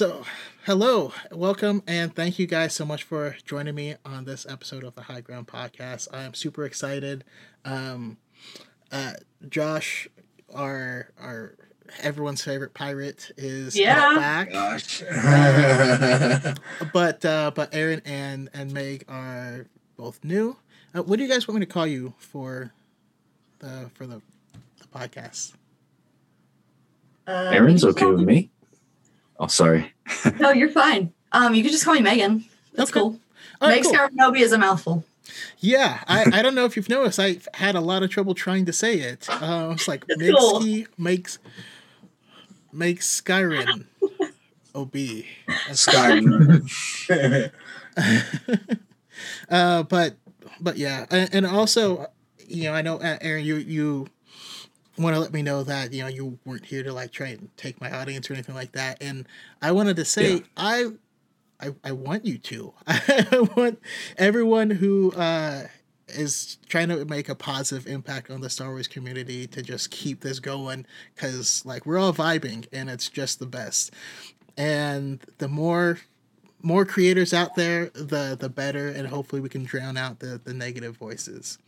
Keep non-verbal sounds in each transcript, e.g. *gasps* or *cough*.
So, hello, welcome, and thank you guys so much for joining me on this episode of the High Ground Podcast. I am super excited. Um, uh, Josh, our our everyone's favorite pirate, is Yeah. back. Gosh. *laughs* But uh, but Aaron and and Meg are both new. Uh, what do you guys want me to call you for the for the, the podcast? Uh, Aaron's okay can with me. Oh, sorry. No, you're fine. Um, you can just call me Megan. That's Okay. cool. All right, Meg cool. Scaranobi is a mouthful. Yeah, I, I don't know if you've noticed. I've had a lot of trouble trying to say it. Uh, it's like *laughs* It's cool. Migski makes makes Skyrim ob. *laughs* Skyrim. *laughs* Uh, but but yeah, and, and also, you know, I know uh, Aaron, you you want to let me know that you know you weren't here to like try and take my audience or anything like that, and I wanted to say Yeah. I, I I want you to. *laughs* I want everyone who uh is trying to make a positive impact on the Star Wars community to just keep this going because like we're all vibing and it's just the best. And the more more creators out there, the the better, and hopefully we can drown out the the negative voices.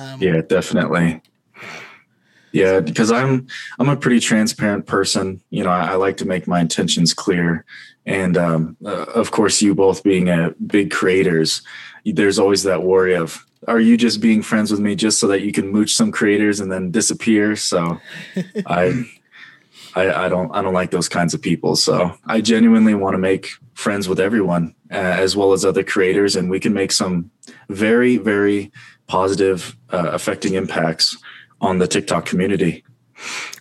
Um, Yeah, definitely. Yeah, because I'm I'm a pretty transparent person. You know, I, I like to make my intentions clear, and um, uh, of course, you both being uh, big creators, there's always that worry of are you just being friends with me just so that you can mooch some creators and then disappear? So, *laughs* I. I, I don't I don't like those kinds of people. So I genuinely want to make friends with everyone uh, as well as other creators, and we can make some very very positive uh, affecting impacts on the TikTok community.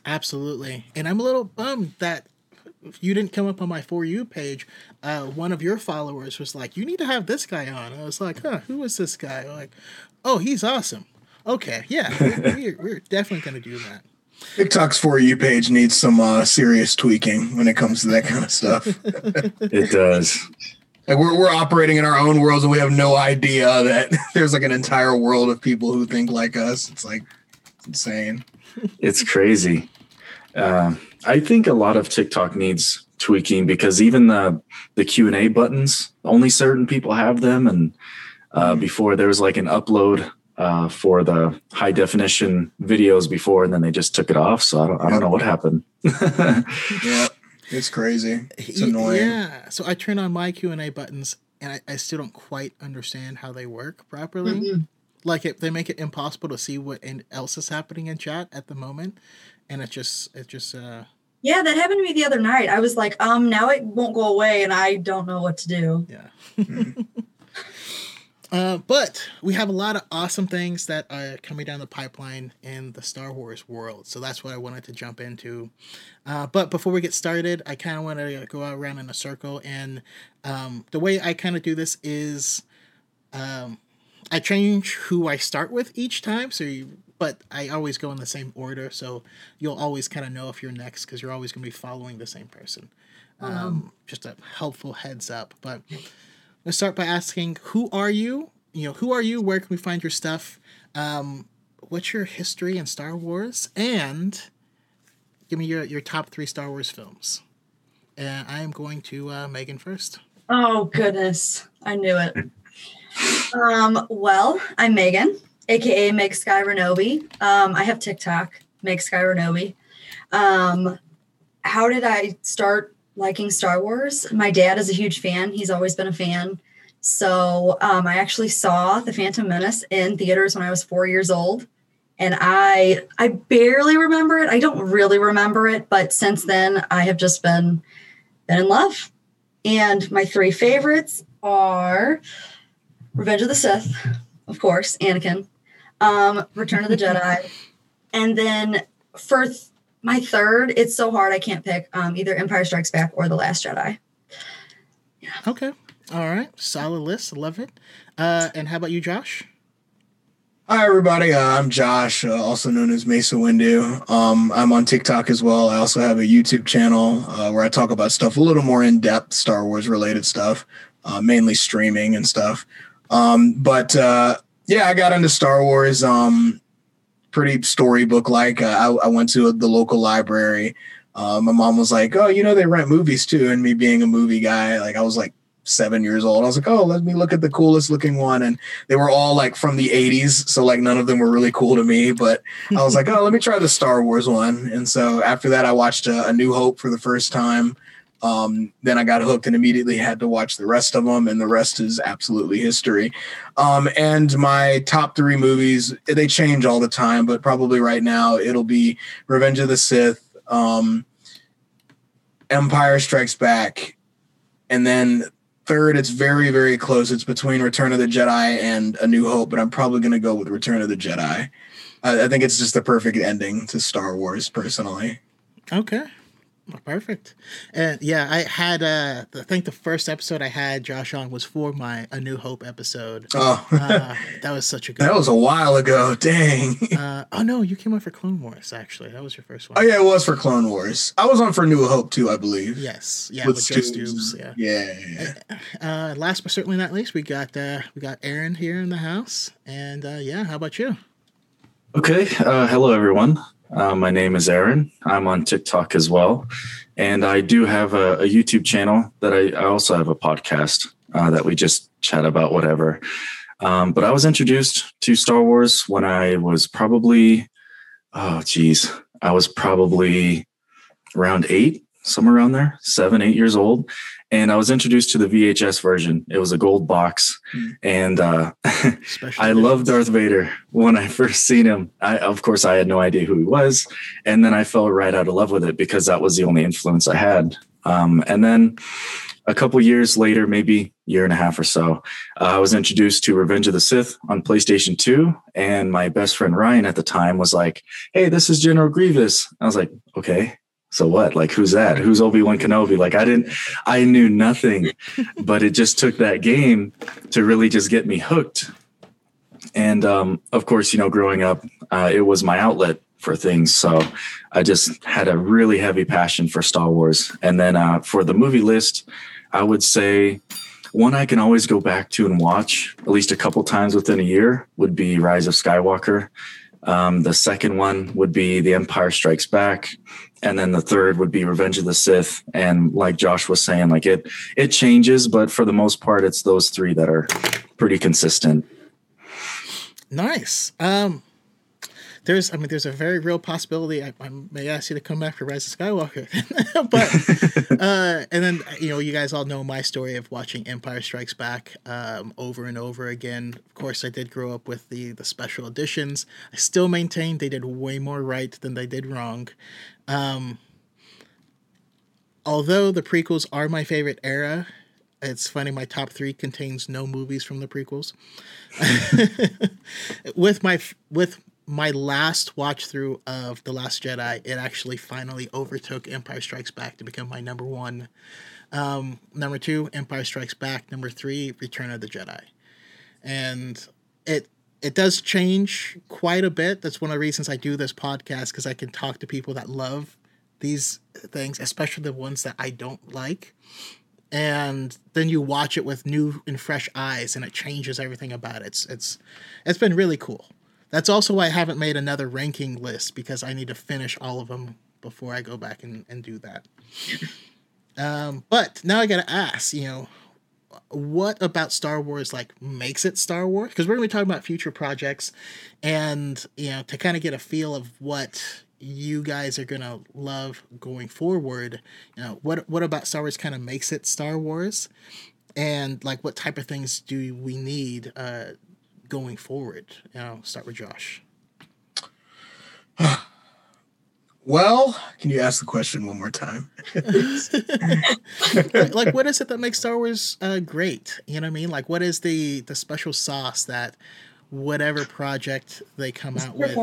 Absolutely. And I'm a little bummed that you didn't come up on my For You page. Uh, one of your followers was like, You need to have this guy on. I was like, Huh, who is this guy? Like, Oh, he's awesome. Okay. Yeah. We're, we're, we're definitely going to do that. TikTok's for you page needs some uh, serious tweaking when it comes to that kind of stuff. *laughs* It does. Like we're we're operating in our own worlds and we have no idea that *laughs* there's like an entire world of people who think like us. It's like it's insane. It's crazy. Um, I think a lot of TikTok needs tweaking because even the the Q and A buttons, only certain people have them, and uh, before there was like an upload uh, for the high definition videos before, and then they just took it off. So I don't I don't know what happened. *laughs* Yeah. It's crazy. It's Y- annoying. Yeah. So I turn on my Q and A buttons, and I, I still don't quite understand how they work properly. Mhm. Like it, they make it impossible to see what in- else is happening in chat at the moment, and it just it just uh Yeah, that happened to me the other night. I was like, um, now it won't go away, and I don't know what to do. yeah. *laughs* Uh, but we have a lot of awesome things that are coming down the pipeline in the Star Wars world. So that's what I wanted to jump into. Uh, but before we get started, I kind of want to go around in a circle. And um, the way I kind of do this is um, I change who I start with each time. So, you, but I always go in the same order. So you'll always kind of know if you're next because you're always going to be following the same person. Um, just a helpful heads up. But Let's start by asking, who are you? You know, who are you? Where can we find your stuff? Um, what's your history in Star Wars? And give me your, your top three Star Wars films. And I am going to uh, Megan first. Oh goodness, I knew it. Um, well, I'm Megan, aka Meg Sky Renobi. Um, I have TikTok, Meg Sky Renobi. Um, how did I start liking Star Wars? My dad is a huge fan. He's always been a fan. So um, I actually saw The Phantom Menace in theaters when I was four years old, and I I barely remember it. I don't really remember it, but since then I have just been been in love. And my three favorites are Revenge of the Sith, of course, Anakin, um, Return of the *laughs* Jedi, and then for th- my third, it's so hard I can't pick um, either Empire Strikes Back or The Last Jedi. Okay. All right. Solid list. Love it. Uh, and how about you, Josh? Hi everybody, uh, I'm Josh, uh, also known as Maceah Windu. Um, I'm on TikTok as well. I also have a YouTube channel uh, where I talk about stuff a little more in depth, Star Wars related stuff, uh, mainly streaming and stuff. Um, but uh, yeah, I got into Star Wars um, pretty storybook like. Uh, I, I went to the local library Uh, my mom was like, "Oh, you know they rent movies too," and me being a movie guy, like I was like seven years old. I was like, "Oh, let me look at the coolest looking one," and they were all like from the '80s, so like none of them were really cool to me. But I was *laughs* like, "Oh, let me try the Star Wars one," and so after that, I watched uh, A New Hope for the first time. Um, then I got hooked and immediately had to watch the rest of them, and the rest is absolutely history. Um, and my top three movies, they change all the time, but probably right now it'll be Revenge of the Sith, um, Empire Strikes Back, and then third, it's very, very close. It's between Return of the Jedi and A New Hope, but I'm probably going to go with Return of the Jedi. I, I think it's just the perfect ending to Star Wars, personally. Okay. Perfect. And yeah, I had uh I think the first episode I had Josh on was for my A New Hope episode. Oh, uh, that was such a good. *laughs* that was a while ago. Dang. Uh, oh no, you came on for Clone Wars actually. That was your first one. Oh yeah, it was for Clone Wars. I was on for New Hope too, I believe. Yes. Yeah. With, with Just Dubes. Yeah. Yeah. yeah. Uh, last but certainly not least, we got uh we got Aaron here in the house, and uh, yeah, how about you? Okay. Uh, hello, everyone. Uh, my name is Aaron. I'm on TikTok as well. And I do have a, a YouTube channel that I, I, also have a podcast uh, that we just chat about whatever. Um, but I was introduced to Star Wars when I was probably, oh, geez, I was probably around eight, somewhere around there, seven, eight years old and I was introduced to the VHS version. It was a gold box, mm. and uh, *laughs* I loved Darth Vader when I first seen him. I, of course, I had no idea who he was, and then I fell right out of love with it because that was the only influence I had. Um, and then a couple years later, maybe year and a half or so, uh, I was introduced to Revenge of the Sith on PlayStation 2. And my best friend Ryan at the time was like, Hey, this is General Grievous. I was like, Okay so what? Like, who's that? Who's Obi Wan Kenobi? Like, I didn't, I knew nothing, *laughs* but it just took that game to really just get me hooked. And um, of course, you know, growing up, uh, it was my outlet for things. So I just had a really heavy passion for Star Wars. And then uh, for the movie list, I would say one I can always go back to and watch at least a couple times within a year would be Rise of Skywalker. Um, the second one would be The Empire Strikes Back, and then the third would be Revenge of the Sith. And like Josh was saying, like it it changes, but for the most part, it's those three that are pretty consistent. Nice. Um, there's I mean there's a very real possibility I, I may ask you to come back for Rise of Skywalker, *laughs* but *laughs* uh, and then you know you guys all know my story of watching Empire Strikes Back um, over and over again. Of course, I did grow up with the the special editions. I still maintain they did way more right than they did wrong. Um, although the prequels are my favorite era, it's funny my top three contains no movies from the prequels. *laughs* with my with my last watch through of The Last Jedi, it actually finally overtook Empire Strikes Back to become my number one. Um, number two, Empire Strikes Back. Number three, Return of the Jedi. And it it does change quite a bit. That's one of the reasons I do this podcast because I can talk to people that love these things, especially the ones that I don't like. And then you watch it with new and fresh eyes, and it changes everything about it. It's it's it's been really cool. That's also why I haven't made another ranking list because I need to finish all of them before I go back and, and do that. Um, but now I gotta ask, you know, what about Star Wars like makes it Star Wars? Because we're gonna be talking about future projects, and you know, to kind of get a feel of what you guys are gonna love going forward. You know, what what about Star Wars kind of makes it Star Wars, and like what type of things do we need uh, going forward? And I'll start with Josh. Well, can you ask the question one more time? *laughs* like, what is it that makes Star Wars uh, great? You know what I mean? Like, what is the the special sauce that whatever project they come it's out with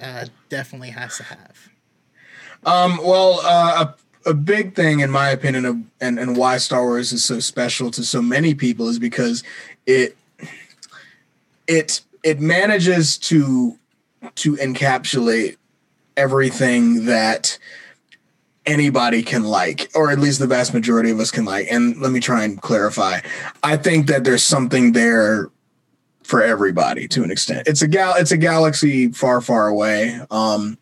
uh, definitely has to have? Um, well, uh, a, a big thing, in my opinion, of, and and why Star Wars is so special to so many people is because it it it manages to to encapsulate everything that anybody can like or at least the vast majority of us can like. And let me try and clarify. I think that there's something there for everybody to an extent. It's a gal it's a galaxy far far away. Um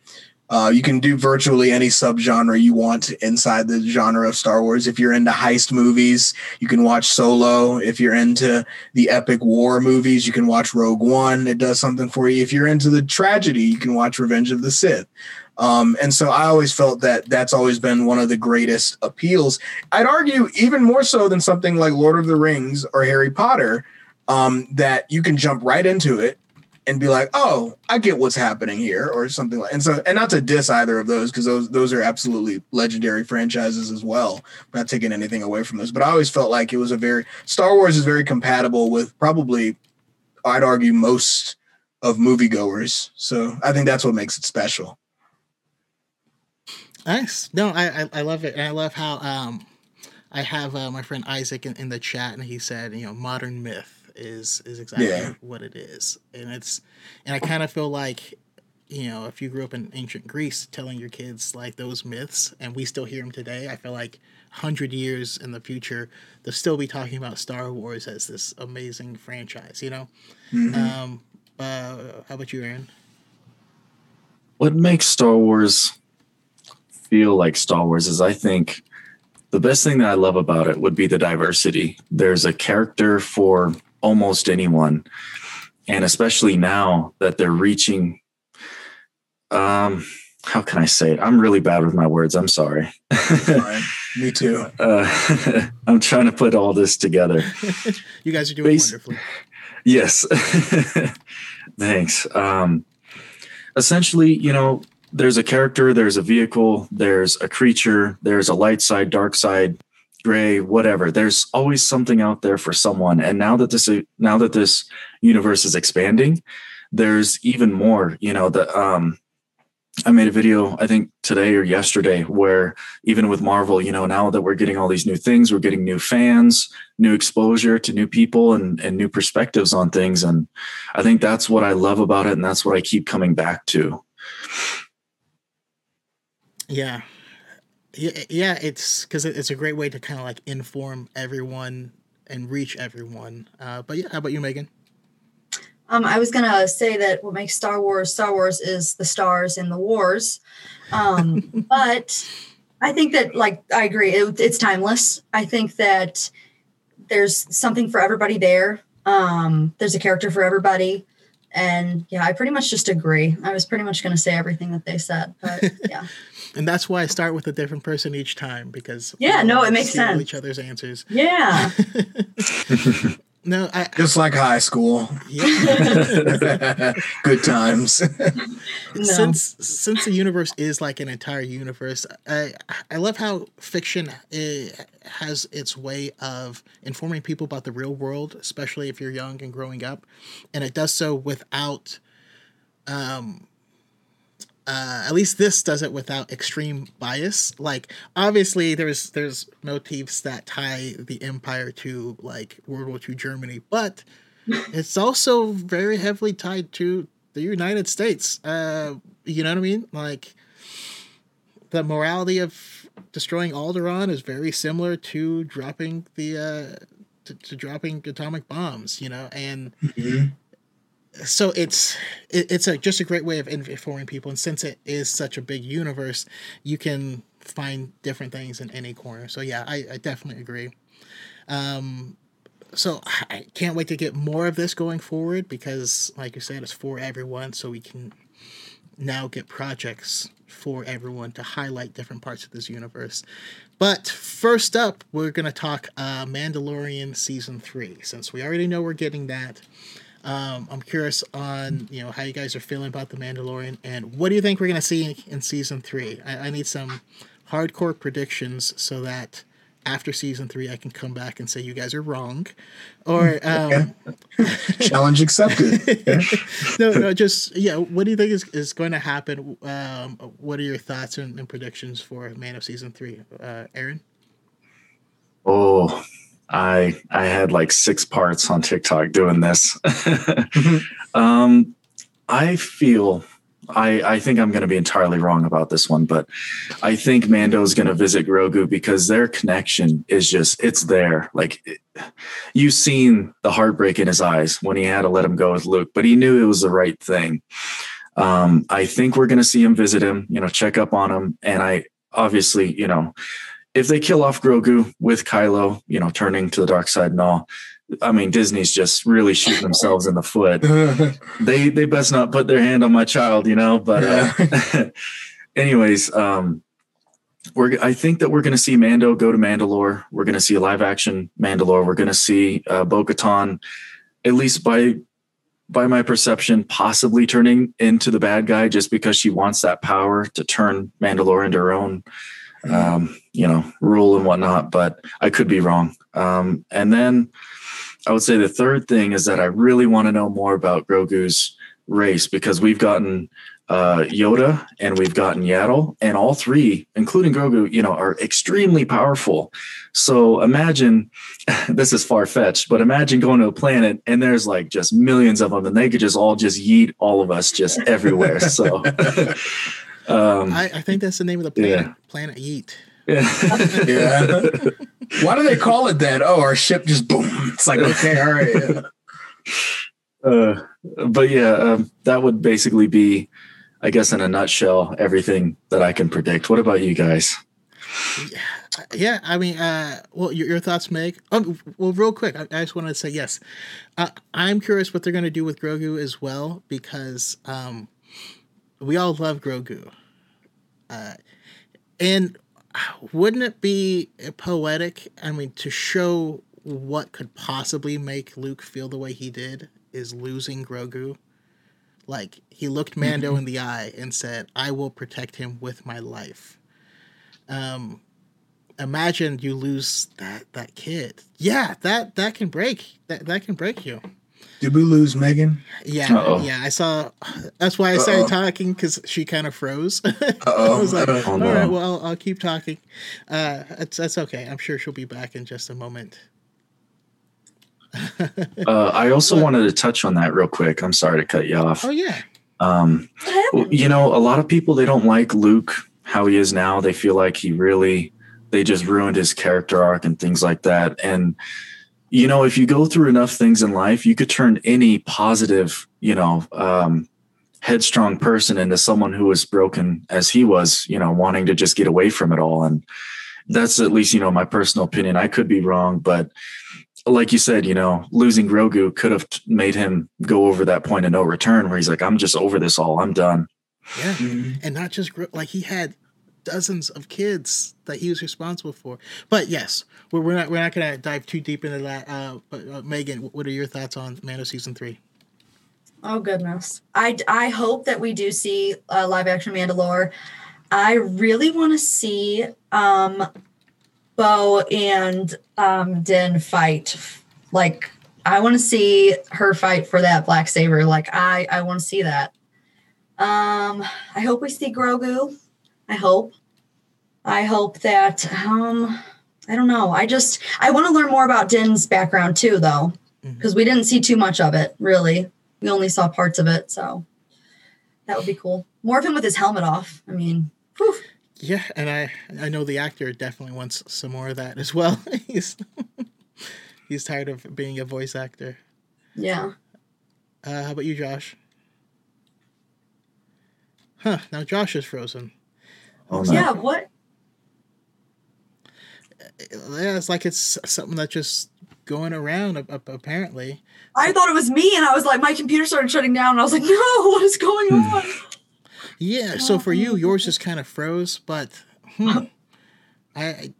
Uh, you can do virtually any subgenre you want inside the genre of Star Wars. If you're into heist movies, you can watch Solo. If you're into the epic war movies, you can watch Rogue One. It does something for you. If you're into the tragedy, you can watch Revenge of the Sith. Um, and so I always felt that that's always been one of the greatest appeals. I'd argue even more so than something like Lord of the Rings or Harry Potter, um, that you can jump right into it and be like, "Oh, I get what's happening here," or something like. And so, and not to diss either of those because those those are absolutely legendary franchises as well. I'm not taking anything away from those, but I always felt like it was a very Star Wars is very compatible with probably, I'd argue, most of moviegoers. So I think that's what makes it special. Nice. No, I, I, I love it, and I love how um, I have uh, my friend Isaac in, in the chat, and he said, you know, modern myth is is exactly yeah. what it is, and it's and I kind of feel like you know if you grew up in ancient Greece, telling your kids like those myths, and we still hear them today. I feel like hundred years in the future, they'll still be talking about Star Wars as this amazing franchise. You know. Mm-hmm. Um, uh, how about you, Aaron? What makes Star Wars feel like Star Wars is, I think, the best thing that I love about it would be the diversity. There's a character for almost anyone. And especially now that they're reaching, um, how can I say it? I'm really bad with my words. I'm sorry. Me too. *laughs* Uh, *laughs* I'm trying to put all this together. *laughs* you guys are doing Bas- wonderfully. Yes. Thanks. Um, essentially, you know, there's a character, there's a vehicle, there's a creature, there's a light side, dark side, gray whatever there's always something out there for someone and now that this now that this universe is expanding there's even more you know the um I made a video, I think today or yesterday, where even with Marvel, you know, now that we're getting all these new things, we're getting new fans, new exposure to new people and, and new perspectives on things. And I think that's what I love about it. And that's what I keep coming back to. Yeah yeah, yeah it's because it's a great way to kind of like inform everyone and reach everyone. Uh, but yeah, how about you, Megan? Um, I was gonna say that what makes Star Wars Star Wars is the stars and the wars, um, *laughs* but I think that like I agree, it, it's timeless. I think that there's something for everybody there. Um, there's a character for everybody, and yeah, I pretty much just agree. I was pretty much gonna say everything that they said, but *laughs* yeah and that's why I start with a different person each time because yeah, no, it makes sense. Each other's answers. Yeah. *laughs* *laughs* no, I just like high school. Yeah. *laughs* Good times. no. *laughs* Since since the universe is like an entire universe, I I love how fiction eh, has its way of informing people about the real world, especially if you're young and growing up, and it does so without um uh, at least this does it without extreme bias. Like obviously there's there's motifs that tie the empire to like World War II Germany, but it's also very heavily tied to the United States. Uh, you know what I mean? Like the morality of destroying Alderaan is very similar to dropping the uh, to, to dropping atomic bombs. You know, and mm-hmm so it's it, it's a just a great way of informing people and since it is such a big universe you can find different things in any corner. So yeah i, I definitely agree. Um so i can't wait to get more of this going forward because like you said it's for everyone so we can now get projects for everyone to highlight different parts of this universe. But first up we're going to talk uh, mandalorian season 3 since we already know we're getting that um, I'm curious on you know how you guys are feeling about the Mandalorian and what do you think we're gonna see in, in season three? I, I, need some hardcore predictions so that after season three I can come back and say you guys are wrong, or um, *laughs* challenge accepted. *laughs* no, no, just yeah. What do you think is, is going to happen? Um, what are your thoughts and, and predictions for Mando season three, uh, Aaron? Oh, I I had like six parts on TikTok doing this. *laughs* um, I feel I I think I'm going to be entirely wrong about this one, but I think Mando is going to visit Grogu because their connection is just it's there. Like it, you've seen the heartbreak in his eyes when he had to let him go with Luke, but he knew it was the right thing. Um, I think we're going to see him visit him, you know, check up on him. And I obviously, you know, if they kill off Grogu with Kylo, you know, turning to the dark side and all, I mean, Disney's just really shooting themselves in the foot. *laughs* they they best not put their hand on my child, you know. But uh, *laughs* anyways, um, we're I think that we're going to see Mando go to Mandalore. We're going to see a live action Mandalore. We're going to see uh, Bo Katan, at least by by my perception, possibly turning into the bad guy just because she wants that power to turn Mandalore into her own, um, you know, rule and whatnot. But I could be wrong. Um, and then I would say the third thing is that I really want to know more about Grogu's race because we've gotten uh, Yoda and we've gotten Yaddle, and all three, including Grogu, you know, are extremely powerful. So imagine *laughs* this is far fetched, but imagine going to a planet and there's like just millions of them, and they could just all just yeet all of us just everywhere. So *laughs* *laughs* um, I, I, think that's the name of the planet, yeah. Planet Yeet. Yeah. yeah. *laughs* *laughs* Why do they call it that? Oh, our ship just boom. It's like okay, all right. Yeah. *laughs* Uh, but yeah, um, that would basically be I guess in a nutshell, everything that I can predict. What about you guys? Yeah, I mean, uh, well, your, your thoughts, Meg. Oh, well, real quick, I, I just wanted to say yes. Uh, I'm curious what they're going to do with Grogu as well because um, we all love Grogu, uh, and wouldn't it be poetic? I mean, to show what could possibly make Luke feel the way he did is losing Grogu. Like he looked Mando in the eye and said, "I will protect him with my life." Um, imagine you lose that that kid. Yeah, that that can break. That that can break you. Did we lose Megan? Yeah, Uh-oh. yeah. I saw. That's why I started Uh-oh. talking because she kind of froze. *laughs* I was like, oh, no. right, well, I'll, I'll, keep talking." Uh, that's that's okay. I'm sure she'll be back in just a moment. *laughs* uh, I also wanted to touch on that real quick. I'm sorry to cut you off. Oh yeah. Um, you know, a lot of people they don't like Luke how he is now. They feel like he really they just ruined his character arc and things like that. And you know, if you go through enough things in life, you could turn any positive, you know, um, headstrong person into someone who was broken as he was, you know, wanting to just get away from it all. And that's at least, you know, my personal opinion. I could be wrong, but like you said, you know, losing Grogu could have made him go over that point of no return where he's like, I'm just over this all. I'm done. Yeah. Mm-hmm. And not just like he had dozens of kids that he was responsible for. But yes, we're, we're not we're not gonna dive too deep into that. Uh, but uh, Megan, what are your thoughts on Mando season three? Oh goodness, I I hope that we do see a live action Mandalore. I really want to see um Bo and um, Din fight. Like, I want to see her fight for that black saber. Like, I I want to see that. Um, I hope we see Grogu. I hope. I hope that. Um, I don't know. I just I want to learn more about Din's background too, though, because mm-hmm. we didn't see too much of it. Really, we only saw parts of it. So that would be cool. More of him with his helmet off. I mean, whew. Yeah, and I I know the actor definitely wants some more of that as well. *laughs* he's he's tired of being a voice actor. Yeah. Uh, how about you, Josh? Huh? Now Josh is frozen. Oh no. Yeah. What? Yeah, it's like it's something that just going around. Apparently. I thought it was me, and I was like, my computer started shutting down, and I was like, *laughs* no, what is going on? Yeah. So for you, *laughs* yours just kind of froze, but hmm, *laughs* I, I,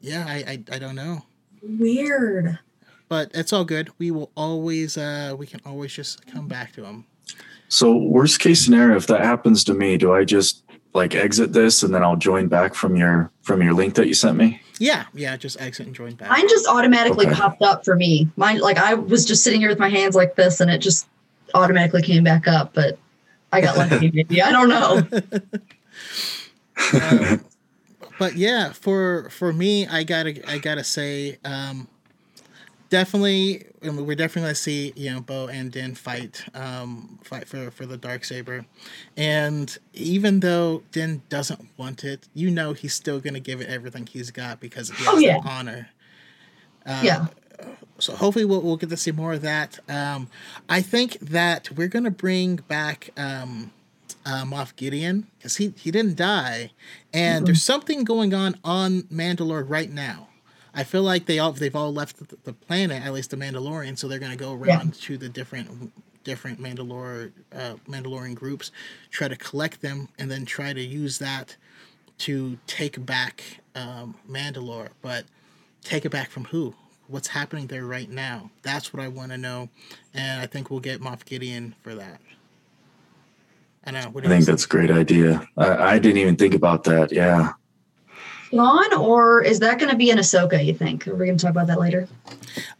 yeah, I, I, I don't know. Weird. But it's all good. We will always, uh, we can always just come back to them. So worst case scenario, if that happens to me, do I just like exit this and then I'll join back from your from your link that you sent me? Yeah, yeah, just exit and join back. Mine just automatically okay. popped up for me. Mine like I was just sitting here with my hands like this and it just automatically came back up, but I got lucky, *laughs* maybe. I don't know. um, *laughs* but yeah, for for me, I gotta I gotta say, um, definitely, we're definitely gonna see you know Bo and Din fight um, fight for for the dark saber, and even though Din doesn't want it, you know he's still gonna give it everything he's got because he has oh, yeah. the honor. Uh, yeah so hopefully we'll, we'll get to see more of that. Um, I think that we're gonna bring back um, uh, Moff Gideon because he he didn't die, and mm-hmm. there's something going on on Mandalore right now. I feel like they all they've all left the, the planet, at least the Mandalorian, so they're gonna go around yeah. to the different different Mandalore uh, Mandalorian groups, try to collect them, and then try to use that to take back um, Mandalore. But take it back from who? What's happening there right now? That's what I want to know, and I think we'll get Moff Gideon for that. I know. I think that's a great idea. I, I, didn't even think about that. Yeah. Thrawn, or is that going to be in Ahsoka? You think? Are we going to talk about that later?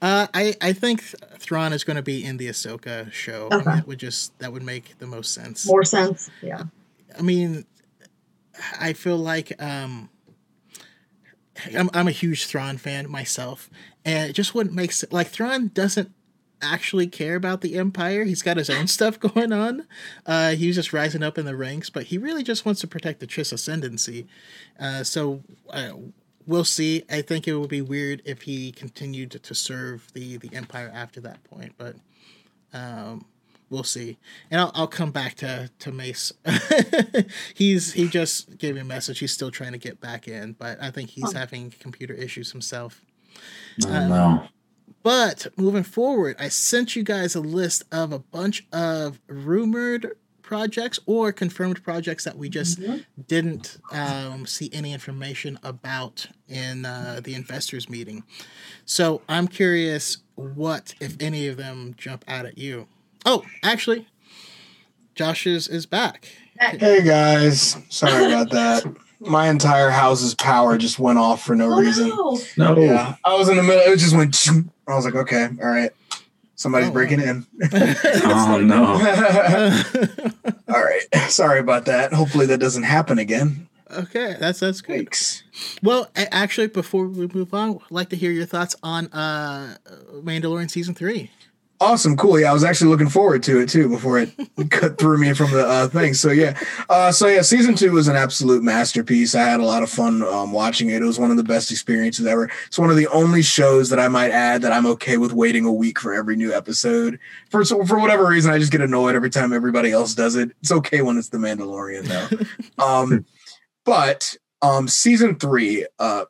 Uh, I I think Thrawn is going to be in the Ahsoka show. Okay. that would just that would make the most sense. More sense. Yeah. I mean, I feel like um, I'm I'm a huge Thrawn fan myself, and it just wouldn't make sense. Like Thrawn doesn't actually care about the empire. He's got his own stuff *laughs* going on. Uh, he's just rising up in the ranks, but he really just wants to protect the Chiss ascendancy. Uh, so uh, we'll see. I think it would be weird if he continued to serve the the empire after that point, but um, we'll see. And I'll, I'll come back to to Mace. *laughs* he's he just gave me a message. He's still trying to get back in, but I think he's having computer issues himself. Oh, um, no. But moving forward, I sent you guys a list of a bunch of rumored projects or confirmed projects that we just mm-hmm. didn't um, see any information about in uh, the investors meeting. So I'm curious what, if any of them, jump out at you. Oh, actually, Josh is, is back. Hey guys, sorry about that. My entire house's power just went off for no oh, reason. No. no. Yeah, I was in the middle. It just went. I was like, okay, all right. Somebody's oh, breaking in. *laughs* *laughs* oh no. *laughs* all right. Sorry about that. Hopefully that doesn't happen again. Okay, that's that's good. Thanks. Well, actually, before we move on, I'd like to hear your thoughts on uh Mandalorian season three. Awesome, cool. Yeah, I was actually looking forward to it too before it *laughs* cut through me from the uh, thing. So yeah, uh, so yeah, season two was an absolute masterpiece. I had a lot of fun um, watching it. It was one of the best experiences ever. It's one of the only shows that I might add that I'm okay with waiting a week for every new episode. For for whatever reason, I just get annoyed every time everybody else does it. It's okay when it's The Mandalorian though. *laughs* um, but um, season three, uh,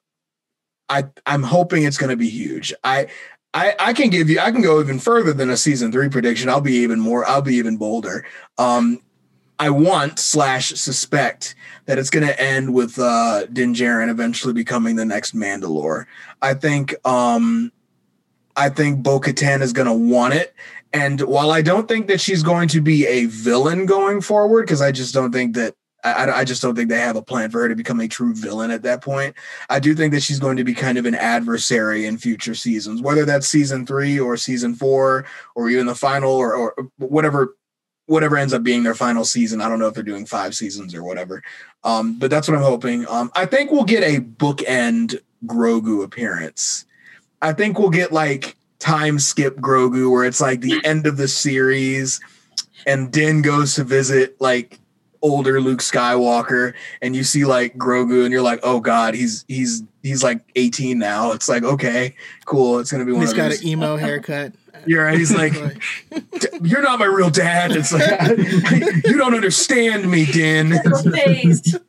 I I'm hoping it's going to be huge. I I, I can give you I can go even further than a season three prediction. I'll be even more I'll be even bolder. Um, I want slash suspect that it's going to end with uh, Din Djarin eventually becoming the next Mandalore. I think um, I think Bo Katan is going to want it. And while I don't think that she's going to be a villain going forward, because I just don't think that I, I, just don't think they have a plan for her to become a true villain at that point. I do think that she's going to be kind of an adversary in future seasons, whether that's season three or season four or even the final or, or whatever whatever ends up being their final season. I don't know if they're doing five seasons or whatever. Um, but that's what I'm hoping. Um, I think we'll get a bookend Grogu appearance. I think we'll get like time skip Grogu where it's like the end of the series and Din goes to visit like older Luke Skywalker and you see like Grogu and you're like, oh god, he's he's he's like 18 now. It's like okay, cool. It's gonna be one. He's got these. an emo haircut. *laughs* You're right. He's like, *laughs* you're not my real dad. It's like *laughs* you don't understand me, Din.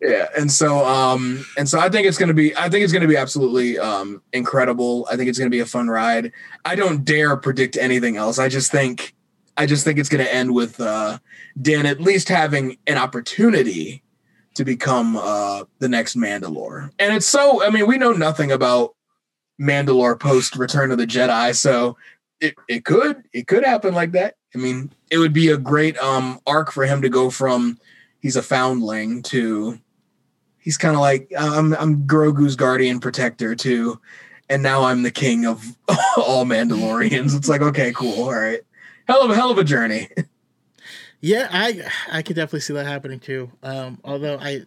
yeah, and so um and so I think it's gonna be I think it's gonna be absolutely um incredible. I think it's gonna be a fun ride. I don't dare predict anything else. I just think I just think it's going to end with uh, Din at least having an opportunity to become uh, the next Mandalore. And it's so, I mean, we know nothing about Mandalore post Return of the Jedi, so it, it could it could happen like that. I mean, it would be a great um, arc for him to go from he's a foundling to he's kind of like I'm I'm Grogu's guardian protector too, and now I'm the king of *laughs* all Mandalorians. It's like okay, cool, all right hell of a hell of a journey. *laughs* yeah, I I could definitely see that happening too. Um, although I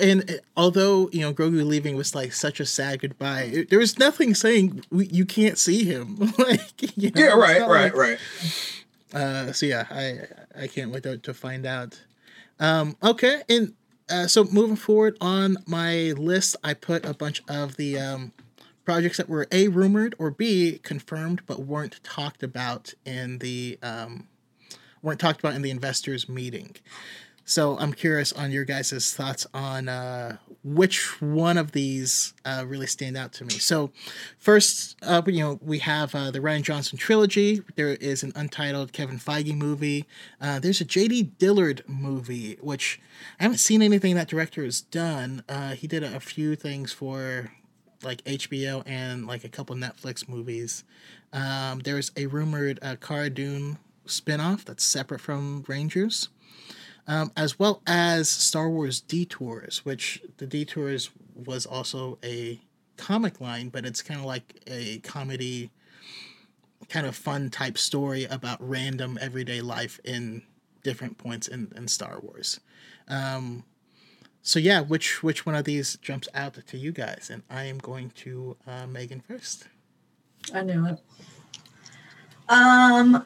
and although you know Grogu leaving was like such a sad goodbye, it, there was nothing saying we, you can't see him. *laughs* like you know, yeah, right, right, like, right. Uh, so yeah, I I can't wait to, to find out. Um, okay, and uh, so moving forward on my list, I put a bunch of the um, projects that were a rumored or b confirmed but weren't talked about in the um, weren't talked about in the investors meeting. So I'm curious on your guys' thoughts on uh, which one of these uh, really stand out to me. So first, uh, you know, we have uh, the Rian Johnson trilogy. There is an untitled Kevin Feige movie. Uh, there's a J.D. Dillard movie, which I haven't seen anything that director has done. Uh, he did a few things for like HBO and like a couple Netflix movies. Um, there's a rumored uh, Cara Dune spinoff that's separate from Rangers um, as well as Star Wars Detours, which the Detours was also a comic line, but it's kind of like a comedy, kind of fun type story about random everyday life in different points in, in Star Wars. Um, so yeah, which which one of these jumps out to you guys? And I am going to uh, Megan first. I knew it. Um,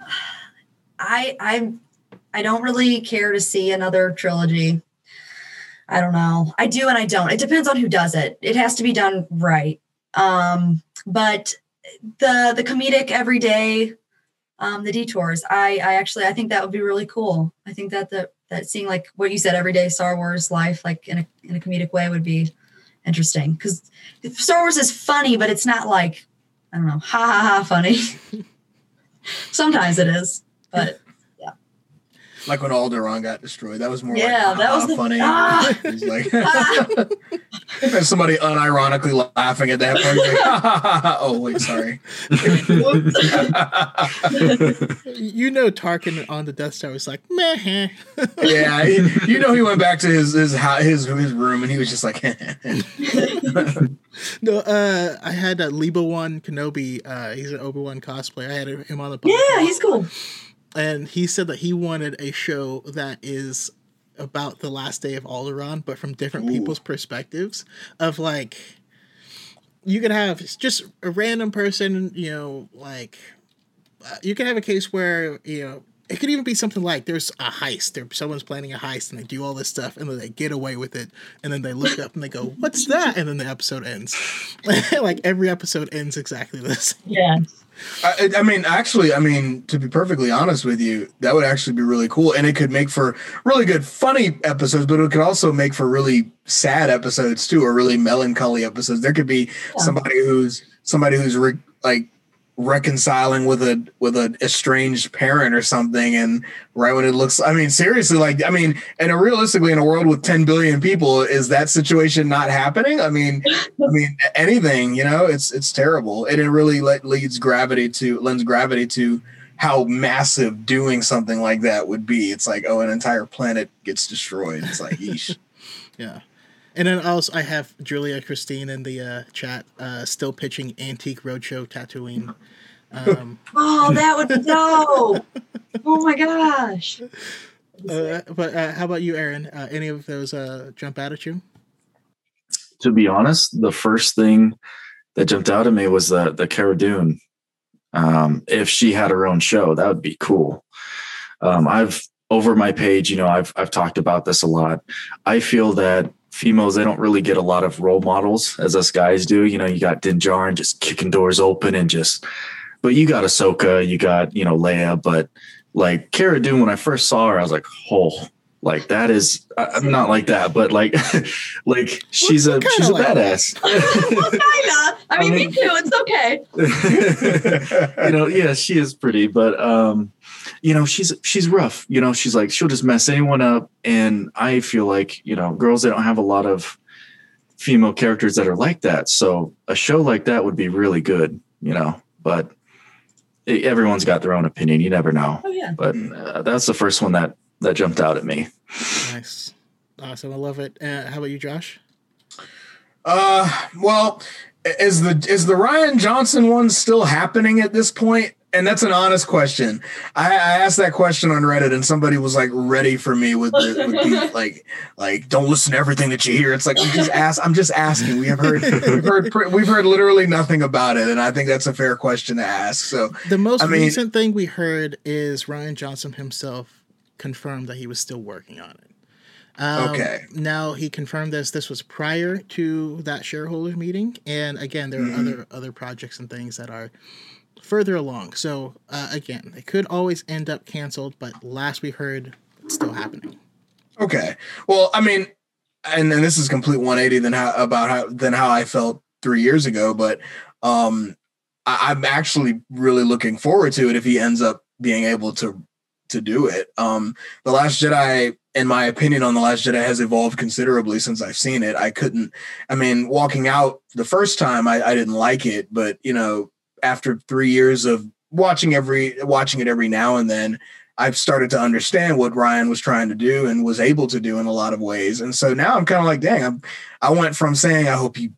I I I don't really care to see another trilogy. I don't know. I do and I don't. It depends on who does it. It has to be done right. Um, but the the comedic everyday, um, the detours. I I actually I think that would be really cool. I think that the that seeing like what you said everyday Star Wars life like in a in a comedic way would be interesting because Star Wars is funny, but it's not like I don't know ha ha ha funny. *laughs* Sometimes it is, but like when Alderaan got destroyed. That was more yeah, like, that was the, funny. *laughs* Ah, *laughs* was like *laughs* and somebody unironically laughing at that point. Like, oh wait, sorry. You know, Tarkin on the Death Star was like, meh. yeah, he, you know he went back to his his his his room and he was just like, No, uh, I had uh, Lebo One Kenobi. Uh, he's an Obi Wan cosplayer. I had him on the podcast. yeah, he's cool. And he said that he wanted a show that is about the last day of Alderaan, but from different Ooh. people's perspectives. Of like, you could have just a random person, you know, like uh, you could have a case where you know it could even be something like there's a heist, there someone's planning a heist and they do all this stuff and then they get away with it, and then they look up and they go, "What's that?" and then the episode ends. *laughs* like every episode ends exactly the same. Yeah. I, I mean, actually, I mean, to be perfectly honest with you, that would actually be really cool, and it could make for really good, funny episodes. But it could also make for really sad episodes too, or really melancholy episodes. There could be Yeah. somebody who's somebody who's re- like reconciling with a with an estranged parent or something and right when it looks i mean seriously like i mean and realistically in a world with 10 billion people is that situation not happening? I mean i *laughs* mean anything you know it's it's terrible. And it really le- leads gravity to lends gravity to how massive doing something like that would be. It's like oh an entire planet gets destroyed. It's like yeesh. *laughs* Yeah. And then also I have Julia Christine in the uh, chat uh, still pitching Antique Roadshow Tatooine. Um, *laughs* Oh, that would be *laughs* dope. oh my gosh. uh, but uh, how about you, Aaron? Uh, any of those uh, jump out at you? to be honest, the first thing that jumped out at me was the the Cara Dune. Um, if she had her own show, that would be cool. Um, I've over my page, you know, I've I've talked about this a lot. I feel that females they don't really get a lot of role models as us guys do. You know, you got Din Djarin just kicking doors open and just, but you got Ahsoka, you got you know Leia, but like Cara Dune, when I first saw her, I was like, oh, like that is I- I'm not like that, but like *laughs* like she's a she's a like badass. *laughs* well, kinda. I mean, me too. It's okay. *laughs* you know, yeah, she is pretty, but um, you know, she's she's rough. You know, she's like she'll just mess anyone up, and I feel like you know, girls they don't have a lot of female characters that are like that. So a show like that would be really good. You know, but e- everyone's got their own opinion. You never know. Oh yeah. But uh, that's the first one that that jumped out at me. Nice. Awesome. I love it. Uh, how about you, Josh? Uh, well, is the is the Rian Johnson one still happening at this point? And that's an honest question. I, I asked that question on Reddit, and somebody was like ready for me with the, with the *laughs* like like don't listen to everything that you hear. It's like we just ask. I'm just asking. We have heard we've heard we've heard literally nothing about it, and I think that's a fair question to ask. So The most I mean- recent thing we heard is Rian Johnson himself confirmed that he was still working on it. Um, Okay. Now he confirmed this. This was prior to that shareholders meeting, and again, there are Mhm. other other projects and things that are further along. So uh, again, it could always end up canceled, but last we heard, it's still happening. Okay. Well, I mean, and then this is complete 180 than how about how than how I felt three years ago, but um I, I'm actually really looking forward to it if he ends up being able to to do it. Um The Last Jedi, in my opinion, on The Last Jedi has evolved considerably since I've seen it. I couldn't I mean, walking out the first time I, I didn't like it, but you know, after three years of watching every watching it every now and then, I've started to understand what Rian was trying to do and was able to do in a lot of ways. And so now I'm kind of like, dang, I'm, I went from saying, I hope he,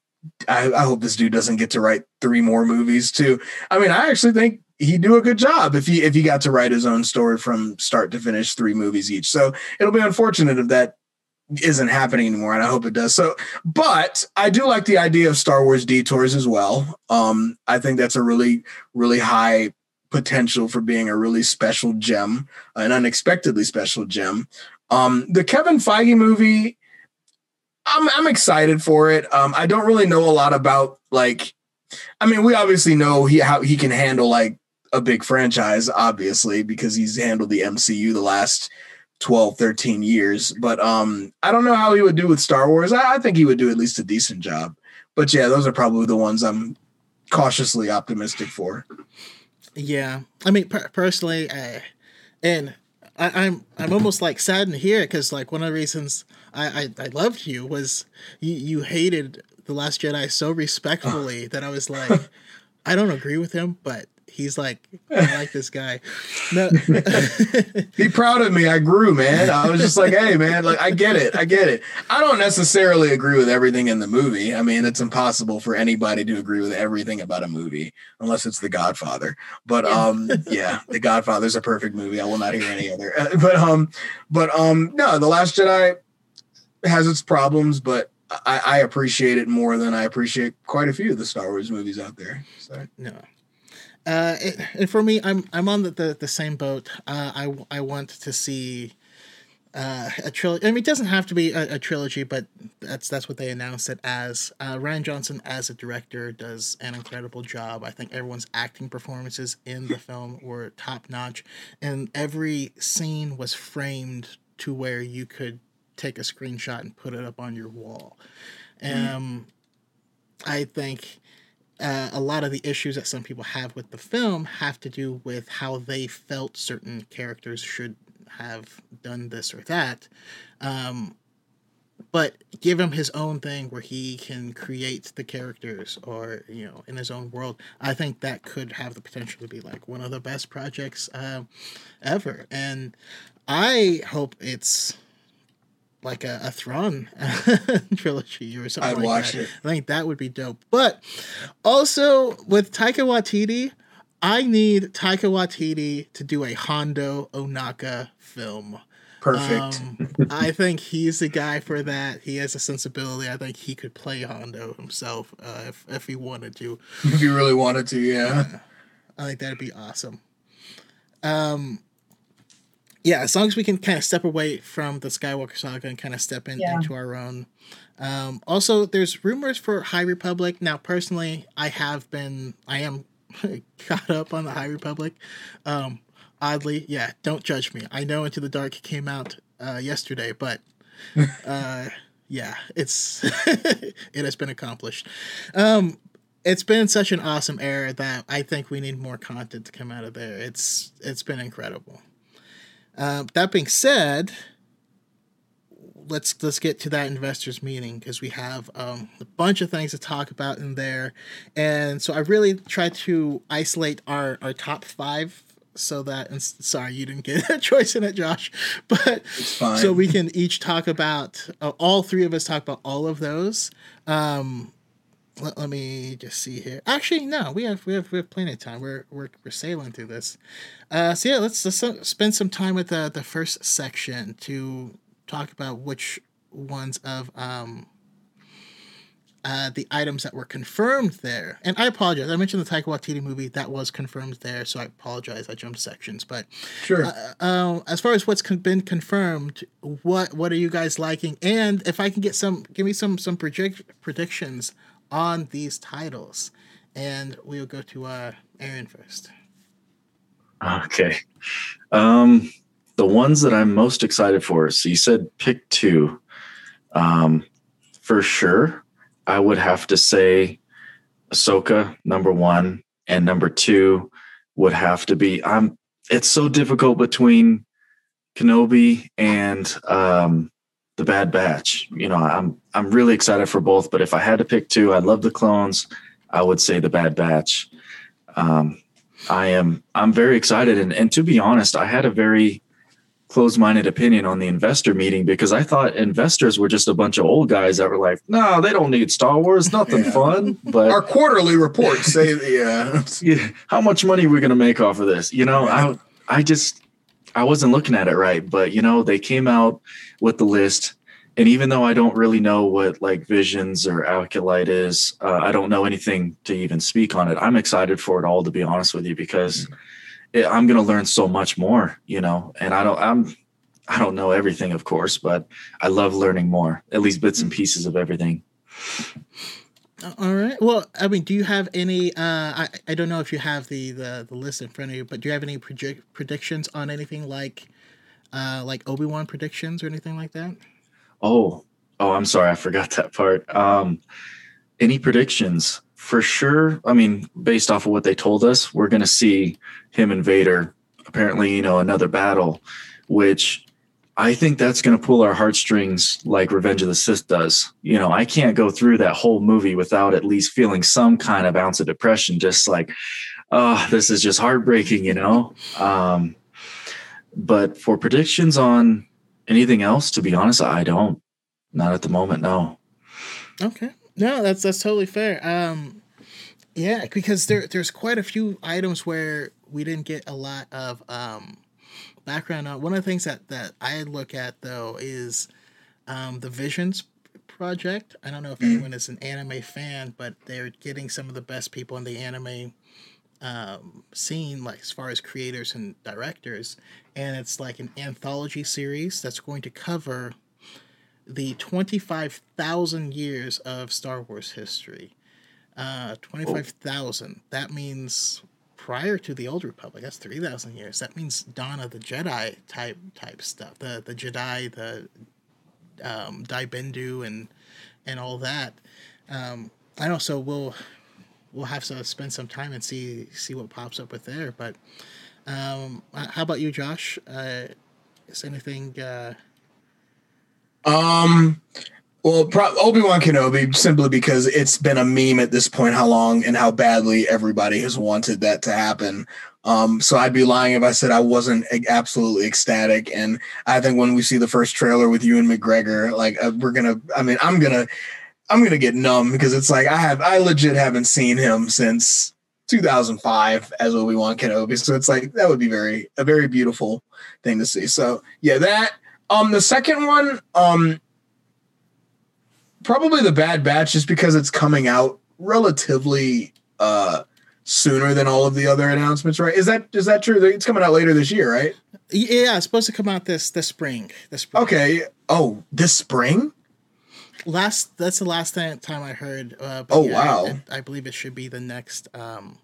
I, I, hope this dude doesn't get to write three more movies to, I mean, I actually think he'd do a good job if he, if he got to write his own story from start to finish, three movies each. So it'll be unfortunate if that isn't happening anymore. And I hope it does. So, but I do like the idea of Star Wars detours as well. Um, I think that's a really, really high potential for being a really special gem, an unexpectedly special gem. Um, the Kevin Feige movie, I'm I'm excited for it. Um, I don't really know a lot about like, I mean, we obviously know he how he can handle like a big franchise, obviously, because he's handled the MCU the last 12, 13 years. But um, I don't know how he would do with Star Wars. I, I think he would do at least a decent job. But yeah, those are probably the ones I'm cautiously optimistic for. Yeah, I mean, per- personally, uh, and I, am I'm, I'm almost like saddened here because like one of the reasons I, I, I loved you was you you hated the Last Jedi so respectfully *laughs* that I was like, I don't agree with him, but he's like, I like this guy. No. *laughs* Be proud of me. I grew, man. I was just like, hey, man, like I get it. I get it. I don't necessarily agree with everything in the movie. I mean, it's impossible for anybody to agree with everything about a movie unless it's The Godfather. But um, yeah, The Godfather's a perfect movie. I will not hear any other. *laughs* But um, but um, no, The Last Jedi has its problems, but I, I, appreciate it more than I appreciate quite a few of the Star Wars movies out there. So no, uh, it, and for me, I'm I'm on the the, the same boat. Uh, I I want to see uh, a trilogy. I mean, it doesn't have to be a, a, trilogy, but that's that's what they announced it as. Uh, Rian Johnson, as a director, does an incredible job. I think everyone's acting performances in the film were top notch, and every scene was framed to where you could take a screenshot and put it up on your wall. Mm-hmm. Um, I think uh, a lot of the issues that some people have with the film have to do with how they felt certain characters should have done this or that. Um, but give him his own thing where he can create the characters or you know in his own world i think that could have the potential to be like one of the best projects uh, ever and i hope it's like a, a Thrawn *laughs* trilogy or something. I'd like watch that. it. I think that would be dope. But also with Taika Waititi, I need Taika Waititi to do a Hondo Onaka film. Perfect. Um, I think he's the guy for that. He has a sensibility. I think he could play Hondo himself uh, if if he wanted to. If he really wanted to, yeah. yeah. I think that'd be awesome. Um, yeah, as long as we can kind of step away from the Skywalker saga and kind of step in, yeah. into our own. Um, also, there's rumors for High Republic. Now, personally, I have been, I am *laughs* caught up on the High Republic. Um, oddly, yeah, don't judge me. I know Into the Dark came out uh, yesterday, but *laughs* uh, yeah, it's *laughs* it has been accomplished. Um, it's been such an awesome era that I think we need more content to come out of there. It's it's been incredible. Uh, that being said, let's let's get to that investors meeting because we have um, a bunch of things to talk about in there, and so I really tried to isolate our our top five so that and sorry you didn't get *laughs* a choice in it josh. *laughs* But so we can each talk about uh, all three of us talk about all of those. Um let, let me just see here. Actually, no, we have we have we have plenty of time. We're we're we're sailing through this. Uh, so yeah, let's let's uh, spend some time with the the first section to talk about which ones of um uh, the items that were confirmed there. And I apologize. I mentioned the Taika Waititi movie that was confirmed there, so I apologize. I jumped sections, but sure. Uh, uh, as far as what's con- been confirmed, what what are you guys liking? And if I can get some, give me some some predict- predictions on these titles. And we'll go to uh, Aaron first. Okay. Um, the ones that I'm most excited for. So you said pick two. Um, for sure, I would have to say Ahsoka number one, and number two would have to be. I'm. It's so difficult between Kenobi and um, the Bad Batch. You know, I'm I'm really excited for both, but if I had to pick two, I love the clones. I would say the Bad Batch. Um, I am I'm very excited, and and to be honest, I had a very closed-minded opinion on the investor meeting because I thought investors were just a bunch of old guys that were like, no, they don't need Star Wars, nothing Yeah. fun. But Our quarterly reports say, yeah, *laughs* yeah, how much money are we going to make off of this? You know, I I just I wasn't looking at it right, but you know, they came out with the list, and even though I don't really know what like Visions or Acolyte is, uh, I don't know anything to even speak on it. I'm excited for it all, to be honest with you, because it, I'm going to learn so much more. You know, and I don't I'm I don't know everything, of course, but I love learning more, at least bits and pieces of everything. All right. Well, I mean, do you have any? Uh, I I don't know if you have the the, the list in front of you, but do you have any project predictions on anything like, uh, like Obi Wan predictions or anything like that? Oh, oh, I'm sorry, I forgot that part. Um, any predictions? For sure. I mean, based off of what they told us, we're to see him and Vader. Apparently, you know, another battle, which I think that's going to pull our heartstrings like Revenge of the Sith does. You know, I can't go through that whole movie without at least feeling some kind of ounce of depression. Just like, oh, this is just heartbreaking. You know. Um, but for predictions on anything else, to be honest, I don't. Not at the moment, no. Okay. No, that's that's totally fair. Um, yeah, because there there's quite a few items where we didn't get a lot of um background on. One of the things that that I look at though is um the Visions project. I don't know if anyone is an anime fan, but they're getting some of the best people in the anime um, scene, like as far as creators and directors, and it's like an anthology series that's going to cover the 25,000 years of Star Wars history. Uh, 25,000. That means prior to the Old Republic. That's 3,000 years. That means Dawn of the Jedi type type stuff. The the Jedi, the um, Dai Bendu, and and all that. Um, I know. So we'll we'll have to spend some time and see see what pops up with there. But um, how about you, Josh? Uh, is anything? Uh, Um, well, pro- Obi Wan Kenobi simply because it's been a meme at this point. How long and how badly everybody has wanted that to happen. Um, so I'd be lying if I said I wasn't absolutely ecstatic. And I think when we see the first trailer with Ewan McGregor, like uh, we're gonna, I mean, I'm gonna, I'm gonna get numb because it's like I have, I legit haven't seen him since 2005 as Obi Wan Kenobi. So it's like that would be very, a very beautiful thing to see. So yeah, that. Um, the second one, um, probably the Bad Batch, just because it's coming out relatively uh sooner than all of the other announcements, right? Is that is that true? It's coming out later this year, right? yeah, it's supposed to come out this this spring. This spring. Okay. Oh, this spring? last that's the last time I heard. Uh, Oh, yeah, wow. it- I believe it should be the next. Um,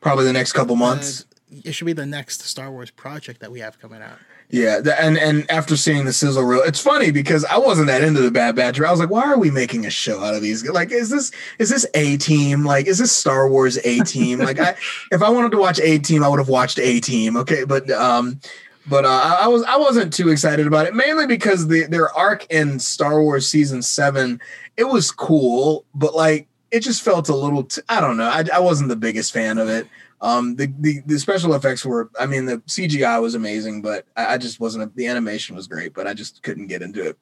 Probably the next couple months. uh, it should be the next Star Wars project that we have coming out. Yeah, and and after seeing the sizzle reel, it's funny because I wasn't that into the Bad Batch. I was like, why are we making a show out of these? Like, is this is this A Team? Like, is this Star Wars A Team? like, I if I wanted to watch A Team, I would have watched A Team. Okay, but um, but uh, I, was I wasn't too excited about it, mainly because the their arc in Star Wars season seven, it was cool, but like it just felt a little. I don't know. I I wasn't the biggest fan of it. Um, the, the the special effects were, I mean, the CGI was amazing, but I, I just wasn't. The animation was great, but I just couldn't get into it.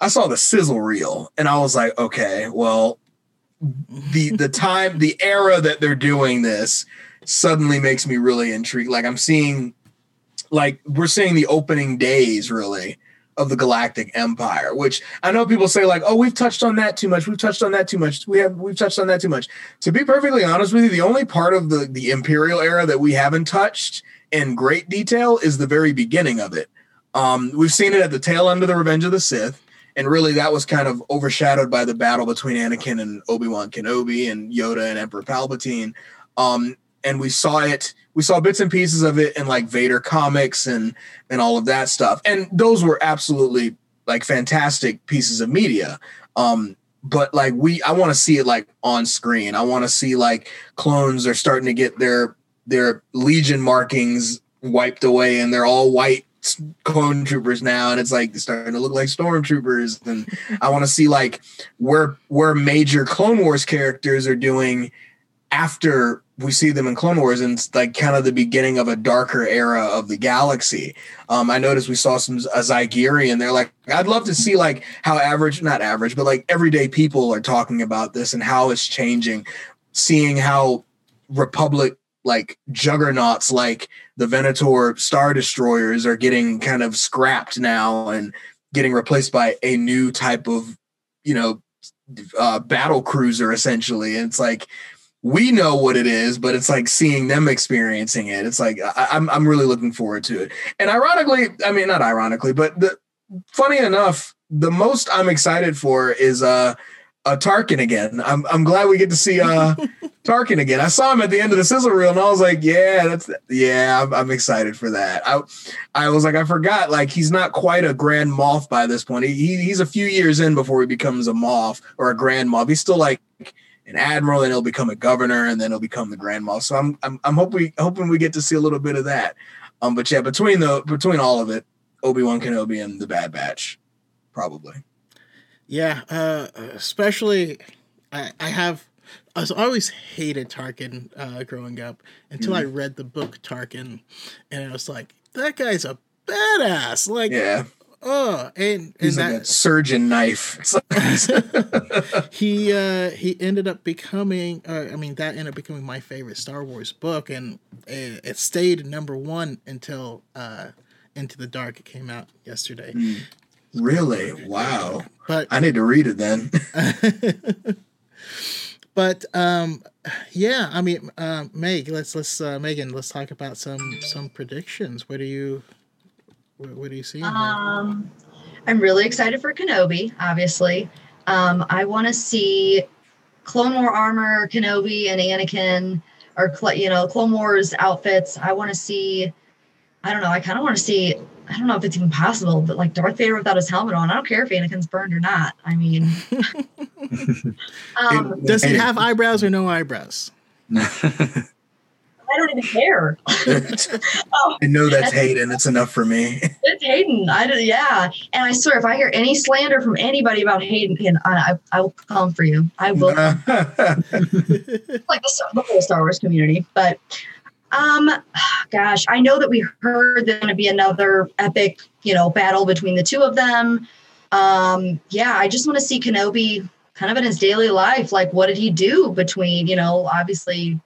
I saw the sizzle reel, and I was like, okay, well, the the *laughs* time, the era that they're doing this suddenly makes me really intrigued. Like I'm seeing, like we're seeing the opening days, really. Of the Galactic Empire, which I know people say like, "Oh, we've touched on that too much. We've touched on that too much. We have we've touched on that too much." To be perfectly honest with you, the only part of the the Imperial era that we haven't touched in great detail is the very beginning of it. Um, we've seen it at the tail end of the Revenge of the Sith, and really that was kind of overshadowed by the battle between Anakin and Obi Wan Kenobi and Yoda and Emperor Palpatine. Um, and we saw it we saw bits and pieces of it in like Vader comics and and all of that stuff. And those were absolutely like fantastic pieces of media. Um but like we I want to see it like on screen. I want to see like clones are starting to get their their legion markings wiped away and they're all white clone troopers now and it's like starting to look like stormtroopers and i want to see like where where major clone wars characters are doing after we see them in Clone Wars, and it's like kind of the beginning of a darker era of the galaxy. Um, I noticed we saw some a Zygerrian, and they're like, I'd love to see like how average, not average, but like everyday people are talking about this and how it's changing. Seeing how Republic like juggernauts like the Venator Star Destroyers are getting kind of scrapped now and getting replaced by a new type of, you know, uh, battle cruiser essentially. And it's like we know what it is, but it's like seeing them experiencing it. It's like I, am I'm, I'm really looking forward to it. And ironically, I mean not ironically, but the funny enough, the most I'm excited for is uh uh Tarkin again. I'm I'm glad we get to see uh *laughs* Tarkin again. I saw him at the end of the sizzle reel and I was like, yeah, that's yeah, I'm, I'm excited for that. I I was like, I forgot, like he's not quite a grand moff by this point. He, he's a few years in before he becomes a moff or a grand moff. He's still like an admiral, and he'll become a governor, and then he'll become the grand moff. So I'm I'm I'm hoping hoping we get to see a little bit of that. Um, but yeah, between the between all of it, Obi Wan Kenobi and the Bad Batch, probably. Yeah, uh, especially I I have I was always hated Tarkin uh, growing up until mm. I read the book Tarkin, and I was like, that guy's a badass. Like, yeah. Oh, and, and like that, a surgeon knife. *laughs* *laughs* he uh, he ended up becoming. Uh, I mean, that ended up becoming my favorite Star Wars book, and it, it stayed number one until uh, Into the Dark. It came out yesterday. Mm. Really? Wow. But I need to read it then. *laughs* but um, yeah, I mean, uh, Meg, let's let's uh, Megan, let's talk about some some predictions. What do you what, what are you seeing? Um, I'm really excited for Kenobi, obviously. Um, I want to see Clone War armor, Kenobi and Anakin, or you know, Clone Wars outfits. I want to see. I don't know. I kind of want to see. I don't know if it's even possible, but like Darth Vader without his helmet on. I don't care if Anakin's burned or not. I mean, *laughs* um, does he have eyebrows or no eyebrows? *laughs* I don't even care. *laughs* *laughs* oh, I know that's, that's Hayden. It's enough for me. *laughs* It's Hayden. I don't, yeah. And I swear, if I hear any slander from anybody about Hayden, I, I will come for you. I will. like the, the whole Star Wars community. But um, gosh, I know that we heard there's going to be another epic, you know, battle between the two of them. Um, yeah, I just want to see Kenobi kind of in his daily life. Like, what did he do between, you know, obviously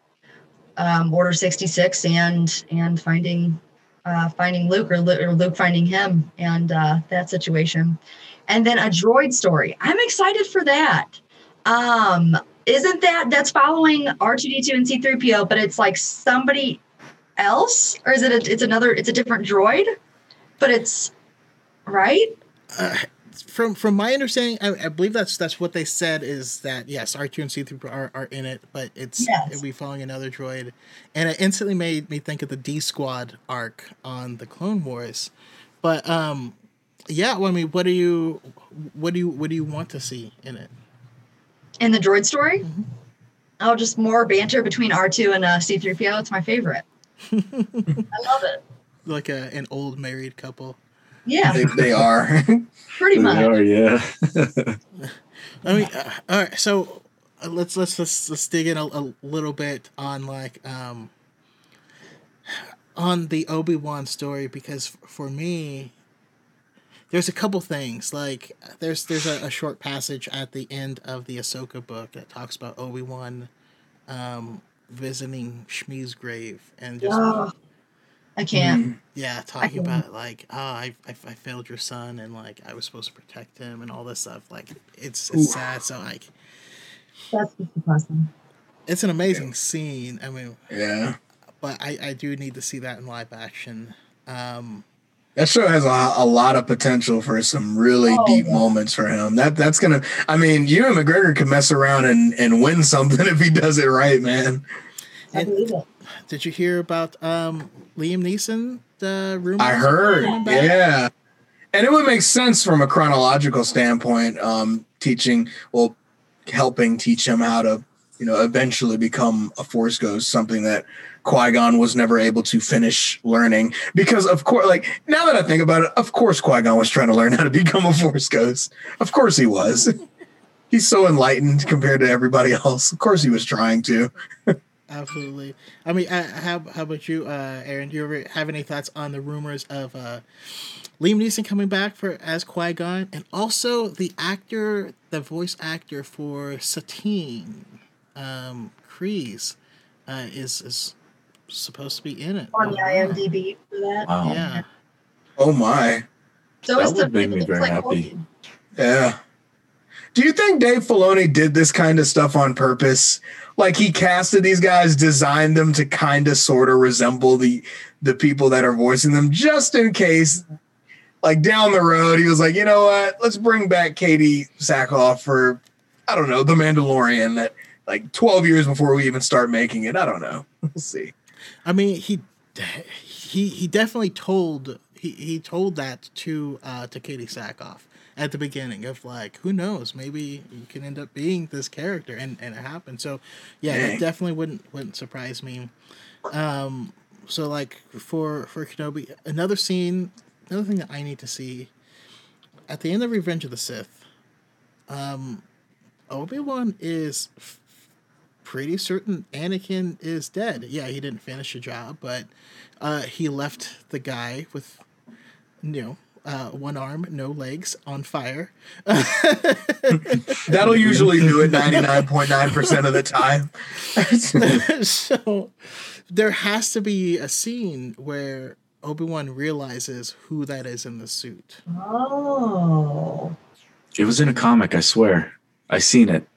um, Order 66 and and finding uh, finding Luke or, or, Luke finding him and uh, that situation. And then a droid story. I'm excited for that. Um, isn't that that's following R2D2 and C3PO, but it's like somebody else, or is it? A, it's another. It's a different droid, but it's right. Uh, from from my understanding, I, I, believe that's that's what they said is that yes, R two and C three are, are in it, but it's yes. it'll be following another droid, and it instantly made me think of the D Squad arc on the Clone Wars. But um, yeah, well, I mean, what do you what do you what do you want to see in it? In the droid story? Mm-hmm. Oh, just more banter between R two and uh, C three PO. It's my favorite. *laughs* I love it. Like a, an old married couple. Yeah, they, they are. *laughs* Pretty much. They are, yeah. *laughs* I mean, uh, all right. So uh, let's let's let's, let's dig in a, a, little bit on like um on the Obi Wan story because for me, there's a couple things like there's there's a, a, short passage at the end of the Ahsoka book that talks about Obi Wan um, visiting Shmi's grave and just oh. I can't. Mm-hmm. Yeah, talking about like, oh, I, I, I failed your son, and like I was supposed to protect him, and all this stuff. Like, it's, it's sad. So like, that's just awesome. It's an amazing yeah. scene. I mean, yeah. But I, I do need to see that in live action. Um, that show has a, a lot of potential for some really oh, deep yeah. moments for him. That that's gonna. I mean, Ewan McGregor can mess around and and win something *laughs* if he does it right, man. I believe it. Did you hear about um, Liam Neeson? The rumors. I heard, yeah. And it would make sense from a chronological standpoint, um, teaching, well, helping teach him how to, you know, eventually become a Force Ghost, something that Qui Gon was never able to finish learning. Because, of course, like now that I think about it, of course, Qui Gon was trying to learn how to become a Force Ghost. Of course, he was. *laughs* He's so enlightened compared to everybody else. Of course, he was trying to. *laughs* Absolutely. I mean, uh, how how about you, uh, Aaron? Do you ever have any thoughts on the rumors of uh, Liam Neeson coming back for as Qui Gon, and also the actor, the voice actor for Satine, um, Kreese, uh, is is supposed to be in it On the IMDb for that. Wow. Yeah. Oh my. So That is the would make me very like happy. Tolkien. Yeah. Do you think Dave Filoni did this kind of stuff on purpose? Like he casted these guys, designed them to kind of sort of resemble the the people that are voicing them, just in case. Like down the road, he was like, you know what? Let's bring back Katee Sackhoff for, I don't know, The Mandalorian. That like twelve years before we even start making it. I don't know. We'll see. I mean, he he he definitely told he, he told that to uh to Katee Sackhoff at the beginning of like who knows maybe you can end up being this character and and it happened. So yeah that definitely wouldn't wouldn't surprise me. Um so like for for Kenobi another scene another thing that I need to see at the end of Revenge of the Sith um Obi Wan is f- pretty certain Anakin is dead. Yeah, he didn't finish the job, but uh, he left the guy with, you know, uh, one arm, no legs, on fire. *laughs* That'll usually do it ninety nine point nine percent of the time. *laughs* so there has to be a scene where Obi Wan realizes who that is in the suit. Oh. It was in a comic, I swear. I seen it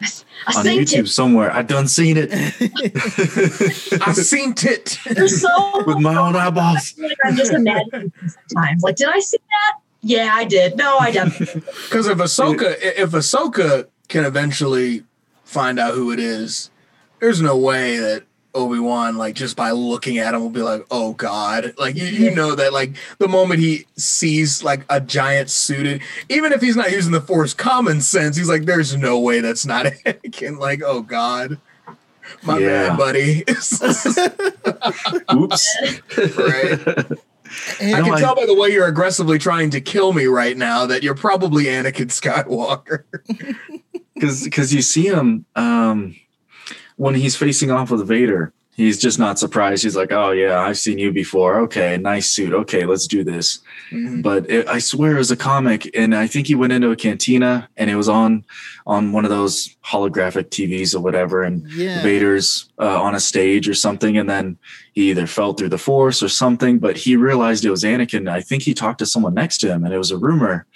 I on think YouTube somewhere. I done seen it *laughs* I've seen it so with my own eyeballs. *laughs* I'm just imagining sometimes. Like, did I see that? Yeah, I did. No, I didn't. Because *laughs* if Ahsoka, if Ahsoka can eventually find out who it is, there's no way that Obi Wan, like just by looking at him, will be like, "Oh God!" Like you, you know that, like the moment he sees like a giant suited, even if he's not using the Force common sense, he's like, "There's no way that's not *laughs* Anakin." Like, "Oh God." My Yeah. bad, buddy. *laughs* Oops. Right. I And No, can I- tell by the way you're aggressively trying to kill me right now that you're probably Anakin *laughs* Skywalker. because because you see him um when he's facing off with Vader, he's just not surprised. He's like, "Oh yeah, I've seen you before. Okay, nice suit. Okay, let's do this." But it, I swear it was a comic, and I think he went into a cantina, and it was on on one of those holographic TVs or whatever, and yeah, Vader's uh, on a stage or something, and then he either fell through the force or something, but he realized it was Anakin. I think he talked to someone next to him, and it was a rumor,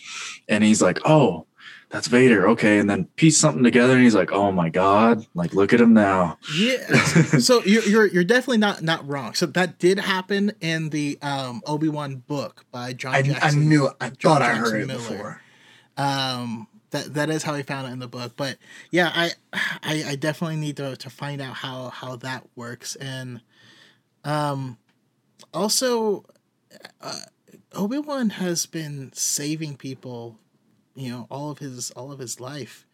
and he's like, "Oh, that's Vader." Okay, and then piece something together, and he's like, "Oh my god! Like, look at him now." yeah. *laughs* so you're, you're you're definitely not not wrong. So that did happen in the um, Obi Wan book by John I, I Jackson. knew I John thought I Jackson heard it Miller. before. um that that is how he found it in the book but yeah i i, I definitely need to, to find out how how that works and um also uh, obi-wan has been saving people you know all of his all of his life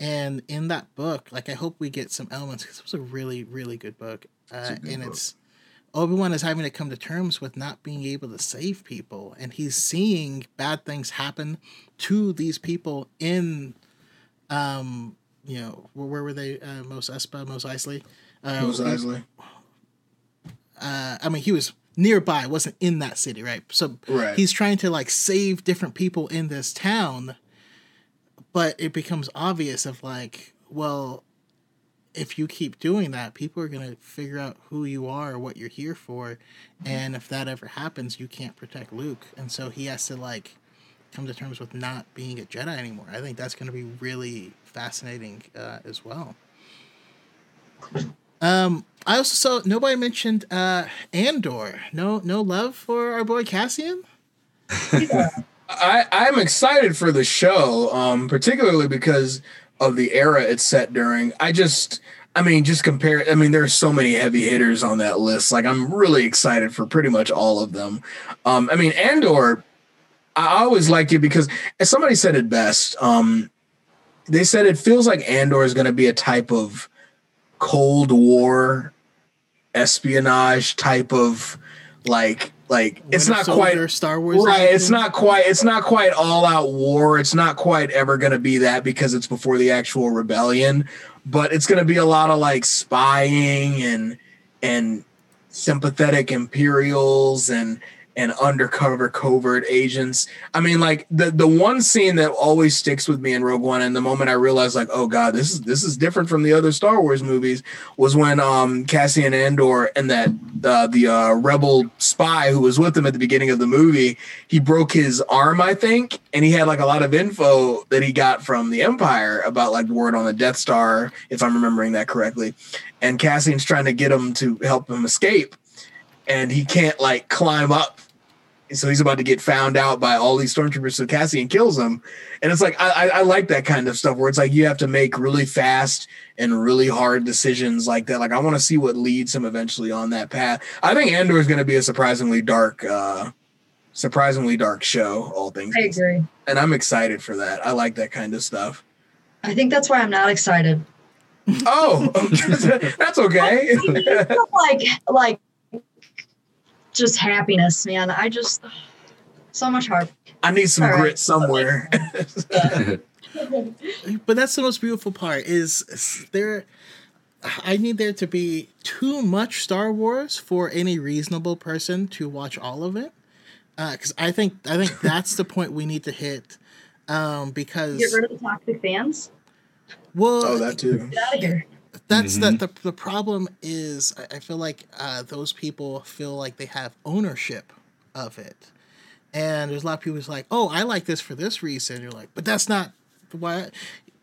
and in that book like i hope we get some elements because it was a really really good book uh, good and book. it's Obi-Wan is having to come to terms with not being able to save people and he's seeing bad things happen to these people in um you know where, where were they uh, Mos Espa Mos Eisley uh, Mos Eisley. uh I mean he was nearby wasn't in that city right so Right. he's trying to like save different people in this town but it becomes obvious of like well if you keep doing that people are going to figure out who you are what you're here for. And if that ever happens you can't protect luke. And so he has to like come to terms with not being a jedi anymore. I think that's going to be really fascinating uh, as well. Um i also saw nobody mentioned uh andor. No no love for our boy cassian I, I'm excited for the show, um, particularly because of the era it's set during. I just I mean, just compare. I mean, there's so many heavy hitters on that list. Like, I'm really excited for pretty much all of them. Um, I mean, Andor, I always liked it because, as somebody said it best, um, they said it feels like Andor is going to be a type of Cold War espionage type of like like it's Winter not quite Soldier, Star Wars. right it's not quite it's not quite all out war it's not quite ever going to be that because it's before the actual rebellion but it's going to be a lot of like spying and and sympathetic imperials and and undercover covert agents. I mean like the the one scene that always sticks with me in rogue one and the moment i realized like oh god this is this is different from the other star wars movies was when um cassian andor and that uh, the uh, rebel spy who was with him at the beginning of the movie he broke his arm i think and he had like a lot of info that he got from the empire about like word on the death star if i'm remembering that correctly. And cassian's trying to get him to help him escape and he can't like climb up so he's about to get found out by all these stormtroopers. So Cassian kills him, and it's like I, I, I like that kind of stuff where it's like you have to make really fast and really hard decisions like that. Like I want to see what leads him eventually on that path. I think Andor is going to be a surprisingly dark, uh surprisingly dark show. All things, I agree. and I'm excited for that. I like that kind of stuff. I think that's why I'm not excited. Oh, *laughs* that's okay. *laughs* like like just happiness, man. I just so much heart. I need some All right. grit somewhere. but that's the most beautiful part is, is there i need there to be too much star wars for any reasonable person to watch all of it because i think i think that's the point we need to hit um because Get rid of the toxic fans. well oh, that too. Get out of here. That's the, the the problem is I, I feel like uh, those people feel like they have ownership of it. And there's a lot of people who's like oh i like this for this reason. You're like but that's not why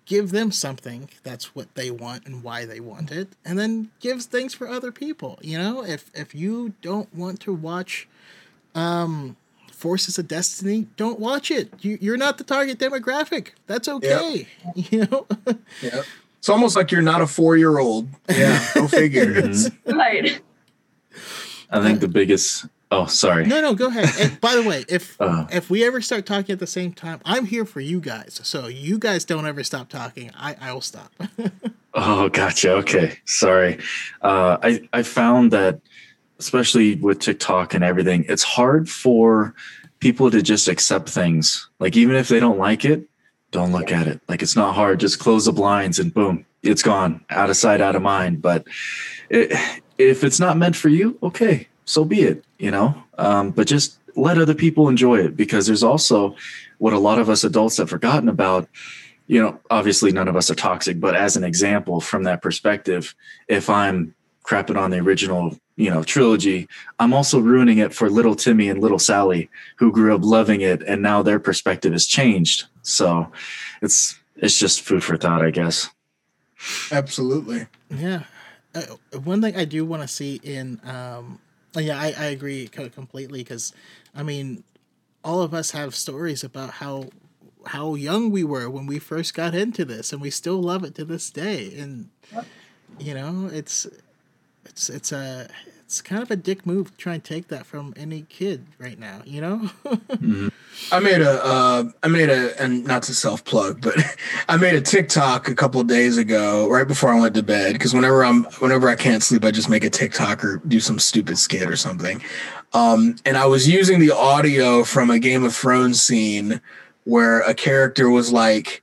give them something that's what they want and why they want it and then gives things for other people. You know if if you don't want to watch um forces of destiny don't watch it. You, you're not the target demographic. That's okay. *laughs* You know? Yeah. It's almost like you're not a four year old. Yeah, go figure. *laughs* Mhm. Right. I think the biggest. Oh, sorry. No, no, go ahead. And by the way, if Uh. if we ever start talking at the same time, I'm here for you guys. So you guys don't ever stop talking. I I will stop. *laughs* Oh, gotcha. Okay, sorry. Uh, I I found that, especially with TikTok and everything, it's hard for people to just accept things. Like even if they don't like it, don't look at it. Like it's not hard. Just close the blinds and boom, it's gone. Out of sight, out of mind. But it, if it's not meant for you, okay, so be it. You know. Um, but just let other people enjoy it because there's also what a lot of us adults have forgotten about you know, obviously none of us are toxic, but as an example from that perspective, if I'm crapping on the original, you know, trilogy, I'm also ruining it for little Timmy and little Sally who grew up loving it and now their perspective has changed. So it's it's just food for thought, I guess. Absolutely. yeah. Uh, one thing I do want to see in um yeah, I I agree completely because I mean all of us have stories about how how young we were when we first got into this and we still love it to this day and you know it's it's it's a it's kind of a dick move to try and take that from any kid right now you know *laughs* I made a, uh, I made a, and not to self plug, but *laughs* I made a TikTok a couple days ago, right before I went to bed. Because whenever I'm, whenever I can't sleep, I just make a TikTok or do some stupid skit or something. Um, and I was using the audio from a Game of Thrones scene where a character was like,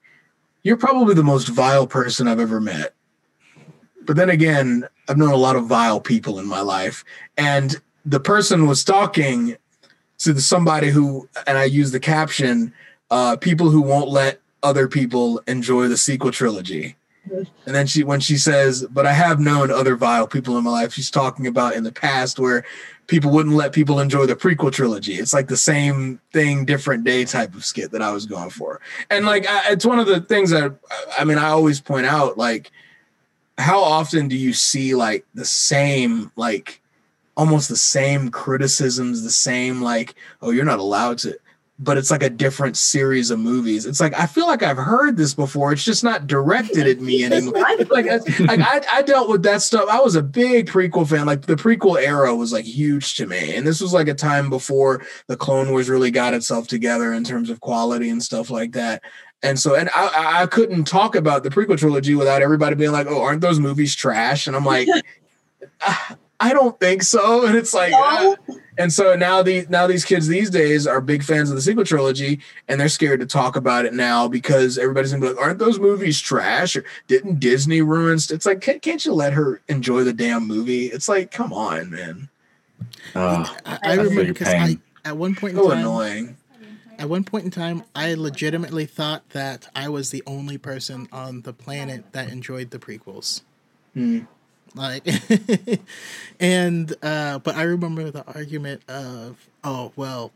"You're probably the most vile person I've ever met." But then again, I've known a lot of vile people in my life, and the person was talking to somebody who, and I use the caption, uh, people who won't let other people enjoy the sequel trilogy. And then she, when she says, but I have known other vile people in my life, she's talking about in the past where people wouldn't let people enjoy the prequel trilogy. It's like the same thing, different day type of skit that I was going for. And like, I, it's one of the things that, I mean, I always point out, like, how often do you see like the same, like, almost the same criticisms, the same like, oh, you're not allowed to. but it's like a different series of movies. It's like I feel like I've heard this before. It's just not directed at me anymore. like, like I, I dealt with that stuff. I was a big prequel fan. Like the prequel era was like huge to me, and this was like a time before the Clone Wars really got itself together in terms of quality and stuff like that. And so, and I, I couldn't talk about the prequel trilogy without everybody being like, "Oh, aren't those movies trash?" And I'm like, *laughs* I don't think so. *laughs* And it's like, no. uh, and so now the now these kids these days are big fans of the sequel trilogy, and they're scared to talk about it now because everybody's gonna be like, "Aren't those movies trash?" Or didn't Disney ruin? St-? It's like, can't, can't, you let her enjoy the damn movie? It's like, come on, man. Uh, I, I remember because I at one point in so time, annoying. At one point in time, I legitimately thought that I was the only person on the planet that enjoyed the prequels. Hmm. Like, *laughs* and uh, but I remember the argument of, oh well,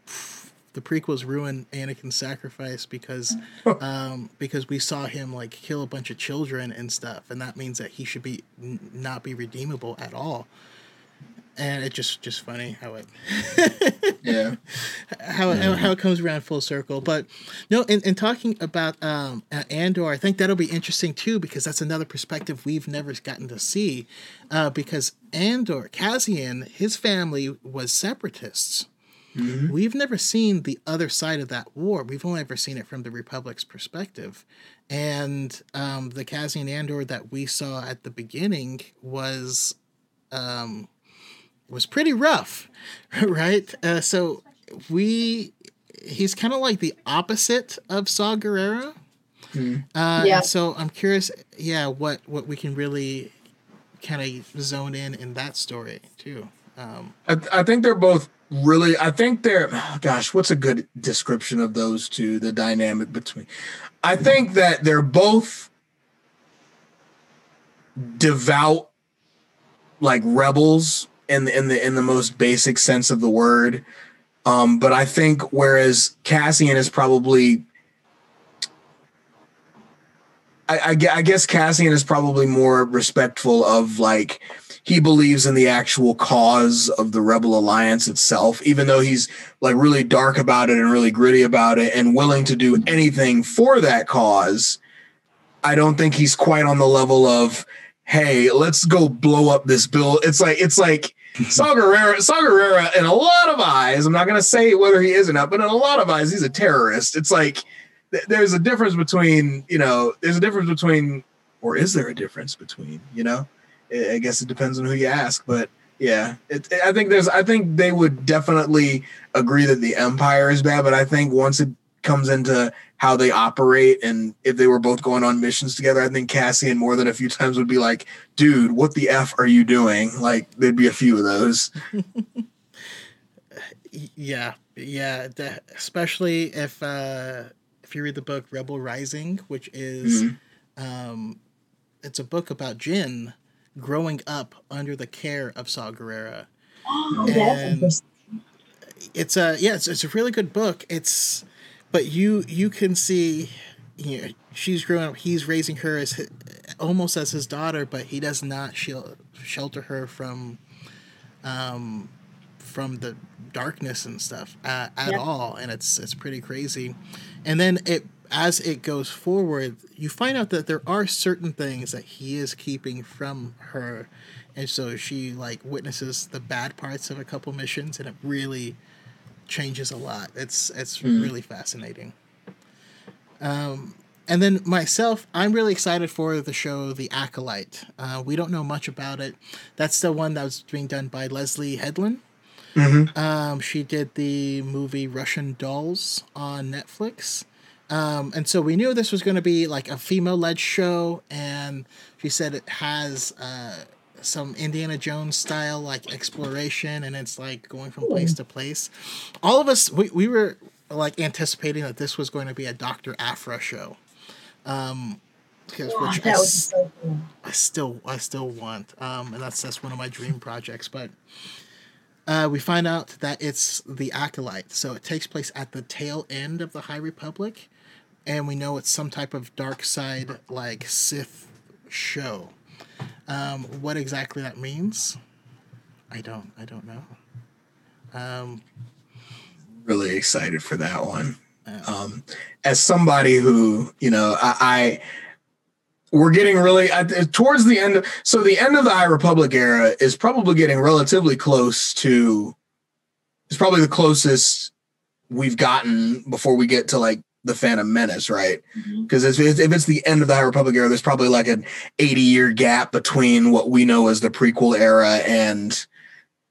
the prequels ruined Anakin's sacrifice because, *laughs* um, because we saw him like kill a bunch of children and stuff, and that means that he should be n- not be redeemable at all and it's just just funny how it *laughs* yeah. how, yeah. how it comes around full circle. But no in, in talking about um andor i think that'll be interesting too because that's another perspective we've never gotten to see uh because andor cassian his family was separatists. Mm-hmm. we've never seen the other side of that war. We've only ever seen it from the republic's perspective. And um the cassian andor that we saw at the beginning was um was pretty rough, *laughs* right? Uh, so we he's kind of like the opposite of Saw Gerrera. Hmm. Uh, yeah. So I'm curious, yeah, what what we can really kind of zone in in that story too. Um, I, I think they're both really. I think they're. Oh *sighs* gosh, what's a good description of those two? The dynamic between. I think that they're both devout, like rebels in the in the in the most basic sense of the word. Um, but I think whereas Cassian is probably I, I, I guess Cassian is probably more respectful of like he believes in the actual cause of the rebel alliance itself even though he's like really dark about it and really gritty about it and willing to do anything for that cause i don't think he's quite on the level of hey let's go blow up this bill it's like it's like Saw Gerrera, in a lot of eyes, I'm not going to say whether he is or not, but in a lot of eyes, he's a terrorist. It's like th- there's a difference between, you know, there's a difference between, or is there a difference between, you know? I guess it depends on who you ask, but yeah, it, I think there's, I think they would definitely agree that the Empire is bad, but I think once it comes into how they operate and if they were both going on missions together i think cassian more than a few times would be like dude what the f are you doing? Like there'd be a few of those. *laughs* Yeah yeah especially if uh if you read the book rebel rising which is mm-hmm. um it's a book about jyn growing up under the care of saw gerrera. *gasps* *gasps* Oh, and it's a yeah it's, it's a really good book. It's but you you can see you know, she's growing up he's raising her as his, almost as his daughter but he does not shel- shelter her from um from the darkness and stuff uh, at yeah. all. And it's it's pretty crazy. And then it as it goes forward you find out that there are certain things that he is keeping from her. And so she like witnesses the bad parts of a couple missions and it really changes a lot. It's it's mm. really fascinating. Um, and then myself, I'm really excited for the show The Acolyte. Uh, we don't know much about it. That's the one that was being done by Leslie Headland. Mm-hmm. Um, she did the movie Russian Dolls on Netflix. Um, and so we knew this was going to be like a female led show. And she said it has uh, some Indiana Jones style like exploration and it's like going from place to place. All of us we, we were like anticipating that this was going to be a Dr. Aphra show. Um because yeah, which I, so cool. I, still I still want. Um and that's that's one of my dream projects. But uh, we find out that it's the acolyte, so it takes place at the tail end of the High Republic, and we know it's some type of dark side like Sith show. Um, what exactly that means, I don't. I don't know. Um, really excited for that one. Um, as somebody who, you know, I, I we're getting really towards the end. Of, so the end of the High Republic era is probably getting relatively close to. It's probably the closest we've gotten before we get to like the Phantom Menace, right? Because mm-hmm. if, if it's the end of the High Republic era, there's probably like an 80 year gap between what we know as the prequel era and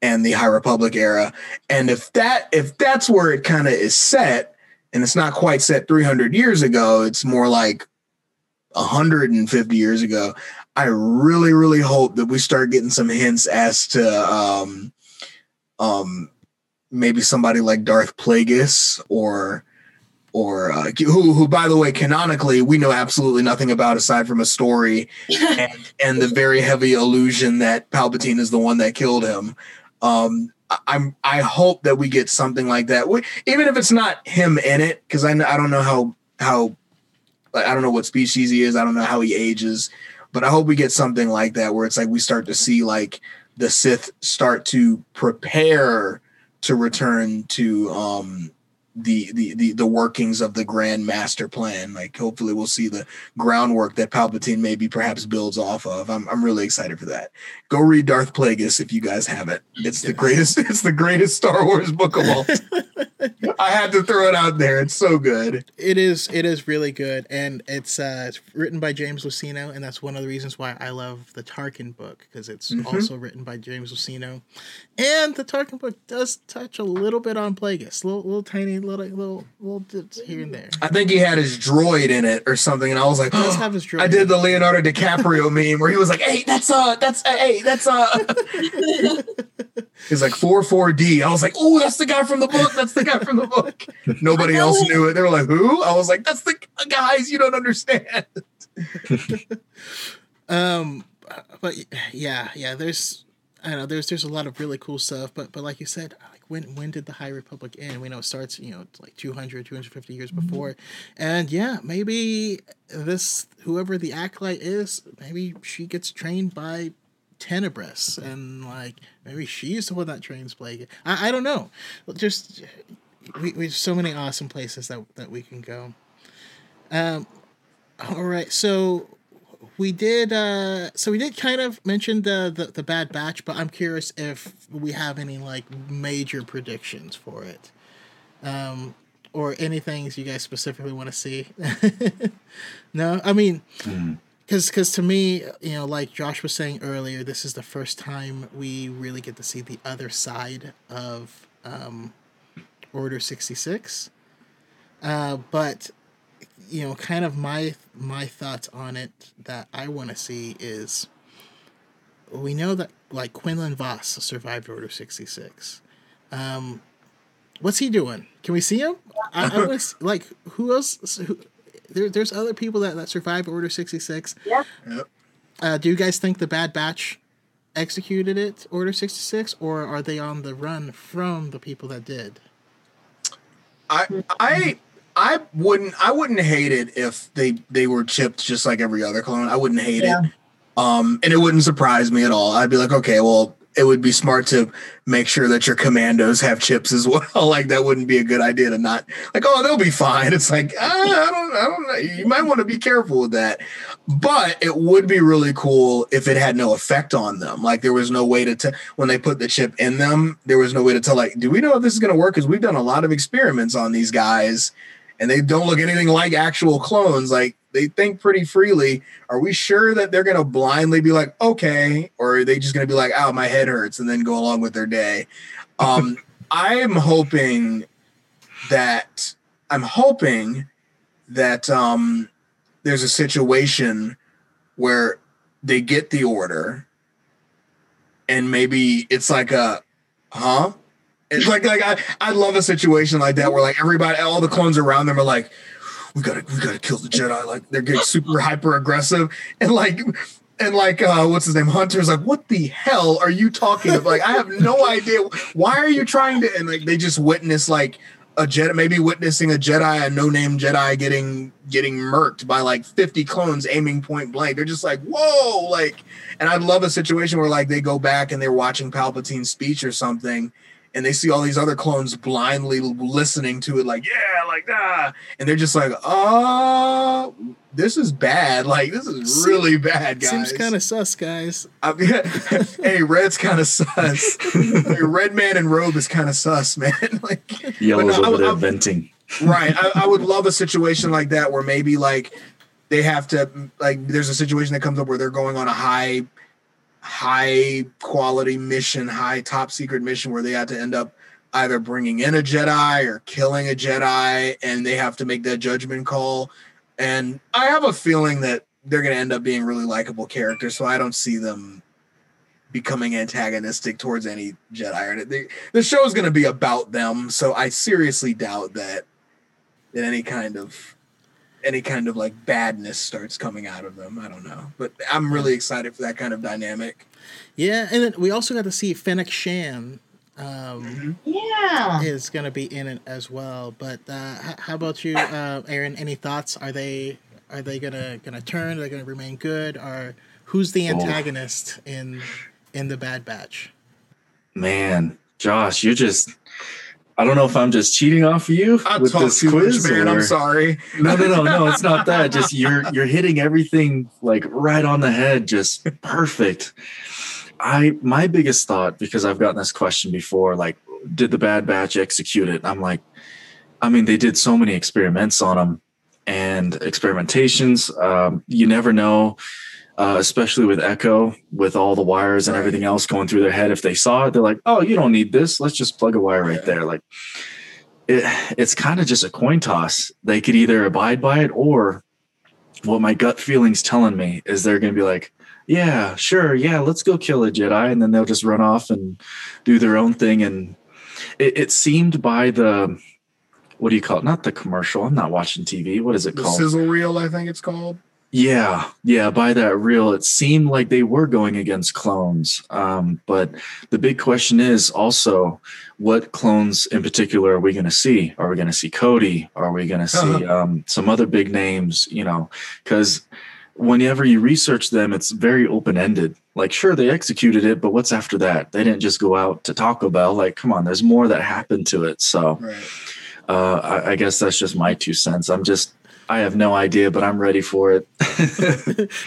and the High Republic era. And if that if that's where it kind of is set, and it's not quite set 300 years ago, it's more like 150 years ago. I really, really hope that we start getting some hints as to um, um, maybe somebody like Darth Plagueis or or uh, who, who, by the way, canonically we know absolutely nothing about aside from a story *laughs* and, and the very heavy illusion that Palpatine is the one that killed him. Um, I'm I hope that we get something like that, we, even if it's not him in it, because I I don't know how how I don't know what species he is. I don't know how he ages, but I hope we get something like that where it's like we start to see like the Sith start to prepare to return to um the, the the the workings of the grand master plan. Like hopefully we'll see the groundwork that Palpatine maybe perhaps builds off of. I'm I'm really excited for that. Go read Darth Plagueis if you guys haven't. It's the greatest. *laughs* It's the greatest Star Wars book of all. *laughs* I had to throw it out there. It's so good. It is. It is really good, and it's uh, it's written by James Luceno, and that's one of the reasons why I love the Tarkin book because it's mm-hmm. also written by James Luceno, and the Tarkin book does touch a little bit on Plagueis, little little tiny little little little dips here and there. I think he had his droid in it or something, and I was like, oh, *gasps* have his droid I did the Leonardo DiCaprio *laughs* meme where he was like, "Hey, that's uh, that's uh, hey, that's uh." *laughs* He's like four four D. I was like, "Oh, that's the guy from the book. That's the guy from the book." *laughs* Nobody else knew it. They were like, "Who?" I was like, "That's the guys you don't understand." um, but yeah, yeah. There's I don't know. There's there's a lot of really cool stuff, but but like you said, like when when did the High Republic end? We know it starts, you know, like 200, 250 years mm-hmm. before, and yeah, maybe this whoever the acolyte is, maybe she gets trained by Tenebrous, and like maybe she's the one that trains Plague. I I don't know. Just we we have so many awesome places that that we can go. Um, all right, so we did uh so we did kind of mention the, the the bad batch but i'm curious if we have any like major predictions for it. Um or anything you guys specifically want to see. *laughs* No? I mean because mm-hmm. because to me you know like josh was saying earlier this is the first time we really get to see the other side of um order 66 uh but you know, kind of my my thoughts on it that I want to see is we know that like Quinlan Vos survived Order sixty six. Um, what's he doing? Can we see him? I, I was *laughs* like, who else? Who, there, there's other people that, that survived Order sixty six. Yeah. Yep. Uh, do you guys think the Bad Batch executed it, Order sixty six, or are they on the run from the people that did? I I I wouldn't I wouldn't hate it if they they were chipped just like every other clone. I wouldn't hate yeah. it. Um and it wouldn't surprise me at all. I'd be like, okay, well, it would be smart to make sure that your commandos have chips as *laughs* well. like that wouldn't be a good idea to not like, oh, they'll be fine. *laughs* It's like, ah, I don't, I don't know. You might want to be careful with that. But it would be really cool if it had no effect on them. Like there was no way to tell when they put the chip in them, there was no way to tell, like, do we know if this is going to work? Because we've done a lot of experiments on these guys and they don't look anything like actual clones. Like they think pretty freely. Are we sure that they're going to blindly be like, okay, or are they just going to be like, oh, my head hurts, and then go along with their day? Um, *laughs* I'm hoping that I'm hoping that um, there's a situation where they get the order, and maybe it's like a, huh? It's *laughs* like like I I love a situation like that where like everybody all the clones around them are like we gotta we gotta kill the Jedi. Like they're getting super hyper aggressive. And like and like uh what's his name? Hunter's like what the hell are you talking about? Like I have no *laughs* idea. Why are you trying to and like they just witness like a Jedi maybe witnessing a Jedi a no name Jedi getting getting murked by like 50 clones aiming point blank. They're just like whoa like and I'd love a situation where like they go back and they're watching Palpatine's speech or something and they see all these other clones blindly listening to it, like yeah, like ah, and they're just like, oh, this is bad. Like this is really bad, guys. Seems kind of sus, guys. I mean, *laughs* hey, Red's kind of sus. Red man in robe is kind of sus, *laughs* man. like Yellow's no, over there venting. right. I, I would love a situation like that where maybe like they have to like there's a situation that comes up where they're going on a high high quality mission, high top secret mission where they have to end up either bringing in a Jedi or killing a Jedi and they have to make that judgment call. And I have a feeling that they're going to end up being really likable characters, so I don't see them becoming antagonistic towards any Jedi. They, the show is going to be about them, so I seriously doubt that that any kind of any kind of like badness starts coming out of them. I don't know, but I'm really excited for that kind of dynamic. Yeah, and then we also got to see Fennec Shand. Um, mm-hmm. yeah, is going to be in it as well. But uh, how about you, uh, Aaron? Any thoughts? Are they are they gonna gonna turn? Are they gonna remain good? Or who's the oh. antagonist oh. in in the Bad Batch? Man, Josh, you're just I don't know if I'm just cheating off of you I with this quiz, much, man. Or... I'm sorry. No, no, no, no. It's not that. Just you're you're hitting everything like right on the head, just perfect. I my biggest thought because I've gotten this question before, like, did the Bad Batch execute it? I'm like, I mean, they did so many experiments on them and experimentations. Um, you never know uh, especially with Echo, with all the wires and everything else going through their head. If they saw it, they're like, "Oh, you don't need this. Let's just plug a wire right there." Like, it, it's kind of just a coin toss. They could either abide by it, or what my gut feeling's telling me is they're going to be like, "Yeah, sure, yeah, let's go kill a Jedi," and then they'll just run off and do their own thing. And it, it seemed by the what do you call it? Not the commercial. I'm not watching TV. What is it the called? Sizzle reel, I think it's called. Yeah, yeah. By that reel, it seemed like they were going against clones. Um, but the big question is also, what clones in particular are we going to see? Are we going to see Cody? Are we going to see uh-huh. um, some other big names? You know, because whenever you research them, it's very open ended. Like, sure, they executed it, but what's after that? They didn't just go out to Taco Bell. Like, come on, there's more that happened to it. So. Right. Uh, I, I guess that's just my two cents. I'm just I have no idea, but I'm ready for it. *laughs*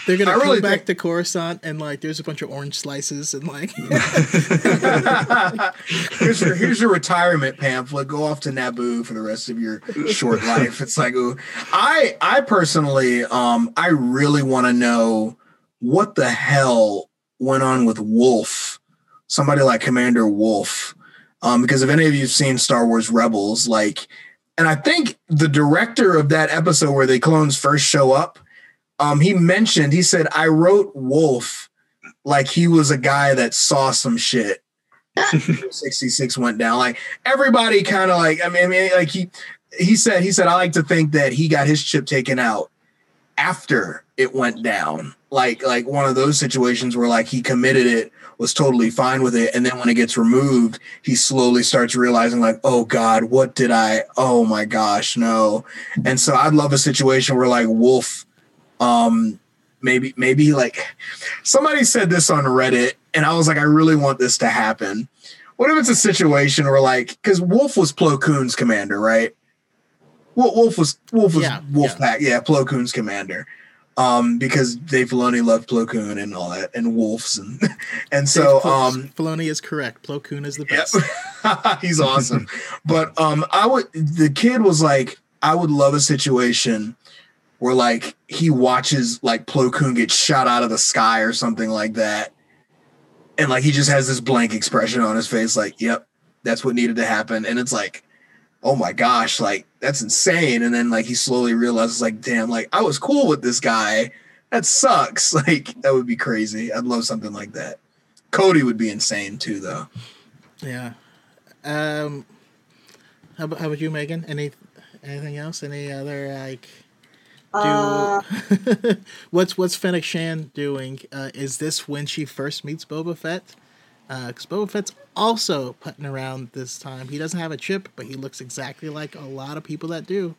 They're gonna I come really back think... to Coruscant and like there's a bunch of orange slices and like *laughs* *laughs* here's your here's your retirement pamphlet. Go off to Naboo for the rest of your short life. It's like ooh. I I personally um I really want to know what the hell went on with Wolffe, somebody like Commander Wolffe. Um, because if any of you've seen Star Wars Rebels, like and I think the director of that episode where the clones first show up, um, he mentioned he said I wrote Wolffe like he was a guy that saw some shit. *laughs* 66 went down. Like everybody kind of like I mean, I mean like he he said he said I like to think that he got his chip taken out after it went down. Like like one of those situations where like he committed it was totally fine with it. And then when it gets removed, he slowly starts realizing, like, oh God, what did I? Oh my gosh, no. And so I'd love a situation where like Wolffe um, maybe, maybe like somebody said this on Reddit, and I was like, I really want this to happen. What if it's a situation where like, because Wolffe was Plo Koon's commander, right? Wolffe was Wolffe was yeah, Wolf yeah. Pack, yeah, Plo Koon's commander um, because Dave Filoni loved Plo Koon and all that, and wolves, and *laughs* and so Dave um, Filoni is correct. Plo Koon is the best. Yep. *laughs* He's awesome, but um, I would. The kid was like, I would love a situation where like he watches like Plo Koon get shot out of the sky or something like that, and like he just has this blank expression on his face, like, "Yep, that's what needed to happen," and it's like oh my gosh, like that's insane. And then like he slowly realizes, like, damn, like I was cool with this guy. That sucks. *laughs* Like that would be crazy. I'd love something like that. Cody would be insane too, though. Yeah. Um. How about, how about you, Megan? Any anything else? Any other like? Do uh, *laughs* what's what's Fennec Shand doing? Uh, is this when she first meets Boba Fett? Uh, because uh, Boba Fett's also putting around this time. He doesn't have a chip, but he looks exactly like a lot of people that do.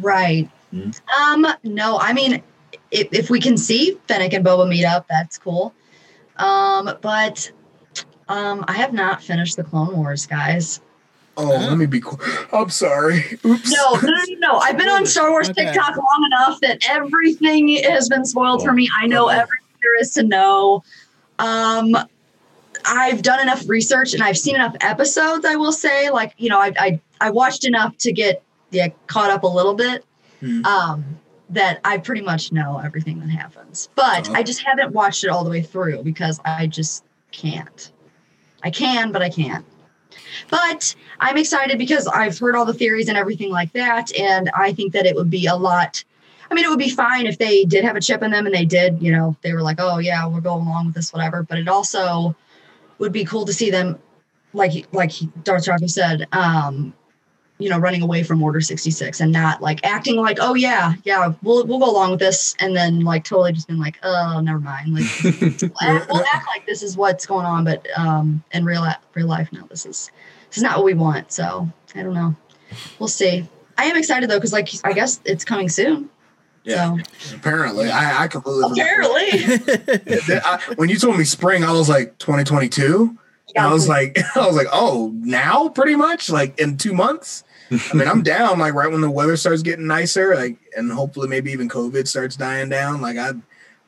Right. Mm-hmm. Um. No, I mean, if, if we can see Fennec and Boba meet up, that's cool. Um. But Um, I have not finished the Clone Wars, guys. Oh, let me be. Qu- I'm sorry. Oops. No, no, no, no. I've been on Star Wars Okay. TikTok long enough that everything has been spoiled for me. I know Okay. everything there is to know. Um, I've done enough research and I've seen enough episodes. I will say, like you know, I I, I watched enough to get yeah caught up a little bit. Hmm. Um, that I pretty much know everything that happens, but Oh. I just haven't watched it all the way through because I just can't. I can, but I can't. But I'm excited because I've heard all the theories and everything like that. And I think that it would be a lot. I mean, it would be fine if they did have a chip in them and they did, you know, they were like, oh, yeah, we're going along with this, whatever. But it also would be cool to see them, like, like Darth Draco said, um, you know, running away from Order 66 and not like acting like, oh, yeah, yeah, we'll, we'll go along with this. And then like totally just being like, oh, never mind. Like, *laughs* we'll act, we'll act like this is what's going on, but um, in real real life, no, this is this is not what we want. So I don't know. We'll see. I am excited though, because like I guess it's coming soon. Yeah. So Apparently, I I completely. apparently, *laughs* I, when you told me spring, I was like 2022. And I was like, *laughs* I was like, oh, now pretty much like in two months. I mean, I'm down like right when the weather starts getting nicer, like, and hopefully maybe even COVID starts dying down. Like, I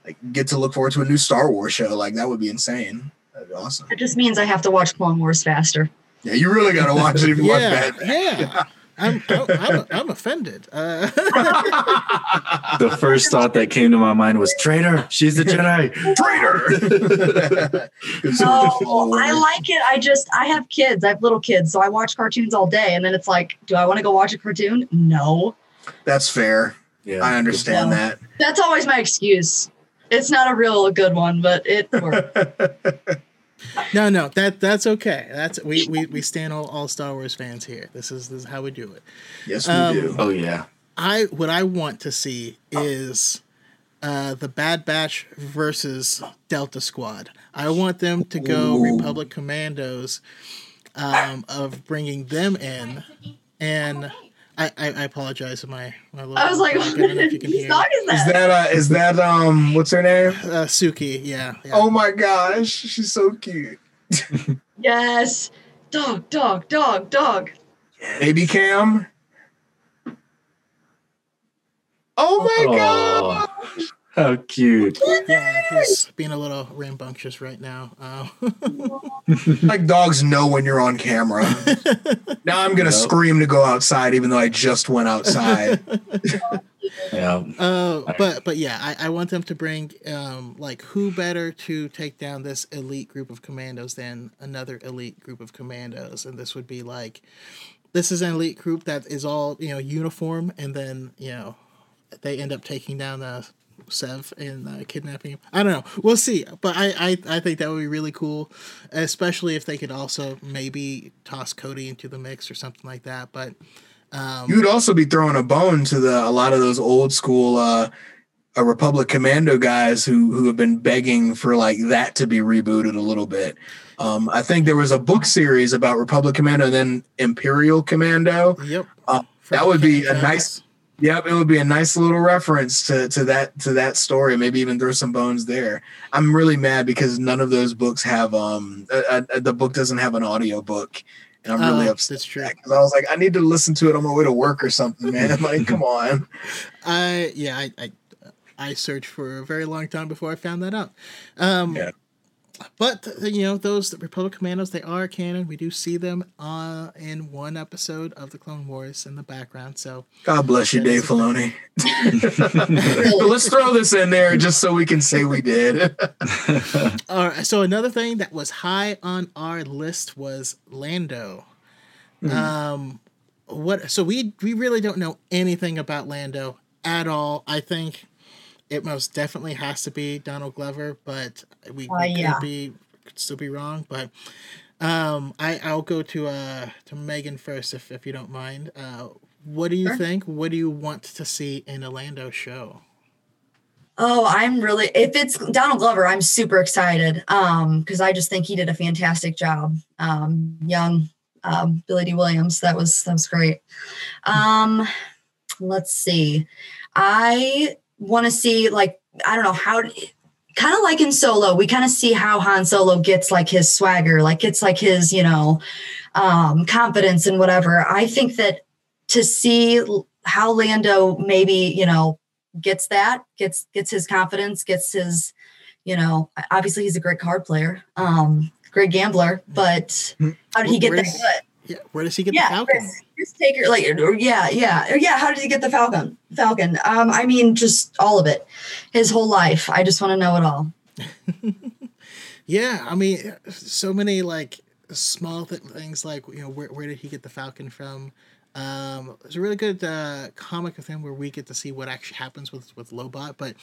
like get to look forward to a new Star Wars show. Like, that would be insane. That'd be awesome. it just means I have to watch Clone Wars faster. Yeah, you really got to watch it if you yeah, want Bad yeah. *laughs* I'm, I'm, I'm, I'm offended. Uh, *laughs* the first thought that came to my mind was traitor. She's *laughs* *laughs* a Jedi. Traitor. No, I like it. I just I have kids. I have little kids, so I watch cartoons all day, and then it's like, do I want to go watch a cartoon? No. That's fair. Yeah. I understand No. that. That's always my excuse. It's not a real good one, but it works. No, no, that that's okay. That's we we, we stand all, all Star Wars fans here. This is this is how we do it. Yes, we Um, do. Oh yeah. I what I want to see is uh, the Bad Batch versus Delta Squad. I want them to go Ooh. Republic Commandos, um, of bringing them in, and I, I, I apologize for my my little. I was like, I what don't know if you *laughs* can hear. song is Is that? that uh is that um what's her name? Uh, Suki, yeah, yeah. Oh my gosh, she's so cute. *laughs* Yes. Dog, dog, dog, dog. Baby Cam. Oh my god. Oh, how cute. yeah, he's being a little rambunctious right now. Uh, *laughs* Like dogs know when you're on camera. *laughs* now I'm gonna Yep. scream to go outside even though I just went outside. *laughs* Yeah. Uh, but but yeah, I, I want them to bring um like who better to take down this elite group of commandos than another elite group of commandos, and this would be like this is an elite group that is all you know uniform, and then you know they end up taking down the Sev and uh, kidnapping him. I don't know. We'll see. But I, I I think that would be really cool, especially if they could also maybe toss Cody into the mix or something like that. But um, You'd also be throwing a bone to the a lot of those old school uh uh, Republic Commando guys who who have been begging for like that to be rebooted a little bit. Um, I think there was a book series about Republic Commando and then Imperial Commando. Yep. Uh, that would be a nice-. Yep, it would be a nice little reference to to that to that story. Maybe even throw some bones there. I'm really mad because none of those books have um uh, uh, the book doesn't have an audio book, and I'm really Oh, upset That's true. because I was like, I need to listen to it on my way to work or something, man. *laughs* like, come on. I yeah, I, I I searched for a very long time before I found that out. Um, Yeah. But you know those Republic Commandos, they are canon. We do see them uh, in one episode of the Clone Wars in the background. So God bless you, Dave Filoni. *laughs* Let's throw this in there just so we can say we did. *laughs* All right. So another thing that was high on our list was Lando. Um, what? So we we really don't know anything about Lando at all. I think it most definitely has to be Donald Glover, but we, Uh, we yeah. could be could still be wrong. But um, I I'll go to uh to Megan first if if you don't mind. Uh, what do you Sure. think? What do you want to see in a Lando show? Oh, I'm really if it's Donald Glover, I'm super excited. Um, because I just think he did a fantastic job. Um, young um Billy Dee Williams. That was that was great. Um, let's see. I want to see like I don't know how kind of like in Solo, we kind of see how Han Solo gets like his swagger, like it's like his, you know, um, confidence and whatever. I think that to see how Lando maybe, you know, gets that, gets gets his confidence, gets his, you know, obviously he's a great card player, um, great gambler, but Hmm. how did he get that Where's- good? Yeah, where does he get yeah, the Falcon? Chris, Chris Taker, like, or yeah, yeah, or yeah. How did he get the Falcon? Falcon. Um, I mean, just all of it, his whole life. I just want to know it all. *laughs* Yeah, I mean, so many like small th- things like you know where where did he get the Falcon from? Um, there's a really good uh, comic of him where we get to see what actually happens with with Lobot. But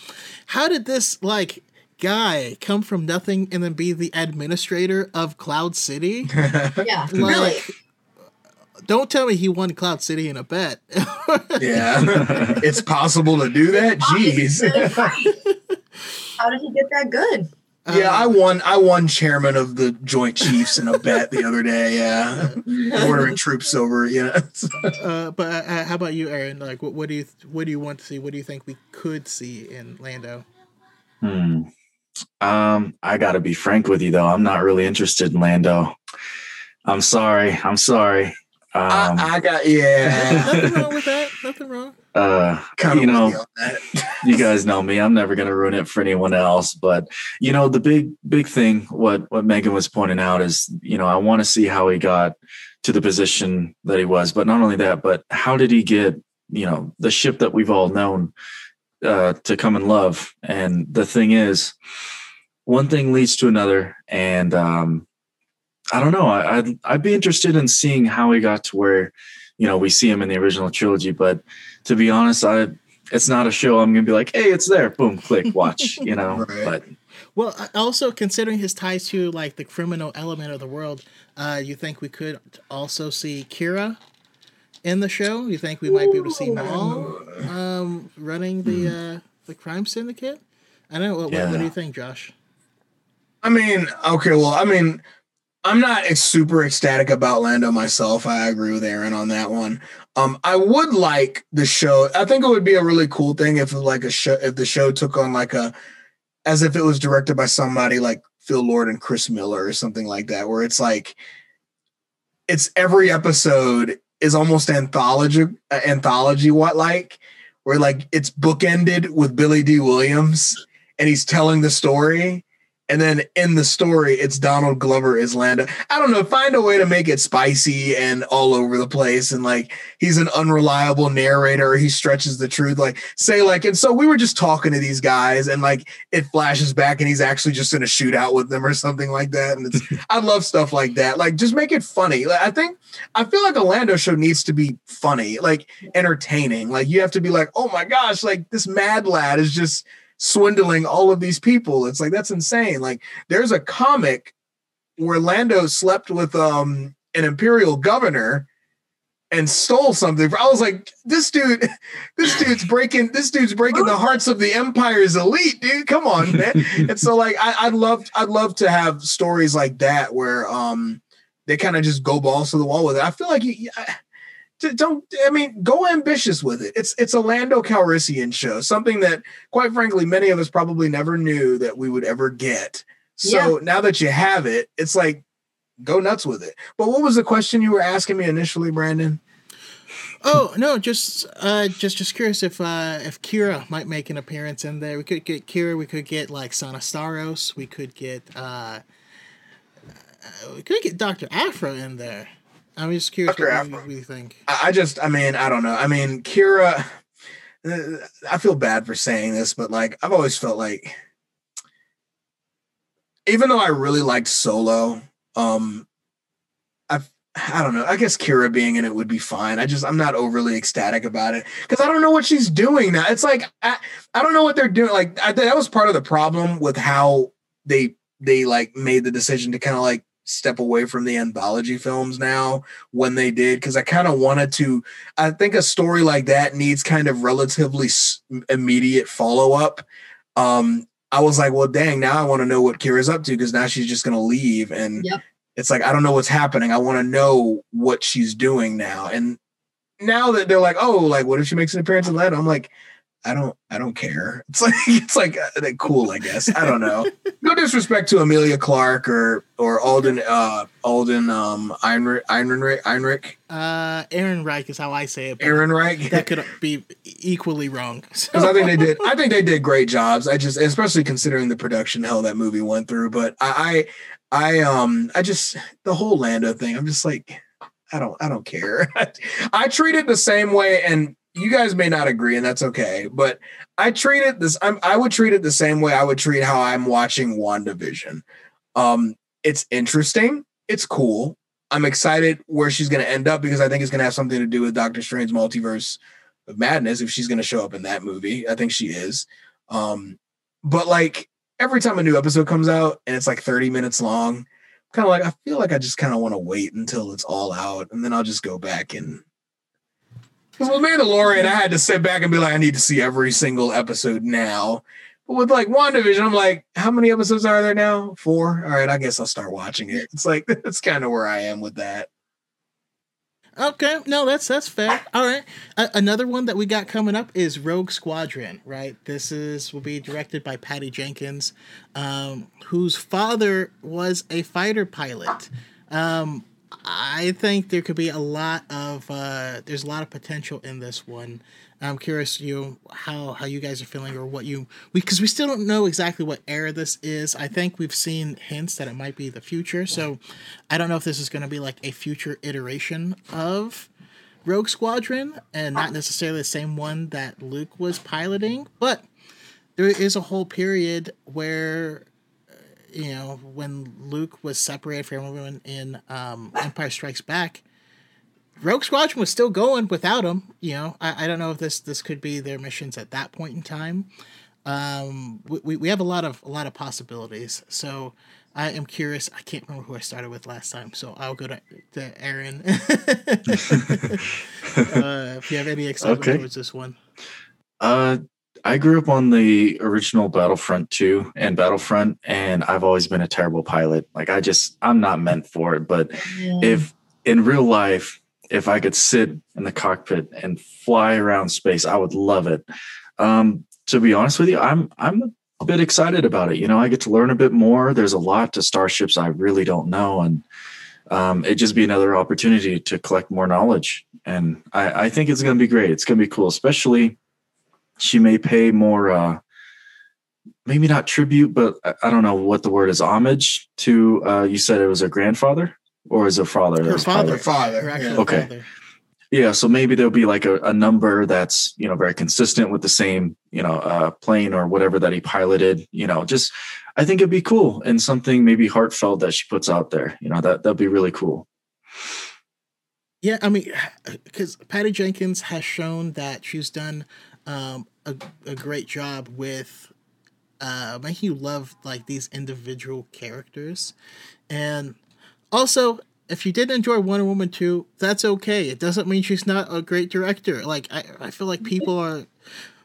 how did this like guy come from nothing and then be the administrator of Cloud City? *laughs* Yeah, Like, really. Don't tell me he won Cloud City in a bet. Yeah, *laughs* it's possible to do that. Jeez. How did he get that good? Yeah, I won. I won chairman of the Joint Chiefs in a bet the other day. Yeah, *laughs* ordering troops over. Yeah, *laughs* Uh, but uh, how about you, Aaron? Like, what, what do you what do you want to see? What do you think we could see in Lando? Hmm. Um, I gotta be frank with you though. I'm not really interested in Lando. I'm sorry. I'm sorry. Um, I, I got yeah. Nothing wrong with that. Nothing wrong. uh, Kind you know, *laughs* you guys know me. I'm never gonna ruin it for anyone else. But you know, the big big thing, what what Megan was pointing out is, you know, I want to see how he got to the position that he was. But not only that, but how did he get, you know, the ship that we've all known uh, to come and love? And the thing is, one thing leads to another, and um, I don't know. I, I'd I'd be interested in seeing how he got to where, you know, we see him in the original trilogy. But to be honest, I it's not a show I'm gonna be like, hey, it's there, boom, click, watch, *laughs* you know. Right. But Well, uh, also considering his ties to like the criminal element of the world, uh, you think we could also see Qi'ra in the show? You think we might be able to see Maul um, running the uh, the crime syndicate? I don't know. What, what, what do you think, Josh? I mean, okay, well, I mean, I'm not super ecstatic about Lando myself. I agree with Aaron on that one. Um, I would like the show. I think it would be a really cool thing if like a show if the show took on like a as if it was directed by somebody like Phil Lord and Chris Miller or something like that, where it's like it's every episode is almost anthology uh, anthology what like where like it's bookended with Billy Dee Williams and he's telling the story and then in the story it's donald glover as lando. I don't know find a way to make it spicy and all over the place. And like he's an unreliable narrator. He stretches the truth. Like say like and so we were just talking to these guys and like it flashes back and he's actually just in a shootout with them or something like that. And it's *laughs* i love stuff like that. Like just make it funny. Like, i think i feel like a lando show needs to be funny like entertaining. Like you have to be like oh my gosh like this mad lad is just swindling all of these people. It's like that's insane. Like there's a comic where Lando slept with um an imperial governor and stole something. I was like, this dude, *laughs* this dude's breaking, this dude's breaking the hearts of the empire's elite, dude. Come on, man. *laughs* and so like I, I'd love I'd love to have stories like that where um they kind of just go balls to the wall with it. I feel like you, I- don't I mean go ambitious with it. It's it's a Lando Calrissian show, something that quite frankly many of us probably never knew that we would ever get. So now that you have it, it's like go nuts with it. But what was the question you were asking me initially, Brandon? Oh no, just uh, just just curious if uh, if Qi'ra might make an appearance in there. We could get Qi'ra. We could get like Sonostaros. We could get uh, uh, we could get Doctor Aphra in there. I'm just curious Dr. what what you think. I, just, I mean, I don't know. I mean, Qi'ra, I feel bad for saying this, but like, I've always felt like, even though I really liked Solo, um, I, I don't know. I guess Kira being in it would be fine. I just, I'm not overly ecstatic about it because I don't know what she's doing now. It's like I, I don't know what they're doing. Like I, that was part of the problem with how they they like made the decision to kind of like step away from the anthology films now when they did because I kind of wanted to. I think a story like that needs kind of relatively s- immediate follow up. Um, I was like, well, dang, now I want to know what Qi'ra's up to because now she's just gonna leave, and Yep. it's like I don't know what's happening. I want to know what she's doing now, and now that they're like, oh, like what if she makes an appearance in that? I'm like, I don't I don't care. *laughs* It's like it's like uh, cool, I guess. I don't know. *laughs* no disrespect to Emilia Clarke or or Alden uh Alden um Einrich Einrich Einrich. Uh Aaron Reich is how I say it. Aaron Reich. That could be equally wrong. *laughs* Because so. I think they did I think they did great jobs. I just especially considering the production hell that movie went through. But I I, I um I just the whole Lando thing, I'm just like I don't I don't care. I treat it the same way and you guys may not agree, and that's okay. But I treat it this. I'm, I would treat it the same way I would treat how I'm watching WandaVision. Um, it's interesting. It's cool. I'm excited where she's going to end up because I think it's going to have something to do with Doctor Strange Multiverse of Madness if she's going to show up in that movie. I think she is. Um, but like every time a new episode comes out and it's like 30 minutes long, kind of like I feel like I just kind of want to wait until it's all out and then I'll just go back and because with Mandalorian, I had to sit back and be like, I need to see every single episode now. But with like WandaVision, I'm like, how many episodes are there now? Four. All right, I guess I'll start watching it. It's like *laughs* that's kind of where I am with that. Okay, no, that's that's fair. All right, another one that we got coming up is Rogue Squadron. Right, this is will be directed by Patty Jenkins, um, whose father was a fighter pilot. Um, I think there could be a lot of uh, there's a lot of potential in this one. I'm curious you how how you guys are feeling or what you because we, we still don't know exactly what era this is. I think we've seen hints that it might be the future. So I don't know if this is going to be like a future iteration of Rogue Squadron and not necessarily the same one that Luke was piloting, but there is a whole period where you know, when Luke was separated from everyone in um, Empire Strikes Back, Rogue Squadron was still going without him. You know, I, I don't know if this this could be their missions at that point in time. Um, we, we have a lot of a lot of possibilities. So I am curious. I can't remember who I started with last time, so I'll go to, to Aaron. *laughs* uh, if you have any excitement okay. towards this one. Uh, I grew up on the original Battlefront 2 and Battlefront, and I've always been a terrible pilot. Like, I just, I'm not meant for it. But yeah. if in real life, if I could sit in the cockpit and fly around space, I would love it. Um, to be honest with you, I'm, I'm a bit excited about it. You know, I get to learn a bit more. There's a lot to starships I really don't know. And um, it'd just be another opportunity to collect more knowledge. And I, I think it's going to be great. It's going to be cool, especially she may pay more uh maybe not tribute but i don't know what the word is homage to uh you said it was her grandfather or is a father her father father, father. Yeah. okay father. yeah so maybe there'll be like a, a, number that's you know very consistent with the same you know uh plane or whatever that he piloted you know just i think it'd be cool and something maybe heartfelt that she puts out there you know that that'd be really cool yeah i mean *sighs* because patty jenkins has shown that she's done um, a, a great job with uh, making you love like these individual characters. And also, if you didn't enjoy Wonder Woman 2, that's okay. It doesn't mean she's not a great director. Like I, I feel like people are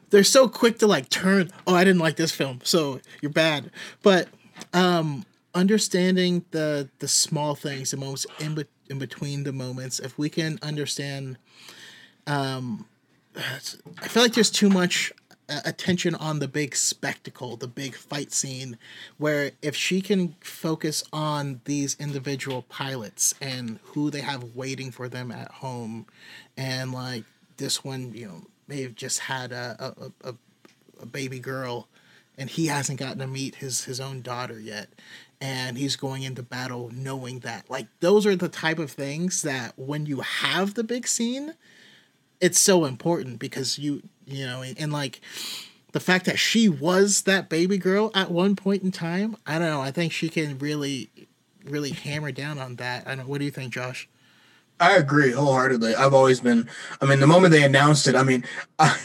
they're so quick to like turn, oh, I didn't like this film, so you're bad. But um understanding the the small things, the moments in, be- in between the moments, if we can understand um I feel like there's too much uh, attention on the big spectacle, the big fight scene, where if she can focus on these individual pilots and who they have waiting for them at home, and like this one, you know, may have just had a a, a, a baby girl, and he hasn't gotten to meet his his own daughter yet, and he's going into battle knowing that. Like those are the type of things that when you have the big scene it's so important because you you know and, and, like the fact that she was that baby girl at one point in time i don't know i think she can really really hammer down on that i don't what do you think josh I agree wholeheartedly. I've always been. I mean, the moment they announced it, I mean, *laughs* I,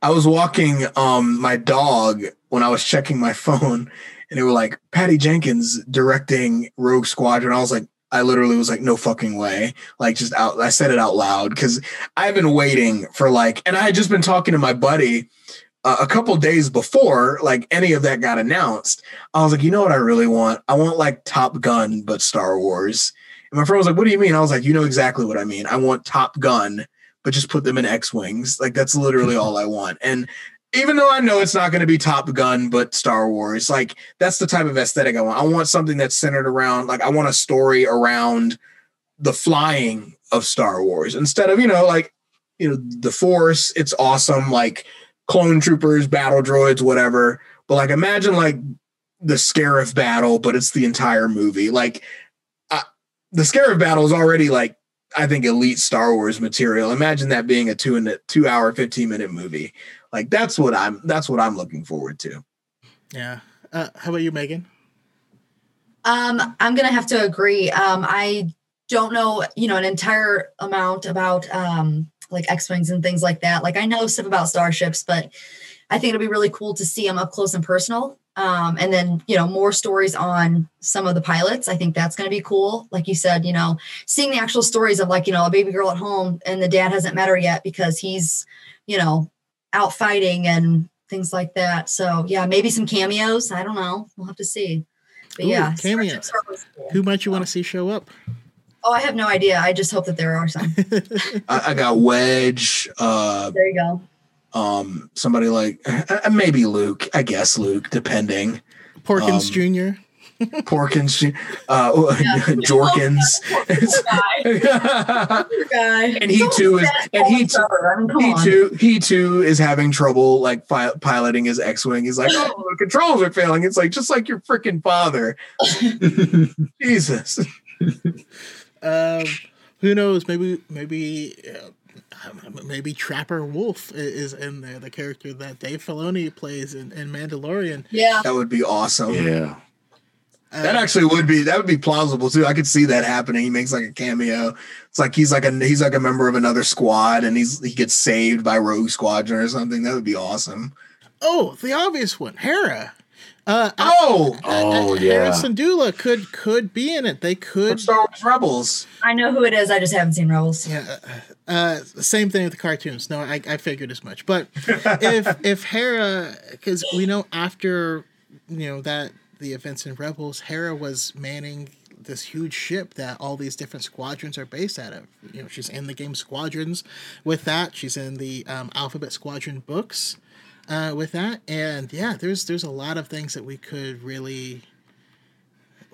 I was walking um my dog when I was checking my *laughs* phone, and they were like Patty Jenkins directing Rogue Squadron. I was like, I literally was like, no fucking way. Like, just out, I said it out loud because I've been waiting for like, and I had just been talking to my buddy uh, a couple days before like any of that got announced. I was like, you know what I really want? I want like Top Gun, but Star Wars. And my friend was like, what do you mean? I was like, you know exactly what I mean. I want Top Gun, but just put them in X Wings. Like, that's literally *laughs* all I want. And even though I know it's not going to be Top Gun, but Star Wars, like that's the type of aesthetic I want. I want something that's centered around, like, I want a story around the flying of Star Wars instead of, you know, like, you know, the Force, it's awesome, like clone troopers, battle droids, whatever. But like, imagine like the Scarif battle, but it's the entire movie. Like, uh, the Scarif battle is already like, I think elite Star Wars material. Imagine that being a two and a two hour, 15 minute movie. Like that's what I'm that's what I'm looking forward to. Yeah. Uh, how about you, Megan? Um, I'm gonna have to agree. Um, I don't know, you know, an entire amount about um like X-wings and things like that. Like I know stuff about starships, but I think it'll be really cool to see them up close and personal. Um, and then you know more stories on some of the pilots. I think that's going to be cool. Like you said, you know, seeing the actual stories of like you know a baby girl at home and the dad hasn't met her yet because he's you know out fighting and things like that. So yeah, maybe some cameos. I don't know. We'll have to see. But Ooh, yeah, cameos. Cool. Who might you want to see show up? Oh, I have no idea. I just hope that there are some. *laughs* I, I, got Wedge. Uh, there you go. Um, somebody like uh, maybe Luke. I guess Luke, depending. Porkins um, Jr. Porkins, uh, yeah. *laughs* Jorkins, *laughs* and he too is, and he too, he too, he too is having trouble like fi- piloting his X-wing. He's like, oh, the controls are failing. It's like just like your freaking father. *laughs* Jesus. Um, who knows? Maybe, maybe. Uh, maybe Trapper Wolf is in there, the character that Dave Filoni plays in, in Mandalorian. Yeah, that would be awesome. Yeah, that actually would be that would be plausible too. I could see that happening. He makes like a cameo. It's like he's like a he's like a member of another squad, and he's he gets saved by Rogue Squadron or something. That would be awesome. Oh, the obvious one, Hera. Uh, oh, oh yeah. Hera Syndulla could could be in it. They could. Star Wars Rebels. I know who it is. I just haven't seen Rebels. Yeah. Uh, uh same thing with the cartoons. No, I, I figured as much. But *laughs* if if Hera, because we know after you know that the events in Rebels, Hera was manning this huge ship that all these different squadrons are based out of. You know, she's in the game Squadrons with that. She's in the um, Alphabet Squadron books uh, with that, and yeah, there's there's a lot of things that we could really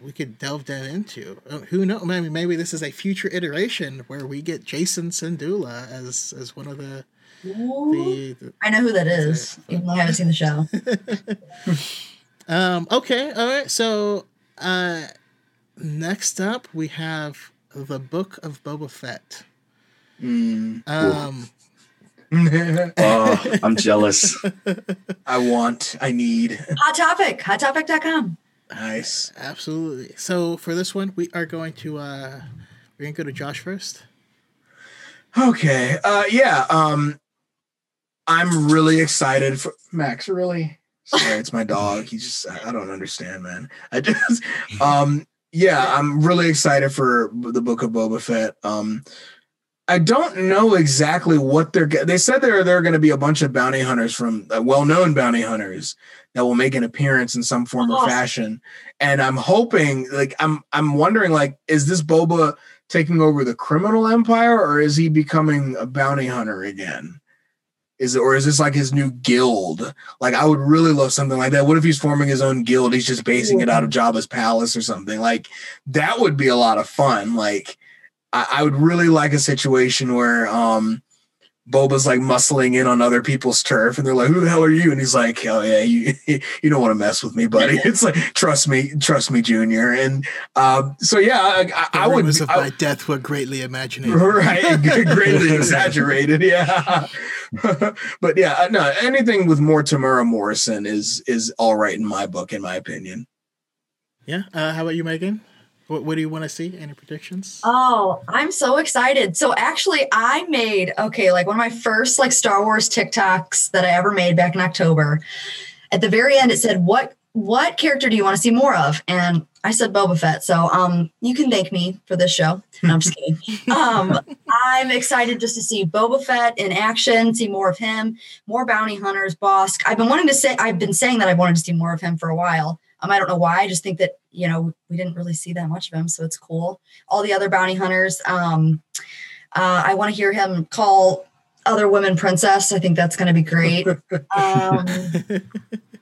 we could delve down into. Uh, who knows? Maybe maybe this is a future iteration where we get Jacen Syndulla as as one of the. The, the, I know who that is, even though I haven't seen the show. *laughs* Um, okay, all right. So uh, next up, we have the Book of Boba Fett. Mm. Um, *laughs* oh, *laughs* I'm jealous. I want, I need. Hot topic, hottopic.com. Nice. Absolutely. So for this one, we are going to uh we're gonna go to Josh first. Okay. Uh yeah. Um I'm really excited for Max, really? Sorry, it's my dog. He just I don't understand, man. I just um yeah, I'm really excited for the book of Boba Fett. Um I don't know exactly what they're they said there there are going to be a bunch of bounty hunters from uh, well-known bounty hunters that will make an appearance in some form or fashion. And I'm hoping like I'm I'm wondering like is this Boba taking over the criminal empire or is he becoming a bounty hunter again? Is it, or is this like his new guild? Like, I would really love something like that. What if he's forming his own guild? He's just basing it out of Jabba's palace or something. Like, that would be a lot of fun. Like, I, I would really like a situation where, um, Boba's like muscling in on other people's turf, and they're like, "Who the hell are you?" And he's like, "Oh yeah, you *laughs* you don't want to mess with me, buddy." *laughs* It's like, "Trust me, trust me, Junior." And um, so yeah, I, I, I would. Of I, my death were greatly imaginated, *laughs* right? greatly exaggerated, yeah. but yeah, uh, no, anything with more Temuera Morrison is is all right in my book, in my opinion. Yeah. Uh, how about you, Megan? What, what do you want to see? Any predictions? Oh, I'm so excited. So actually I made okay, like one of my first like Star Wars TikToks that I ever made back in October. At the very end it said what what character do you want to see more of? And I said Boba Fett. So um you can thank me for this show. No, I'm just *laughs* kidding. Um I'm excited just to see Boba Fett in action, see more of him, more bounty hunters, Bossk. I've been wanting to say I've been saying that I've wanted to see more of him for a while. Um, I don't know why. I just think that you know we didn't really see that much of him, so it's cool. All the other bounty hunters. Um, uh, I want to hear him call other women princess. I think that's going to be great. *laughs* Um,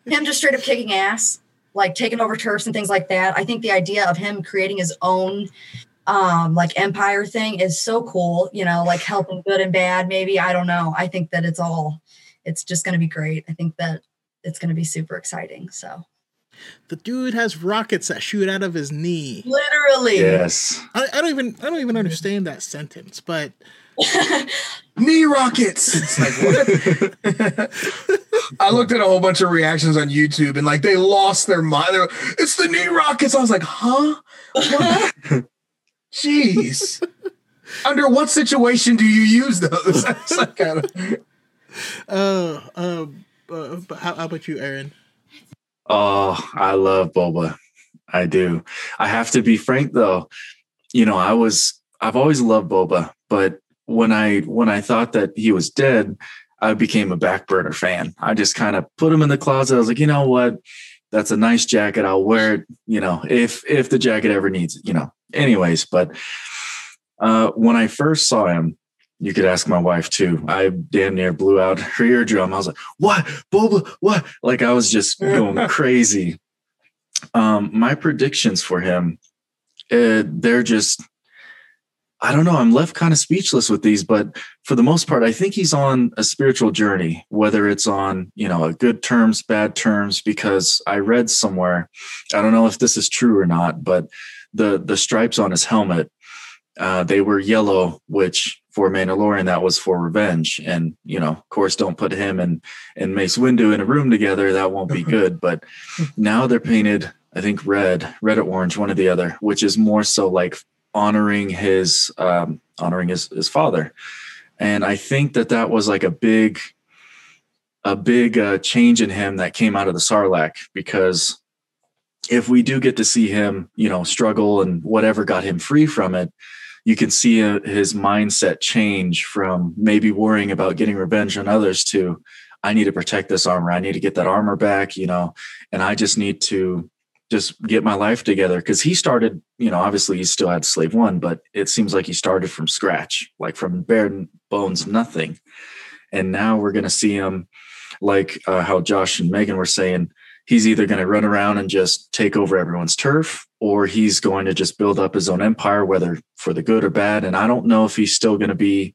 him just straight up kicking ass, like taking over turfs and things like that. I think the idea of him creating his own um like empire thing is so cool you know like helping good and bad maybe i don't know i think that it's all it's just going to be great i think that it's going to be super exciting so the dude has rockets that shoot out of his knee literally Yes. I, I don't even i don't even understand that sentence but *laughs* knee rockets. It's like what? *laughs* I looked at a whole bunch of reactions on YouTube and like they lost their mind. They were, it's the knee rockets. I was like, huh? What? *laughs* Jeez. Under what situation do you use those? It's like, I don't- uh um uh, but how, how about you aaron Oh, I love boba. I do. I have to be frank though. You know, I was I've always loved boba, but when I when I thought that he was dead, I became a back burner fan. I just kind of put him in the closet. I was like, you know what? That's a nice jacket. I'll wear it, you know, if if the jacket ever needs, it, you know. Anyways, but uh when I first saw him, you could ask my wife too. I damn near blew out her eardrum. I was like, "What, Boba? What?" Like I was just going *laughs* crazy. Um, my predictions for him, uh, they're just, I don't know. I'm left kind of speechless with these, but for the most part, I think he's on a spiritual journey. Whether it's on, you know, a good terms, bad terms, because I read somewhere, I don't know if this is true or not, but the the stripes on his helmet, uh, they were yellow, which for Mandalorian, that was for revenge. And, you know, of course, don't put him and, and Mace Windu in a room together. That won't be good. But now they're painted, I think, red, red or orange, one or the other, which is more so like honoring his, um, honoring his, his father. And I think that that was like a big, a big uh, change in him that came out of the Sarlacc because if we do get to see him, you know, struggle and whatever got him free from it, you can see uh, his mindset change from maybe worrying about getting revenge on others to I need to protect this armor. I need to get that armor back, you know, and I just need to just get my life together because he started, you know, obviously he still had slave one, but it seems like he started from scratch, like from bare bones, nothing. And now we're going to see him like uh, how Josh and Megan were saying, he's either going to run around and just take over everyone's turf or he's going to just build up his own empire whether for the good or bad and i don't know if he's still going to be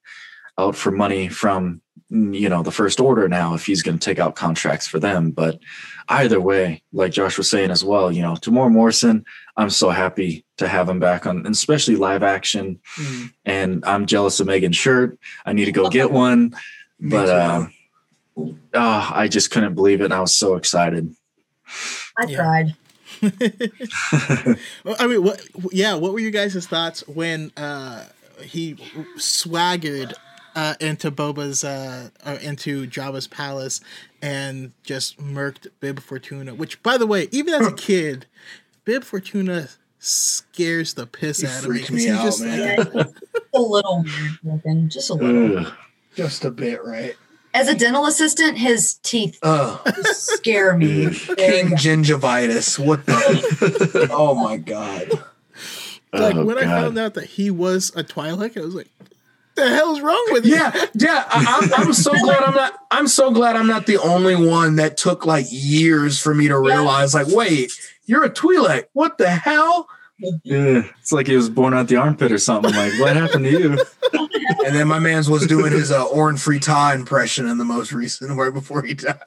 out for money from you know the first order now if he's going to take out contracts for them but either way like josh was saying as well you know Temuera morrison i'm so happy to have him back on and especially live action Mm. and i'm jealous of megan's shirt i need to go get *laughs* one but too. uh, oh, i just couldn't believe it and i was so excited I Yeah. cried. Well, *laughs* I mean, what? Yeah, what were you guys' thoughts when uh, he swaggered uh, into Boba's uh, uh, into Jabba's palace and just murked Bib Fortuna? Which, by the way, even as a kid, Bib Fortuna scares the piss He out of me. freaked 'cause me he's out, just man. Yeah, a little weird looking, just a little. Ugh. just a bit, right? As a dental assistant, his teeth Uh, scare me. King gingivitis. What the? *laughs* oh my god. like Oh, when I found out that he was a Twi'lek, I was like, "The hell's wrong with you?" Yeah, yeah. I, I'm, I'm so glad I'm not. I'm so glad I'm not the only one that took like years for me to realize. Like, wait, you're a Twi'lek. What the hell? Yeah, it's like he was born out the armpit or something. Like, what happened to you? And then my man's was doing his uh, Orin Frita impression in the most recent, right before he died.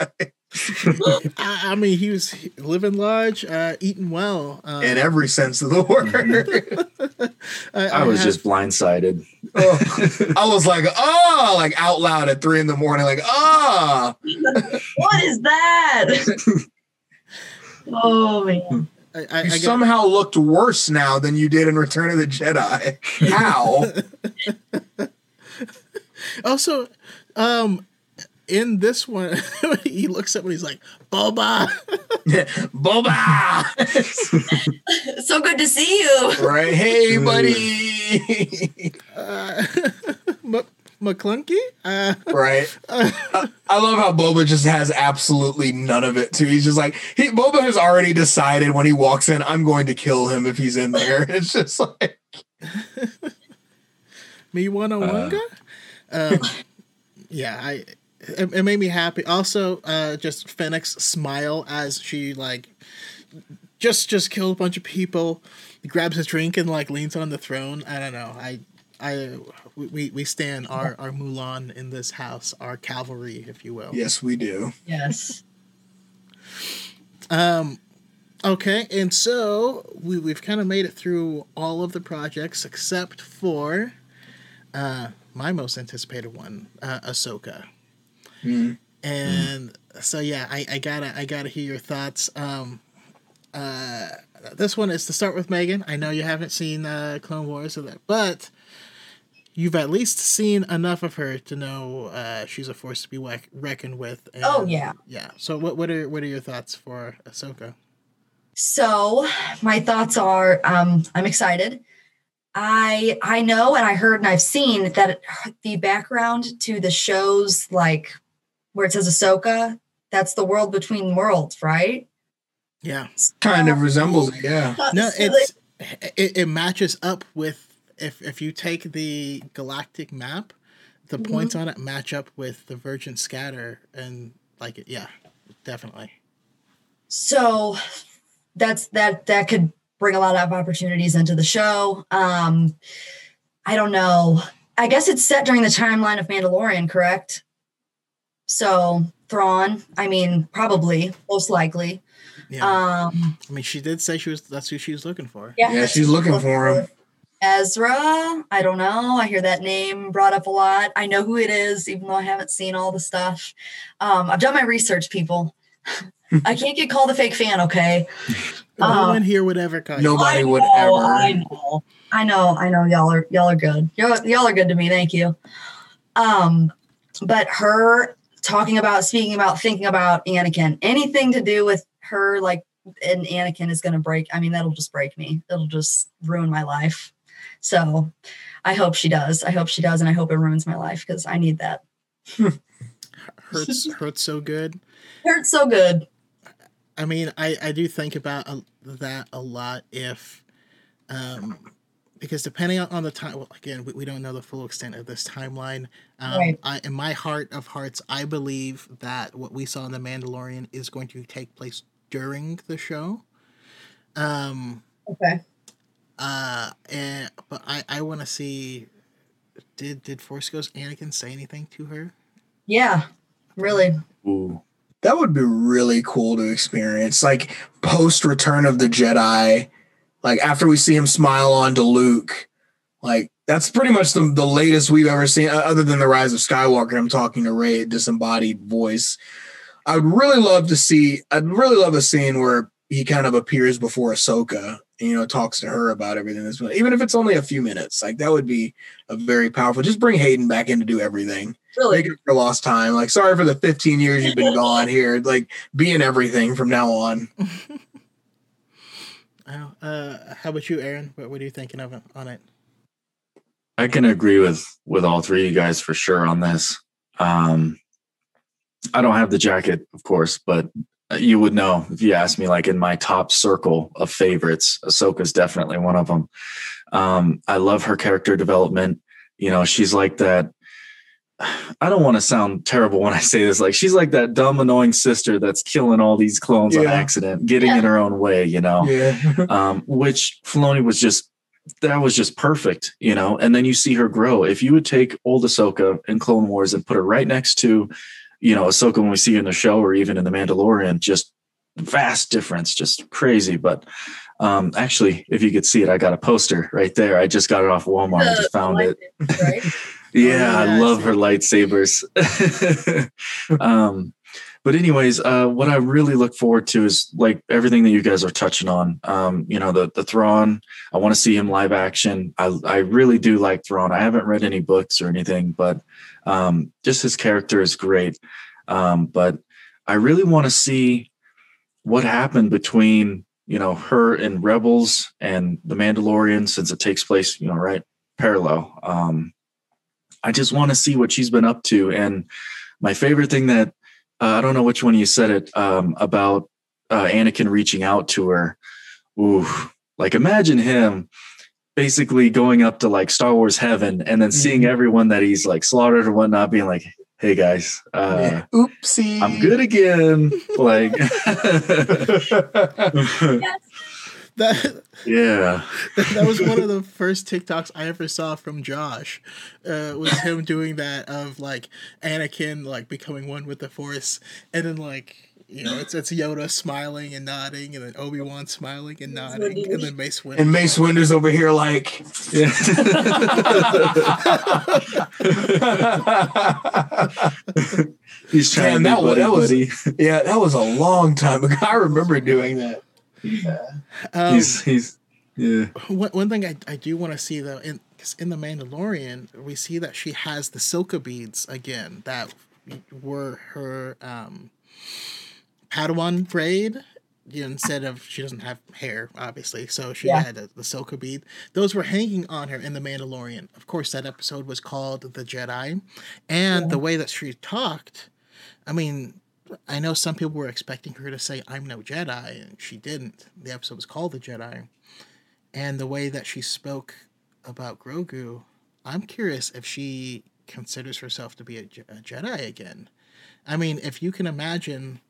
I, I mean, he was living large, uh, eating well. Um, In every sense of the word. *laughs* I was have- just blindsided. Oh, I was like, oh, like out loud at three in the morning, like, ah. What is that? *laughs* oh man. I, I, I You got- somehow looked worse now than you did in Return of the Jedi. *laughs* How? Also, um, in this one, *laughs* he looks up and he's like, "Boba." *laughs* Boba! So good to see you. right? Hey, buddy. uh, M- McClunky. Uh, *laughs* right? I, I love how Boba just has absolutely none of it too. He's just like he Boba has already decided when he walks in, I'm going to kill him if he's in there. *laughs* It's just like *laughs* me wanna wanga. Um, Yeah, I it, it made me happy. Also, uh, just Fennec's smile as she like just just killed a bunch of people, grabs his drink and like leans on the throne. I don't know. I I we we stand our our Mulan in this house, our cavalry, if you will. Yes, we do. Yes. Um, okay, and so we we've kind of made it through all of the projects except for uh my most anticipated one, uh, Ahsoka. Mm. And so yeah, I, I gotta I gotta hear your thoughts. Um, uh, this one is to start with Megan. I know you haven't seen uh, Clone Wars of that, but you've at least seen enough of her to know uh, she's a force to be weck- reckoned with. And, Oh, yeah. yeah. So what what are what are your thoughts for Ahsoka? So my thoughts are um, I'm excited. I I know and I heard and I've seen that the background to the shows like where it says Ahsoka, that's the world between worlds, right? Yeah. Kind of resembles it, yeah. *laughs* No, it's it, it matches up with if if you take the galactic map, the Mhm. points on it match up with the Virgin Scatter and like it. Yeah, definitely. so that's that that could bring a lot of opportunities into the show um i don't know i guess it's set during the timeline of mandalorian correct so thrawn i mean probably most likely Yeah. um I mean, she did say she was. That's who she was looking for. yeah, Yeah, that's she's who looking for him. Ezra i don't know i hear that name brought up a lot i know who it is even though i haven't seen all the stuff um i've done my research people *laughs* i can't get called a fake fan okay No Uh, one here would ever call you. Nobody I would know, ever. I know. I know. I know. Y'all are y'all are good. Y'all, y'all are good to me. Thank you. Um, but her talking about, speaking about, thinking about Anakin, anything to do with her, like, and Anakin is going to break. I mean, that'll just break me. It'll just ruin my life. So, I hope she does. I hope she does, and I hope it ruins my life because I need that. *laughs* Hurts *laughs* hurts so good. Hurts so good. I mean, I I do think about a, that a lot. If, um, because depending on, on the time, well, again, we, we don't know the full extent of this timeline. Um, Right. I, in my heart of hearts, I believe that what we saw in the Mandalorian is going to take place during the show. Um. Okay. Uh. And but I I want to see. Did did Force Ghost Anakin say anything to her? Yeah. Really. Ooh. That would be really cool to experience. Like post Return of the Jedi, like after we see him smile on to Luke, like that's pretty much the, the latest we've ever seen, other than the Rise of Skywalker. I'm talking to Rey, disembodied voice. I would really love to see. I'd really love a scene where he kind of appears before Ahsoka, and, you know, talks to her about everything. That's even if it's only a few minutes. Like that would be a very powerful. Just bring Hayden back in to do everything Really. make up for lost time. Like, sorry for the 15 years you've been *laughs* gone here. Like, be in everything from now on. *laughs* Oh, uh, how about you, Aaron? What, what are you thinking of on it? I can agree with with all three of you guys for sure on this. Um, I don't have the jacket, of course, but you would know if you asked me. Like in my top circle of favorites, Ahsoka's definitely one of them. Um, I love her character development. You know, she's like that. *sighs* I don't want to sound terrible when I say this. Like she's like that dumb, annoying sister that's killing all these clones on accident, getting in her own way. You know, Yeah. *laughs* um, which Filoni was just that was just perfect, you know. And then you see her grow. If you would take old Ahsoka in Clone Wars and put her right next to, you know, Ahsoka when we see her in the show or even in the Mandalorian, just vast difference, just crazy. But um, actually, if you could see it, I got a poster right there. I just got it off Walmart. I just found it. Right? *laughs* Yeah, Oh, I yeah, I love her lightsabers. *laughs* um, but anyways, uh, what I really look forward to is like everything that you guys are touching on. Um, you know, the the Thrawn. I want to see him live action. I I really do like Thrawn. I haven't read any books or anything, but um, just his character is great. Um, but I really want to see what happened between you know her and Rebels and the Mandalorian, since it takes place you know right parallel. Um, I just want to see what she's been up to. And my favorite thing that uh, I don't know which one you said it um, about uh, Anakin reaching out to her. Ooh, like imagine him basically going up to like Star Wars heaven and then seeing Mhm. everyone that he's like slaughtered or whatnot, being like, hey guys, uh, *laughs* Oopsie. I'm good again. like, *laughs* *laughs* That yeah, *laughs* that was one of the first TikToks I ever saw from Josh. Uh, was him doing that of like Anakin like becoming one with the Force, and then like you know it's it's Yoda smiling and nodding, and then Obi Wan smiling and nodding, and then Mace Windu. and Mace Windu's over here like yeah. *laughs* He's trying Damn, to be that buddy, was- that was- buddy. Yeah, that was a long time ago. I remember doing that. Um, he's he's yeah. one, one thing I, I do want to see though in 'cause in the Mandalorian we see that she has the Silka beads again that were her um Padawan braid you know, instead of she doesn't have hair obviously so she Yeah. had the, the Silka bead those were hanging on her in the Mandalorian of course that episode was called the Jedi and the way that she talked I mean I know some people were expecting her to say I'm no Jedi and she didn't. The episode was called the Jedi. And the way that she spoke about Grogu, I'm curious if she considers herself to be a, a Jedi again. I mean, if you can imagine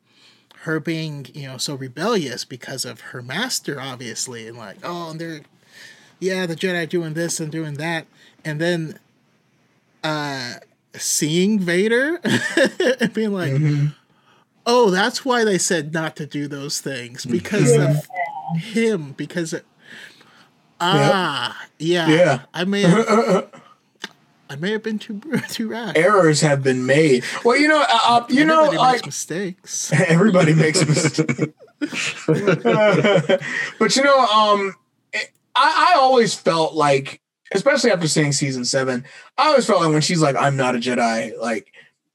her being, you know, so rebellious because of her master, obviously, and like, oh, and they're, yeah, the Jedi doing this and doing that, and then, uh, seeing Vader *laughs* and being like, oh, that's why they said not to do those things because of him because it, ah yeah Yeah. I may have, *laughs* I may have been too *laughs* too rash. Errors have been made. Well, you know, uh, uh, you know, Everybody like makes mistakes. *laughs* everybody makes mistakes. but you know, um, it- I, I always felt like, especially after seeing season seven, I always felt like when she's like, "I'm not a Jedi," like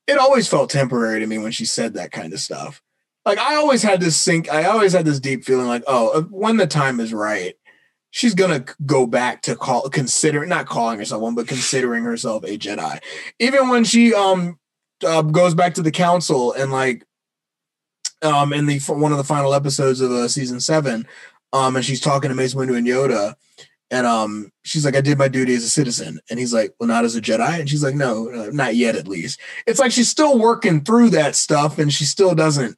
it always felt temporary to me when she said that kind of stuff. Like I always had this sink. I always had this deep feeling like, oh, when the time is right, she's gonna go back to call consider not calling herself one, but considering herself a Jedi. Even when she um uh, goes back to the council and like um in the one of the final episodes of uh, season seven, um, and she's talking to Mace Windu and Yoda, and um, she's like, "I did my duty as a citizen," and he's like, "Well, not as a Jedi," and she's like, "No, uh, not yet, at least." It's like she's still working through that stuff, and she still doesn't.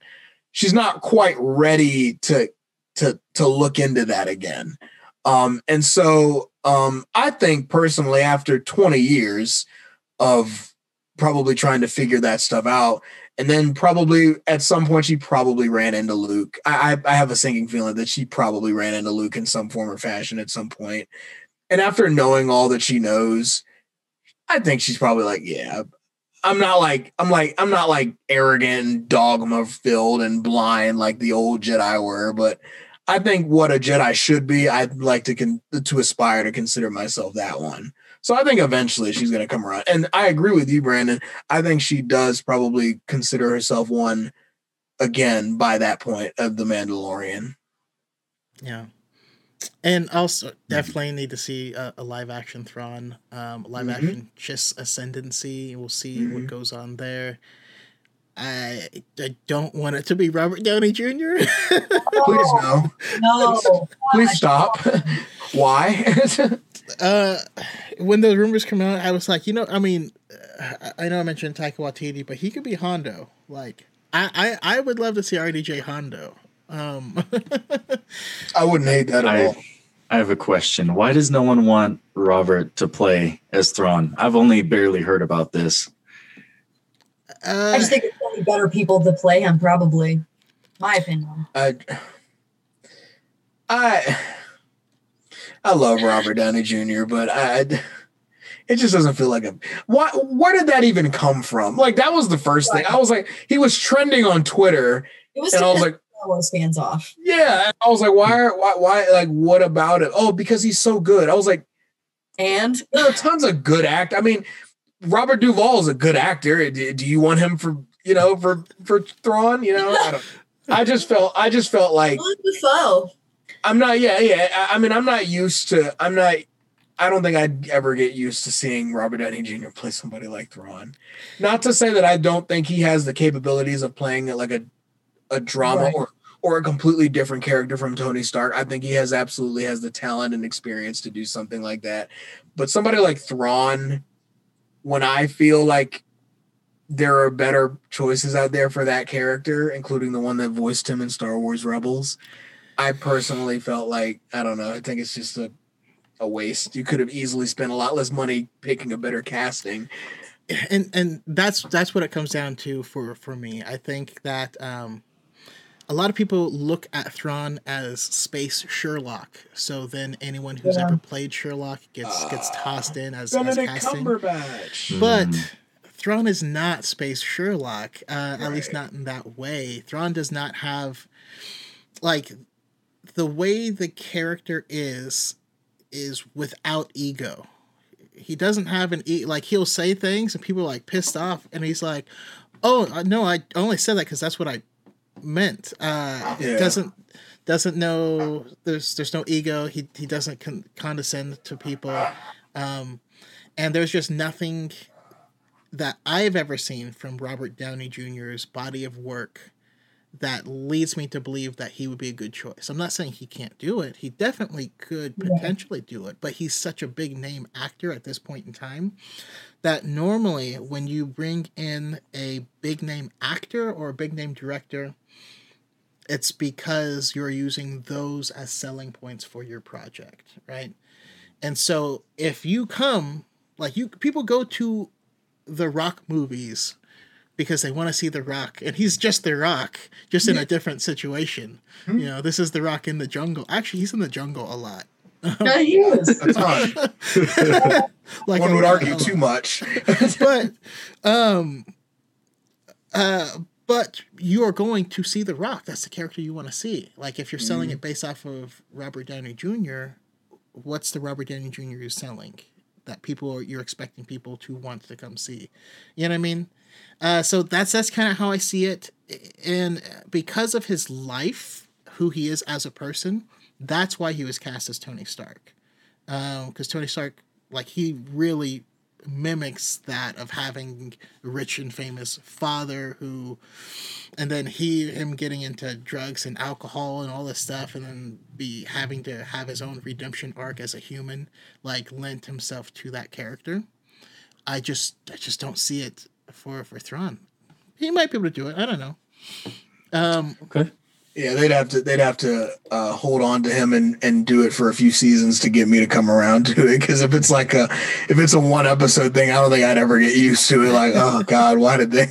She's not quite ready to to to look into that again. Um, and so um, I think personally, after 20 years of probably trying to figure that stuff out, and then probably at some point she probably ran into Luke. I, I have a sinking feeling that she probably ran into Luke in some form or fashion at some point. And after knowing all that she knows, I think she's probably like, yeah, I'm not like I'm like I'm not like arrogant dogma filled and blind like the old Jedi were, but I think what a Jedi should be, I'd like to con- to aspire to consider myself that one. So I think eventually she's going to come around. And I agree with you, Brandon. I think she does probably consider herself one again by that point of the Mandalorian. Yeah. And also, definitely need to see a, a live action Thrawn, um, live Mhm. action Chiss Ascendancy. We'll see what Mhm. goes on there. I, I don't want it to be Robert Downey Jr. *laughs* Please no. No. Please stop. Why? *laughs* uh, when those rumors come out, I was like, you know, I mean, uh, I I know I mentioned Taika Waititi, but he could be Hondo. Like, I, I, I would love to see RDJ Hondo. Um, *laughs* I wouldn't hate that at I- all. I have a question. Why does no one want Robert to play as Thrawn? I've only barely heard about this. I uh, just think there's only better people to play him, probably. My opinion. I, I, I love Robert Downey Jr., but I, it just doesn't feel like a. Why? Where did that even come from? Like that was the first thing. I was like, he was trending on Twitter, It was and I was like, Star Wars fans off. yeah. And I was like, why? Are, why? Why? Like, what about it? Oh, because he's so good. I was like, And there are tons of good act. I mean, Robert Duvall is a good actor. Do, do you want him for you know for for Thrawn? You know, I, don't, *laughs* I just felt I just felt like Willem I'm not. Yeah, yeah. I, I mean, I'm not used to. I'm not. I don't think I'd ever get used to seeing Robert Downey Jr. play somebody like Thrawn. Not to say that I don't think he has the capabilities of playing like a a drama Right. or or a completely different character from Tony Stark. I think he has absolutely has the talent and experience to do something like that. But somebody like Thrawn, when I feel like there are better choices out there for that character, including the one that voiced him in Star Wars Rebels. I personally felt like I don't know. I think it's just a a waste. You could have easily spent a lot less money picking a better casting. And and that's that's what it comes down to for for me. I think that um a lot of people look at Thrawn as space Sherlock. So then anyone who's yeah. ever played Sherlock gets uh, gets tossed in as, as casting. Cumberbatch. But mm. Thrawn is not space Sherlock, uh, right. at least not in that way. Thrawn does not have like the way the character is is without ego. He doesn't have an e like he'll say things and people are like pissed off and he's like, "Oh, uh, no, I only said that cuz that's what I meant. Uh, yeah. doesn't doesn't know there's there's no ego. He he doesn't con- condescend to people, um, and there's just nothing that I've ever seen from Robert Downey Jr.'s body of work that leads me to believe that he would be a good choice. I'm not saying he can't do it. He definitely could potentially do it, but he's such a big name actor at this point in time that normally when you bring in a big name actor or a big name director, it's because you're using those as selling points for your project, right? And so if you come, like you people go to the rock movies because they want to see the rock and he's just the rock just in a different situation. Mm-hmm. you know this is the rock in the jungle. Actually he's in the jungle a lot. Yeah, he is. *laughs* like one would argue too much. *laughs* But um uh but you are going to see the rock. That's the character you want to see. Like if you're selling mm. it based off of robert downey jr what's the robert downey jr you're selling that people are you're expecting people to want to come see? You know what i mean? Uh, so that's that's kind of how i see it. And because of his life who he is as a person that's why he was cast as tony stark. Because um, tony stark like he really mimics that of having a rich and famous father who and then he him getting into drugs and alcohol and all this stuff and then be having to have his own redemption arc as a human like lent himself to that character i just i just don't see it for for Thrawn. He might be able to do it. I don't know. Um, okay. Yeah, they'd have to they'd have to uh, hold on to him and and do it for a few seasons to get me to come around to it. Because if it's like a if it's a one episode thing, I don't think I'd ever get used to it. Like, *laughs* oh God, why did they?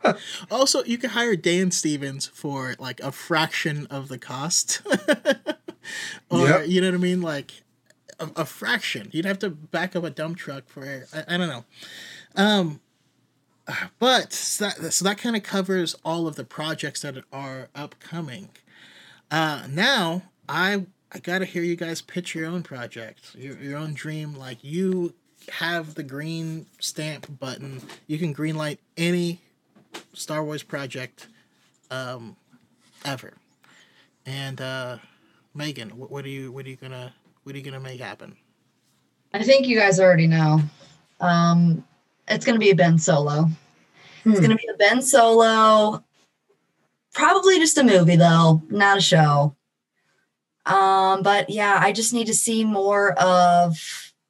*laughs* also, you could hire Dan Stevens for like a fraction of the cost, *laughs* or yep. you know what I mean, like a, a, fraction. You'd have to back up a dump truck for I, I don't know. Um, *sighs* but so that, so that kind of covers all of the projects that are upcoming. Uh, now I I gotta hear you guys pitch your own project, your your own dream. Like you have the green stamp button, you can greenlight any Star Wars project, um, ever. And uh, Megan, what, what are you what are you gonna what are you gonna make happen? I think you guys already know. Um, it's going to be a Ben Solo. Hmm. It's going to be a Ben Solo. Probably just a movie though, not a show. Um, but yeah, I just need to see more of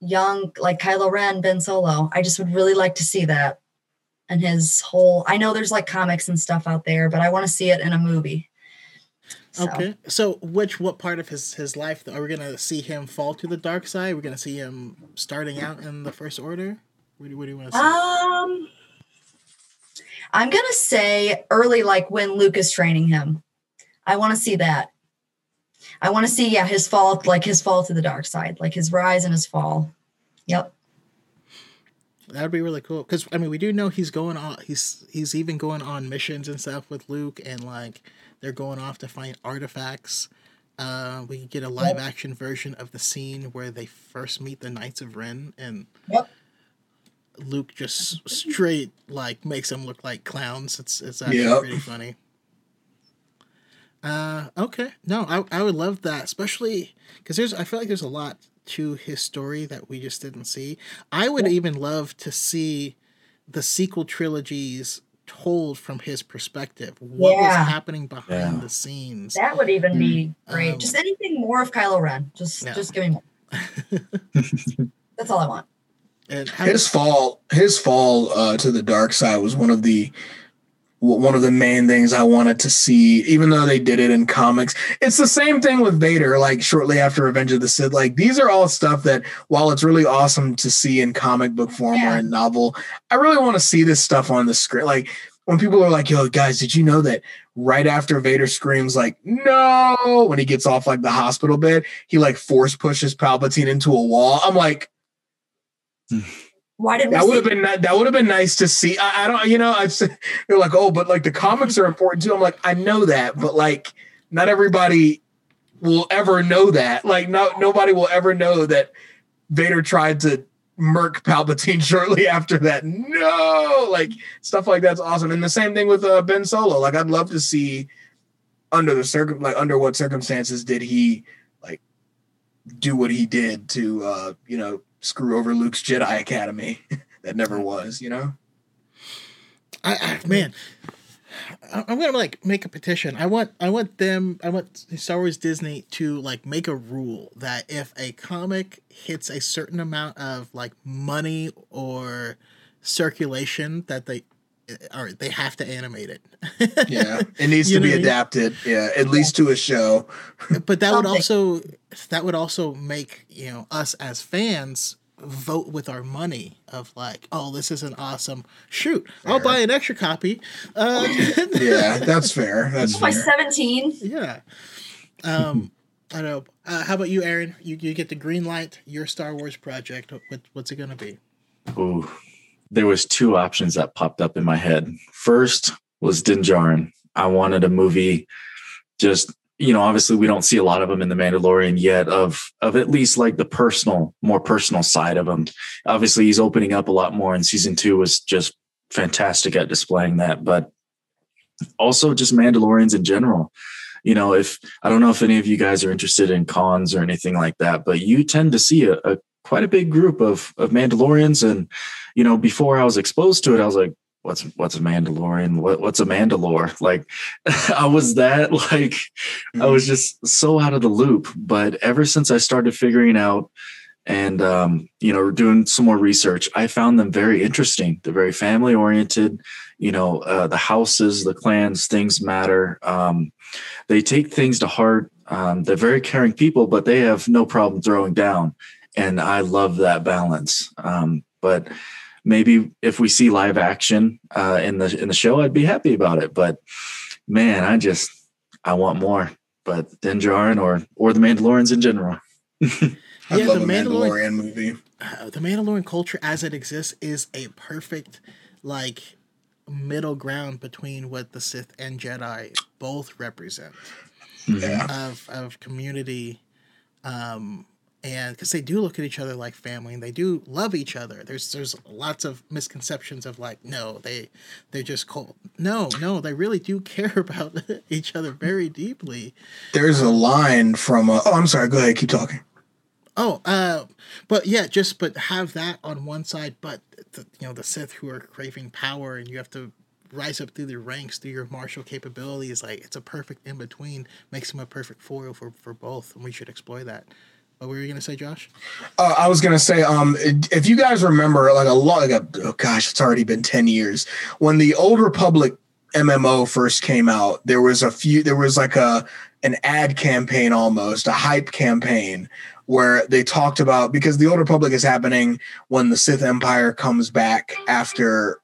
young, like Kylo Ren, Ben Solo. I just would really like to see that and his whole. I know there's like comics and stuff out there, but I want to see it in a movie. So. Okay, so which what part of his his life are we gonna see him fall to the dark side? We're gonna see him starting out in the First Order. What do, what do you want to say? Um, I'm gonna say early, like when Luke is training him. I want to see that. I want to see, yeah, his fall, like his fall to the dark side, like his rise and his fall. Yep. That'd be really cool because I mean we do know he's going on. He's he's even going on missions and stuff with Luke, and like they're going off to find artifacts. Uh, we get a live yep. action version of the scene where they first meet the Knights of Ren, and yep. Luke just straight like makes them look like clowns. It's it's actually yep. pretty funny. Uh, okay, no, I I would love that, especially because there's I feel like there's a lot to his story that we just didn't see. I would even love to see the sequel trilogies told from his perspective. What yeah. was happening behind yeah. the scenes? That would even be mm. great. Um, just anything more of Kylo Ren. Just yeah. just give me more. *laughs* That's all I want. And how his fall, his fall uh, to the dark side was one of the one of the main things I wanted to see, even though they did it in comics. It's the same thing with Vader, like shortly after Revenge of the Sith. Like these are all stuff that while it's really awesome to see in comic book form Yeah. or in novel, I really want to see this stuff on the screen. Like when people are like, yo, guys, did you know that right after Vader screams like no when he gets off like the hospital bed, he like force pushes Palpatine into a wall. I'm like, Why did that would have been that would have been nice to see. I, I don't, you know, I've said *laughs* they're like, oh, but like the comics are important too. I'm like, I know that, but like, not everybody will ever know that. Like, no, nobody will ever know that Vader tried to murk Palpatine *laughs* shortly after that. No, like stuff like that's awesome. And the same thing with uh, Ben Solo. Like, I'd love to see under the circum, like under what circumstances did he like do what he did to, uh, you know, screw over Luke's Jedi Academy *laughs* that never was, you know? I, I man, I'm gonna like make a petition. I want I want them I want Star Wars Disney to like make a rule that if a comic hits a certain amount of like money or circulation that they or they have to animate it. *laughs* Yeah. It needs You to be what I mean? adapted. Yeah. At least to a show. *laughs* but that would also that would also make you know us as fans vote with our money of like oh this is an awesome shoot i'll buy an extra copy uh, *laughs* Yeah. That's fair. That's by 17? yeah um i know uh, how about you aaron you, you get the green light your star wars project what, what's it gonna be Ooh, there was two options that popped up in my head. First was Din Djarin. I wanted a movie, just you know, obviously we don't see a lot of them in the Mandalorian yet. Of of at least like the personal, more personal side of him. Obviously, he's opening up a lot more, and season two was just fantastic at displaying that. But also just Mandalorians in general. You know, if I don't know if any of you guys are interested in cons or anything like that, but you tend to see a, a quite a big group of of Mandalorians. And you know, before I was exposed to it, I was like, "What's what's a Mandalorian? What what's a Mandalore?" *laughs* Like, I was that *laughs* like, I was just so out of the loop. But ever since I started figuring out and um, you know doing some more research, I found them very interesting. They're very family oriented. You know, uh, the houses, the clans, things matter. Um, they take things to heart. Um, they're very caring people, but they have no problem throwing down and I love that balance. Um, but maybe if we see live action uh, in the in the show, I'd be happy about it. But man, I just I want more. But Din Djarin or or the Mandalorians in general. *laughs* I'd Yeah, love the a Mandalorian- Mandalorian movie. uh, *sighs* the Mandalorian culture as it exists is a perfect like middle ground between what the Sith and Jedi both represent Yeah. of of community um and because they do look at each other like family and they do love each other there's there's lots of misconceptions of like no they they're just cold no no they really do care *laughs* about each other very deeply There's a line from. Uh, oh, I'm sorry. Go ahead. Keep talking. Oh, uh, but yeah, just but have that on one side, but the, you know the Sith who are craving power, and you have to rise up through the ranks through your martial capabilities. Like it's a perfect in between, makes him a perfect foil for for both, and we should exploit that. What were you gonna say, Josh? Uh, I was gonna say, um, if you guys remember, like a lot, like a, oh gosh, it's already been ten years when the Old Republic MMO first came out. There was a few, there was like a an ad campaign almost, a hype campaign where they talked about because the Old Republic is happening when the Sith Empire comes back after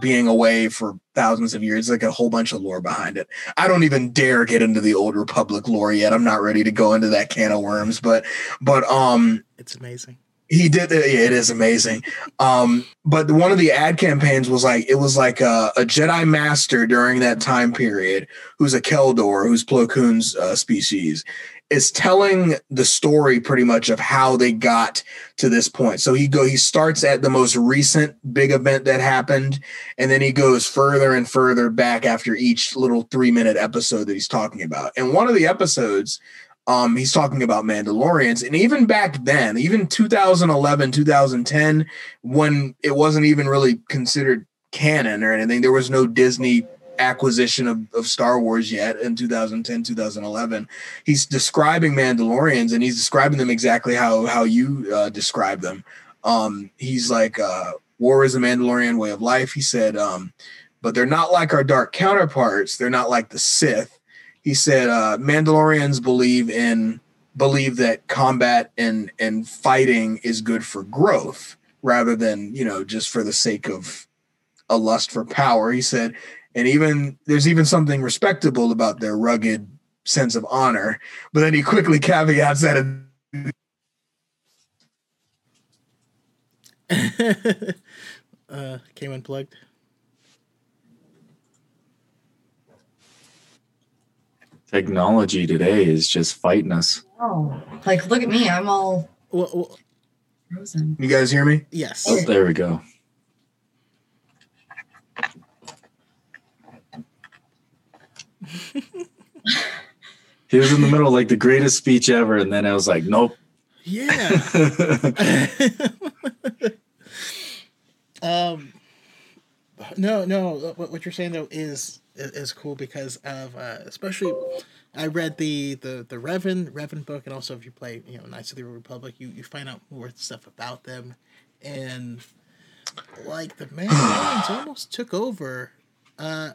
being away for thousands of years like a whole bunch of lore behind it. I don't even dare get into the old republic lore yet. I'm not ready to go into that can of worms but but um It's amazing. he did yeah, it is amazing. Um but one of the ad campaigns was like it was like a, a jedi master during that time period who's a Kel Dor who's plo koon's uh, species is telling the story pretty much of how they got to this point. So he go he starts at the most recent big event that happened and then he goes further and further back after each little three minute episode that he's talking about. And one of the episodes um, he's talking about Mandalorians, and even back then, even 2011, 2010, when it wasn't even really considered canon or anything, there was no Disney acquisition of, of Star Wars yet in 2010, 2011. He's describing Mandalorians, and he's describing them exactly how how you uh, describe them. Um, he's like, uh, war is a Mandalorian way of life. He said, um, but they're not like our dark counterparts. They're not like the Sith. He said, uh, Mandalorians believe in believe that combat and and fighting is good for growth rather than you know just for the sake of a lust for power. He said, and even there's even something respectable about their rugged sense of honor. But then he quickly caveats that. *laughs* uh, came unplugged. Technology today is just fighting us. Oh, like look at me. I'm all Well, well, frozen. You guys hear me? yes. Oh, there we go. He was in the middle of like the greatest speech ever, and then I was like, nope. Yeah. *laughs* um. No, no. What, what you're saying though is is cool because of uh, especially. I read the the the Revan Revan book, and also if you play you know Knights of the Republic, you you find out more stuff about them, and like the Mandalorians *sighs* almost took over uh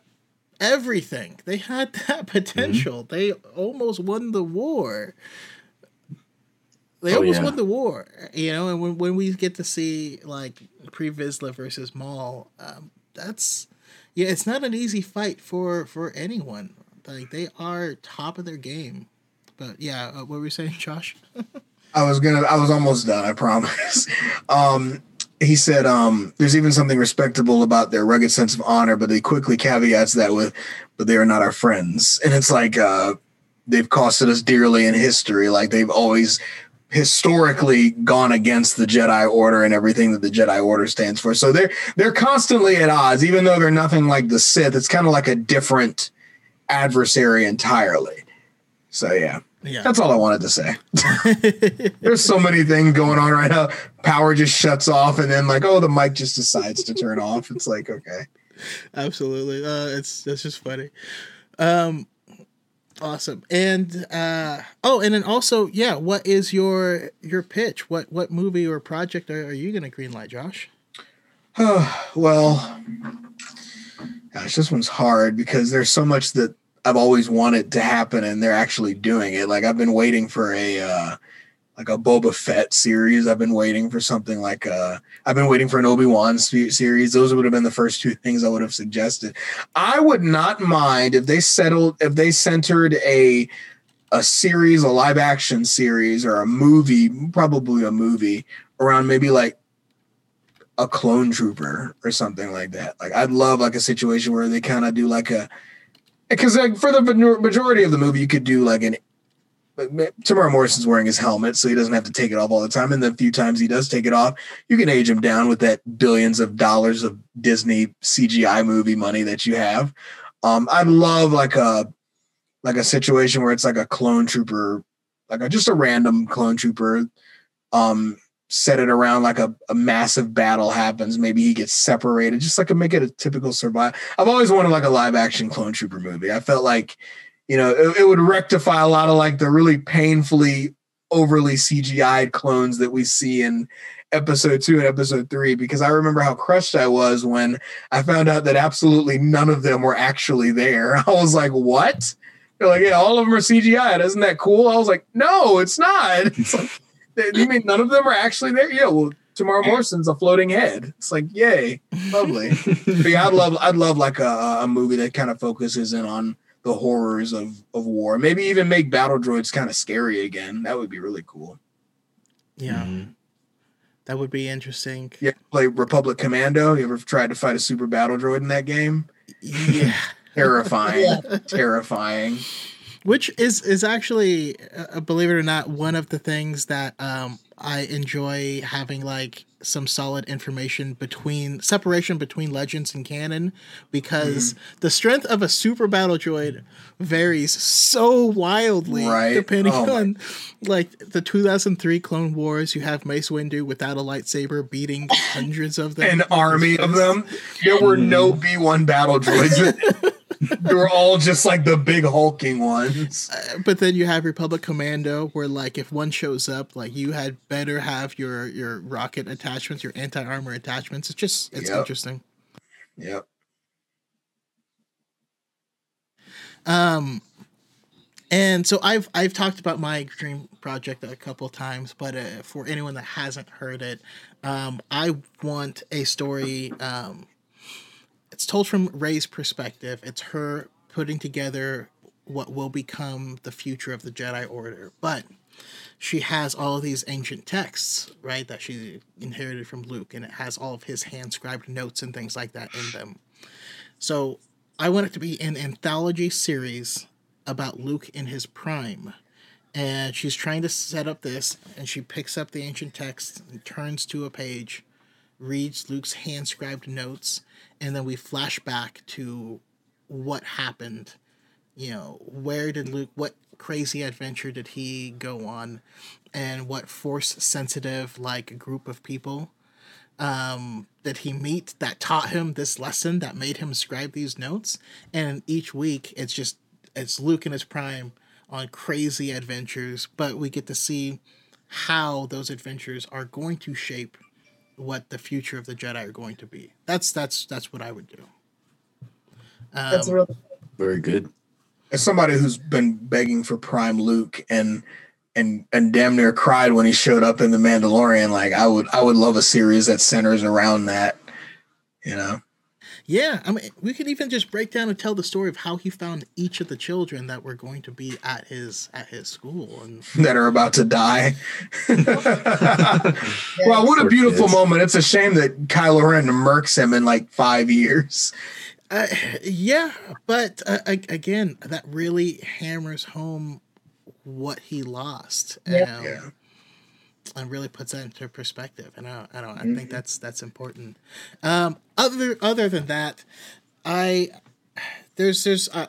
everything. They had *laughs* that potential. They almost won the war. They Oh, almost yeah. won the war, you know. And when, when we get to see like Pre Vizsla versus Maul, um, that's yeah, it's not an easy fight for for anyone. Like they are top of their game. But yeah, uh, what were you saying, Josh? *laughs* I was gonna. I was almost done. I promise. *laughs* Um, he said, um, "There's even something respectable about their rugged sense of honor," but he quickly caveats that with, "But they are not our friends." And it's like uh, they've costed us dearly in history. Like they've always historically gone against the Jedi Order and everything that the Jedi Order stands for. So they're they're constantly at odds, even though they're nothing like the Sith. It's kind of like a different adversary entirely. So yeah, Yeah. that's all I wanted to say. *laughs* There's so many things going on right now. Power just shuts off, and then like, oh, the mic just decides to turn off. It's like, okay, Absolutely. Uh, it's that's just funny. Um, awesome. And uh, oh, and then also, yeah. What is your your pitch? What what movie or project are, are you gonna greenlight, Josh? Oh *sighs* well, gosh, this one's hard because there's so much that I've always wanted to happen, and they're actually doing it. Like I've been waiting for a uh, like a Boba Fett series. I've been waiting for something like uh, I've been waiting for an Obi Wan series. Those would have been the first two things I would have suggested. I would not mind if they settled if they centered a a series, a live action series, or a movie, probably a movie around maybe like a clone trooper or something like that. Like I'd love like a situation where they kind of do like a because like for the majority of the movie you could do like an Temuera Morrison's wearing his helmet, so he doesn't have to take it off all the time. And the few times he does take it off, you can age him down with that billions of dollars of Disney CGI movie money that you have. Um, I'd love like a like a situation where it's like a clone trooper, like a, just a random clone trooper, um, set it around like a, a massive battle happens. Maybe he gets separated, just like a make it a typical survival. I've always wanted like a live action clone trooper movie. I felt like, you know, it, it would rectify a lot of like the really painfully overly CGI'd clones that we see in episode two and episode three because I remember how crushed I was when I found out that absolutely none of them were actually there. *laughs* I was like, what? They're like, yeah, all of them are CGI. Isn't that cool? I was like, no, it's not. *laughs* It's like, you mean none of them are actually there? Yeah, well, Temuera Morrison's a floating head. It's like, yay, lovely. but yeah, I'd love, I'd love like a, a movie that kind of focuses in on the horrors of of war. Maybe even make battle droids kind of scary again. That would be really cool. Yeah, Mhm. that would be interesting. Yeah, play Republic Commando? You ever tried to fight a super battle droid in that game? Yeah. *laughs* Terrifying, terrifying. Which is is actually uh, believe it or not one of the things that um i enjoy having like some solid information between separation between legends and canon because the strength of a super battle droid varies so wildly Right. depending Oh on like the 2003 clone wars you have mace windu without a lightsaber beating hundreds of them An army of them. There were no B1 battle droids. *laughs* they were all just like the big hulking ones. Uh, but then you have Republic Commando, where like if one shows up, like you had better have your your rocket attachments, your anti armor attachments. It's just it's Yep. interesting. Yep. Um, and so I've I've talked about my dream project a couple times, but uh, for anyone that hasn't heard it, um, I want a story. Um, it's told from Rey's perspective. It's her putting together what will become the future of the Jedi Order, but she has all of these ancient texts, right, that she inherited from Luke, and it has all of his hand scribed notes and things like that in them. So I want it to be an anthology series about Luke in his prime. And she's trying to set up this, and she picks up the ancient text and turns to a page, reads Luke's hand scribed notes, and then we flash back to what happened. You know, where did Luke, what crazy adventure did he go on, and what force sensitive, like, group of people um, did he meet that taught him this lesson that made him scribe these notes and each week it's just it's luke in his prime on crazy adventures but we get to see how those adventures are going to shape what the future of the jedi are going to be that's that's that's what i would do That's Um, really Very good. As somebody who's been begging for Prime Luke and and and damn near cried when he showed up in the Mandalorian, like I would I would love a series that centers around that. You know. Yeah i mean we could even just break down and tell the story of how he found each of the children that were going to be at his at his school and *laughs* that are about to die. *laughs* well, what a beautiful moment. It's a shame that Kylo Ren murks him in like five years. Uh, yeah, but uh, again, that really hammers home what he lost, Yeah. um, Yeah. And really puts that into perspective. And I, I don't, I Mm-hmm. think that's that's important. Um, other other than that, I there's there's uh,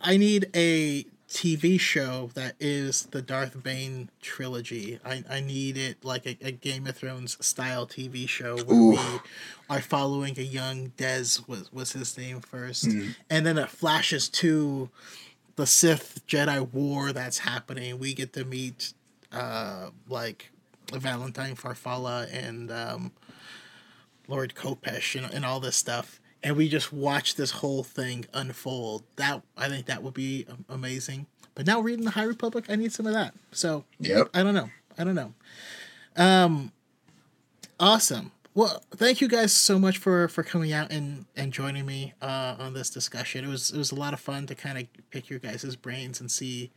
I need a TV show that is the Darth Bane trilogy. I, I need it like a, a Game of Thrones style TV show where Ooh. we are following a young Dez was was his name 1st Mhm. and then it flashes to the Sith Jedi War that's happening. We get to meet uh like Valenthyne Farfalla and um, Lord Kopecz and, and all this stuff. And we just watch this whole thing unfold. That I think that would be amazing. But now reading the High Republic, I need some of that. So Yep. I don't know. I don't know. Um, awesome. Well, thank you guys so much for for coming out and and joining me uh, on this discussion. It was it was a lot of fun to kind of pick your guys' brains and see.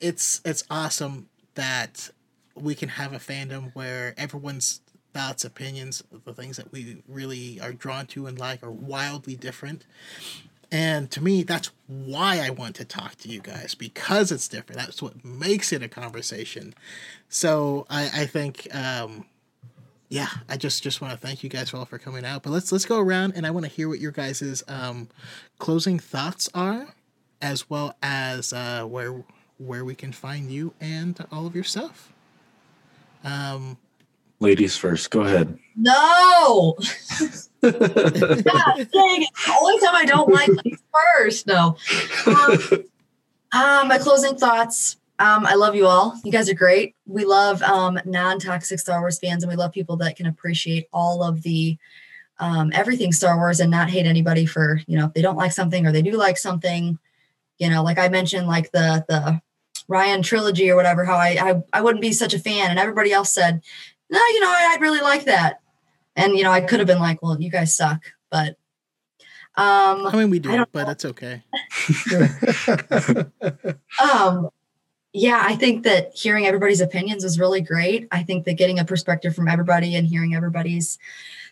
It's it's awesome that we can have a fandom where everyone's thoughts, opinions, the things that we really are drawn to and like are wildly different. And to me, that's why I want to talk to you guys because it's different. That's what makes it a conversation. So I, I think, um, yeah, I just just want to thank you guys all for coming out. But let's let's go around and I want to hear what your guys's um, closing thoughts are, as well as uh, where where we can find you and all of your stuff. Um, Ladies first. Go ahead. no. God dang it. The only time I don't like first. No. Um, uh, my closing thoughts. Um, I love you all. You guys are great. We love um, non-toxic Star Wars fans, and we love people that can appreciate all of the um, everything Star Wars and not hate anybody for you know if they don't like something or they do like something. You know, like I mentioned, like the the Rian trilogy or whatever. How I I, I wouldn't be such a fan, and everybody else said, no, you know, I, I'd really like that. And you know, I could have been like, well, you guys suck, but um I mean, we do, but know. it's okay. *laughs* um yeah i think that hearing everybody's opinions was really great i think that getting a perspective from everybody and hearing everybody's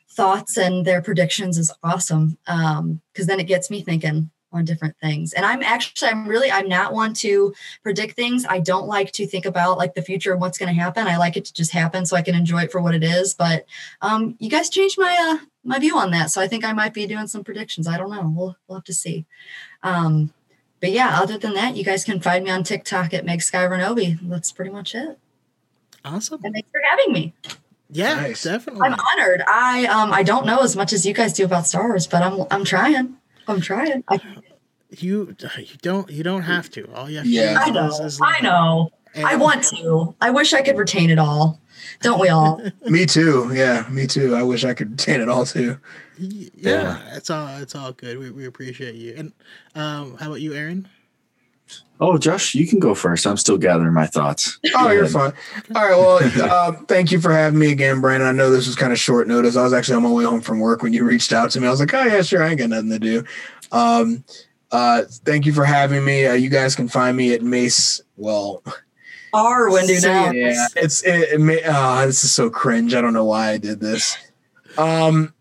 thoughts and their predictions is awesome um because then it gets me thinking on different things and i'm actually i'm really i'm not one to predict things i don't like to think about like the future and what's going to happen i like it to just happen so i can enjoy it for what it is but um you guys changed my uh my view on that so i think i might be doing some predictions i don't know we'll, we'll have to see um but yeah, other than that, you guys can find me on TikTok at MegSkyRenObi. That's pretty much it. Awesome. And thanks for having me. Yeah, Nice. definitely. I'm honored. I um I don't know as much as you guys do about Star Wars, but I'm I'm trying. I'm trying. I, You you don't you don't have to. All you have to Yeah. do I is- know. is I know. it. I want to. I wish I could retain it all. Don't we all? *laughs* Me too. Yeah, me too. I wish I could retain it all too. Yeah. yeah, it's all it's all good. We, we appreciate you. And um, how about you, Aaron? Oh, Josh, you can go first. I'm still gathering my thoughts. Oh, you're fine. All right. Well, uh, thank you for having me again, Brandon. I know this was kind of short notice. I was actually on my way home from work when you *laughs* reached out to me. I was like, oh, yeah, sure. I ain't got nothing to do. Um, uh, thank you for having me. Uh, you guys can find me at Mace. Well, Our window So, now. yeah, it's it, it may, oh, this is so cringe. I don't know why I did this. Um,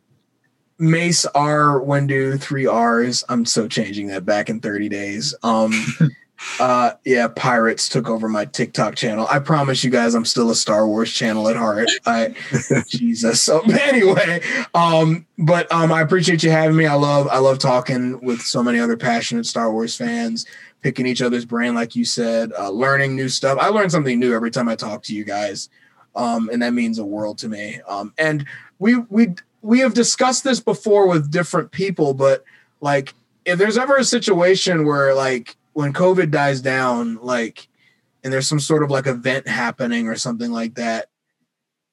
Mace R Windu three R's. I'm so changing that back in 30 days. Um, *laughs* uh, yeah, pirates took over my TikTok channel. I promise you guys, I'm still a Star Wars channel at heart. I *laughs* Jesus. So anyway, um, but um, I appreciate you having me. I love I love talking with so many other passionate Star Wars fans picking each other's brain, like you said, uh, learning new stuff. I learn something new every time I talk to you guys, um, and that means a world to me. Um, and we we we have discussed this before with different people, but like if there's ever a situation where like when COVID dies down, like and there's some sort of like event happening or something like that.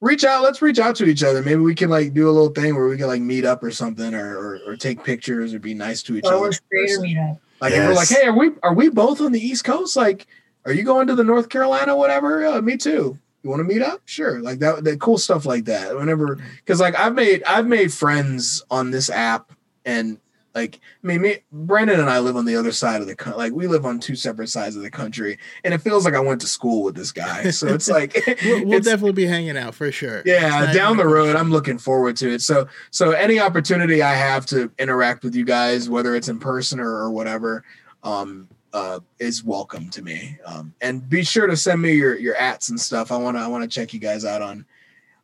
Reach out. Let's reach out to each other. Maybe we can like do a little thing where we can like meet up or something, or or, or take pictures, or be nice to each Star other. Wars creator meetup. Like if we're like, hey, are we are we both on the East Coast? Like, are you going to the North Carolina, whatever? Uh, me too. You want to meet up? Sure. Like that, that cool stuff like that. Whenever, because like I've made I've made friends on this app, and like I mean, me, Brandon and I live on the other side of the country. Like we live on two separate sides of the country, and it feels like I went to school with this guy. So it's like *laughs* We'll, we'll it's- definitely be hanging out for sure. Yeah down the road i'm looking forward to it so so any opportunity i have to interact with you guys whether it's in person or, or whatever um uh is welcome to me. Um and be sure to send me your your ats and stuff. I want to i want to check you guys out on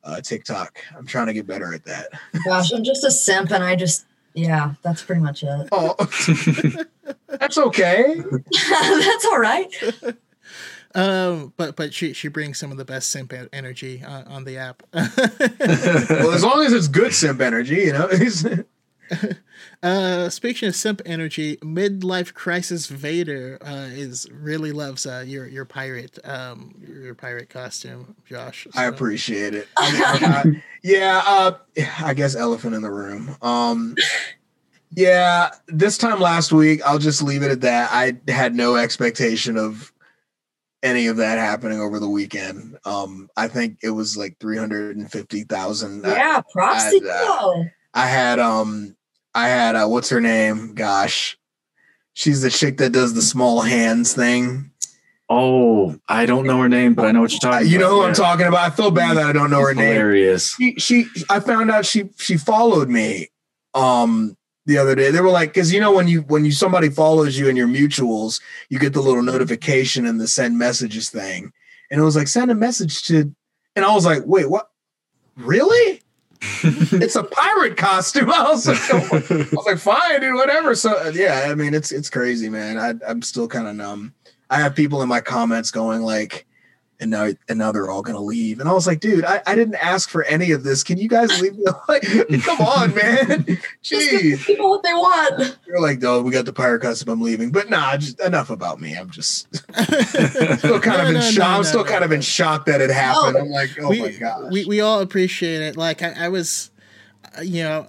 uh tiktok. I'm trying to get better at that. Gosh, I'm just a simp and I just, yeah, that's pretty much it. oh *laughs* that's okay. *laughs* That's all right. Um, but but she she brings some of the best simp energy on, on the app. *laughs* well as long as it's good simp energy you know uh, speaking of simp energy, midlife crisis Vader uh, is really loves uh, your your pirate um your pirate costume, Josh. I appreciate it. I mean, I- *laughs* yeah, uh, I guess elephant in the room. Um, yeah, this time last week, I'll just leave it at that. I had no expectation of any of that happening over the weekend. Um, I think it was like three hundred and fifty thousand. Yeah, props to I- uh. I had um, I had uh, what's her name? Gosh, she's the chick that does the small hands thing. Oh, I don't know her name, but I know what you're talking you know about. who I'm talking about. I feel bad that I don't know her It's name. Hilarious. she she I found out she she followed me um the other day. They were like cuz you know when you when you somebody follows you in your mutuals, you get the little notification and the send messages thing. And it was like send a message to and I was like, "Wait, what? Really? *laughs* it's a pirate costume." *laughs* I was like, oh I was like, "Fine, dude, whatever." So uh, yeah, I mean, it's it's crazy, man. I I'm still kind of numb. I have people in my comments going like and now and now they're all gonna leave. And I was like, dude, I, I didn't ask for any of this. Can you guys leave me alone? *laughs* Come on, *laughs* man. Just give *laughs* Jeez. people what they want. You're like, no, we got the pirate custom, I'm leaving. But nah, just enough about me. I'm just still kind of in no, shock. no, I'm no, still no, kind of in shock that it happened. No. I'm like, oh we, my gosh. we we all appreciate it. Like I, I was, uh, you know,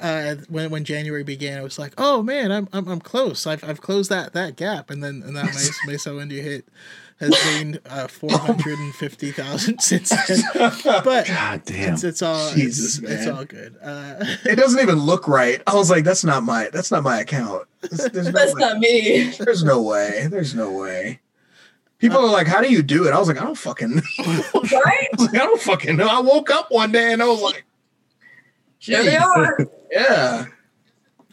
uh, when when January began, I was like, oh man, I'm I'm, I'm close. I've, I've closed that that gap, and then and that Mesa, Maceah Windu hit has gained uh, four hundred and fifty thousand *laughs* since then. *laughs* But God damn. it's it's all Jesus, it's, it's all good. Uh, it doesn't even look right. I was like, that's not my that's not my account. There's, there's no That's way. not me. There's no way. There's no way. People are like, how do you do it? I was like, I don't fucking *laughs* Right? I like, I don't fucking know. I woke up one day and I was like, Here they are. Yeah.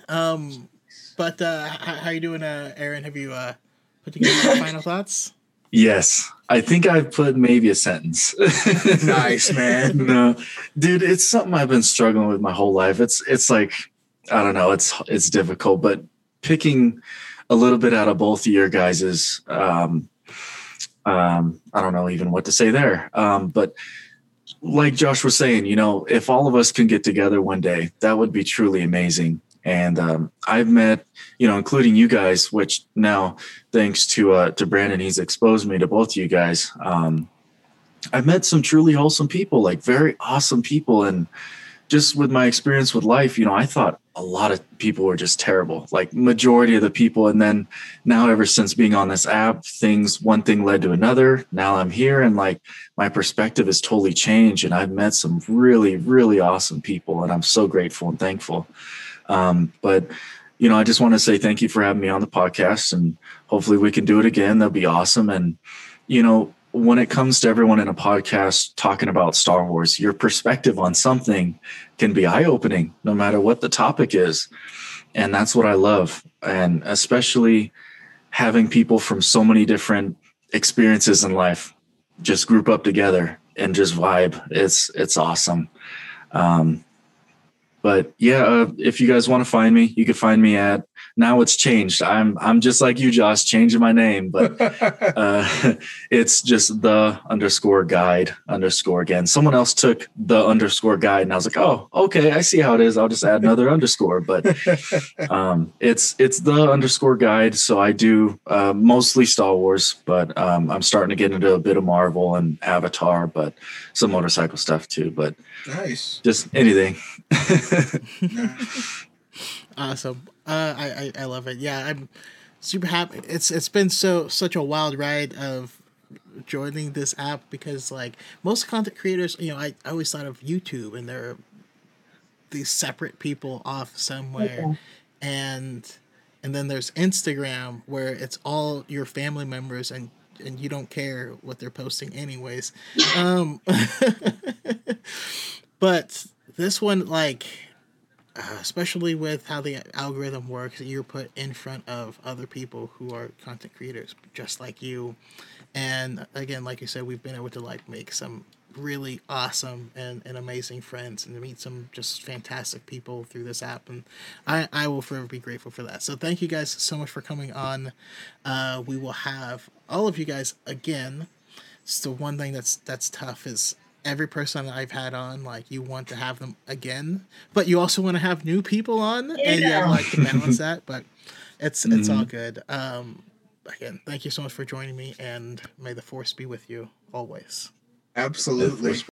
um, but uh, how, how you doing, uh, Aaron? Have you uh, put together your final thoughts? Yes. I think I've put maybe a sentence. *laughs* Nice, man. *laughs* no, dude, it's something I've been struggling with my whole life. It's it's like I don't know, it's it's difficult, but picking a little bit out of both of your guys's um um I don't know even what to say there. Um but like Josh was saying, you know, if all of us can get together one day, that would be truly amazing. And um, I've met, you know, including you guys, which now thanks to uh, to Brandon, he's exposed me to both you guys. Um, I've met some truly wholesome people, like very awesome people, and just with my experience with life, you know, I thought a lot of people were just terrible, like majority of the people. And then now, ever since being on this app, things one thing led to another. Now I'm here, and like my perspective has totally changed, and I've met some really, really awesome people, and I'm so grateful and thankful. Um, but you know, I just want to say thank you for having me on the podcast, and hopefully we can do it again. That'd be awesome. And you know, when it comes to everyone in a podcast talking about Star Wars, your perspective on something can be eye opening, no matter what the topic is. And that's what I love. And especially having people from so many different experiences in life just group up together and just vibe. It's it's awesome. Um, but yeah, uh, if you guys want to find me, you can find me at now it's changed. I'm I'm just like you, Josh, changing my name, but *laughs* uh, *laughs* it's just the underscore guide underscore again. Someone else took the underscore guide, and I was like, oh, okay, I see how it is. I'll just add another underscore, but *laughs* um, it's it's the underscore guide. So I do uh, mostly Star Wars, but um, I'm starting to get into a bit of Marvel and Avatar, but some motorcycle stuff too. But nice, just anything. awesome. Uh, I, I I love it. Yeah, I'm super happy. It's it's been so such a wild ride of joining this app because like most content creators, you know, I, I always thought of YouTube and they're these separate people off somewhere, okay. and and then there's Instagram where it's all your family members and and you don't care what they're posting anyways. um, *laughs* but this one like uh, especially with how the algorithm works, you're put in front of other people who are content creators just like you. And again, like you said, we've been able to like make some really awesome and, and amazing friends and to meet some just fantastic people through this app. And I, I will forever be grateful for that. So thank you guys so much for coming on. Uh, we will have all of you guys again. So one thing that's that's tough is every person that I've had on, like you want to have them again, but you also want to have new people on, yeah. and you have like to balance that. But it's it's mm-hmm. all good. Um, again, thank you so much for joining me, and may the force be with you always. Absolutely.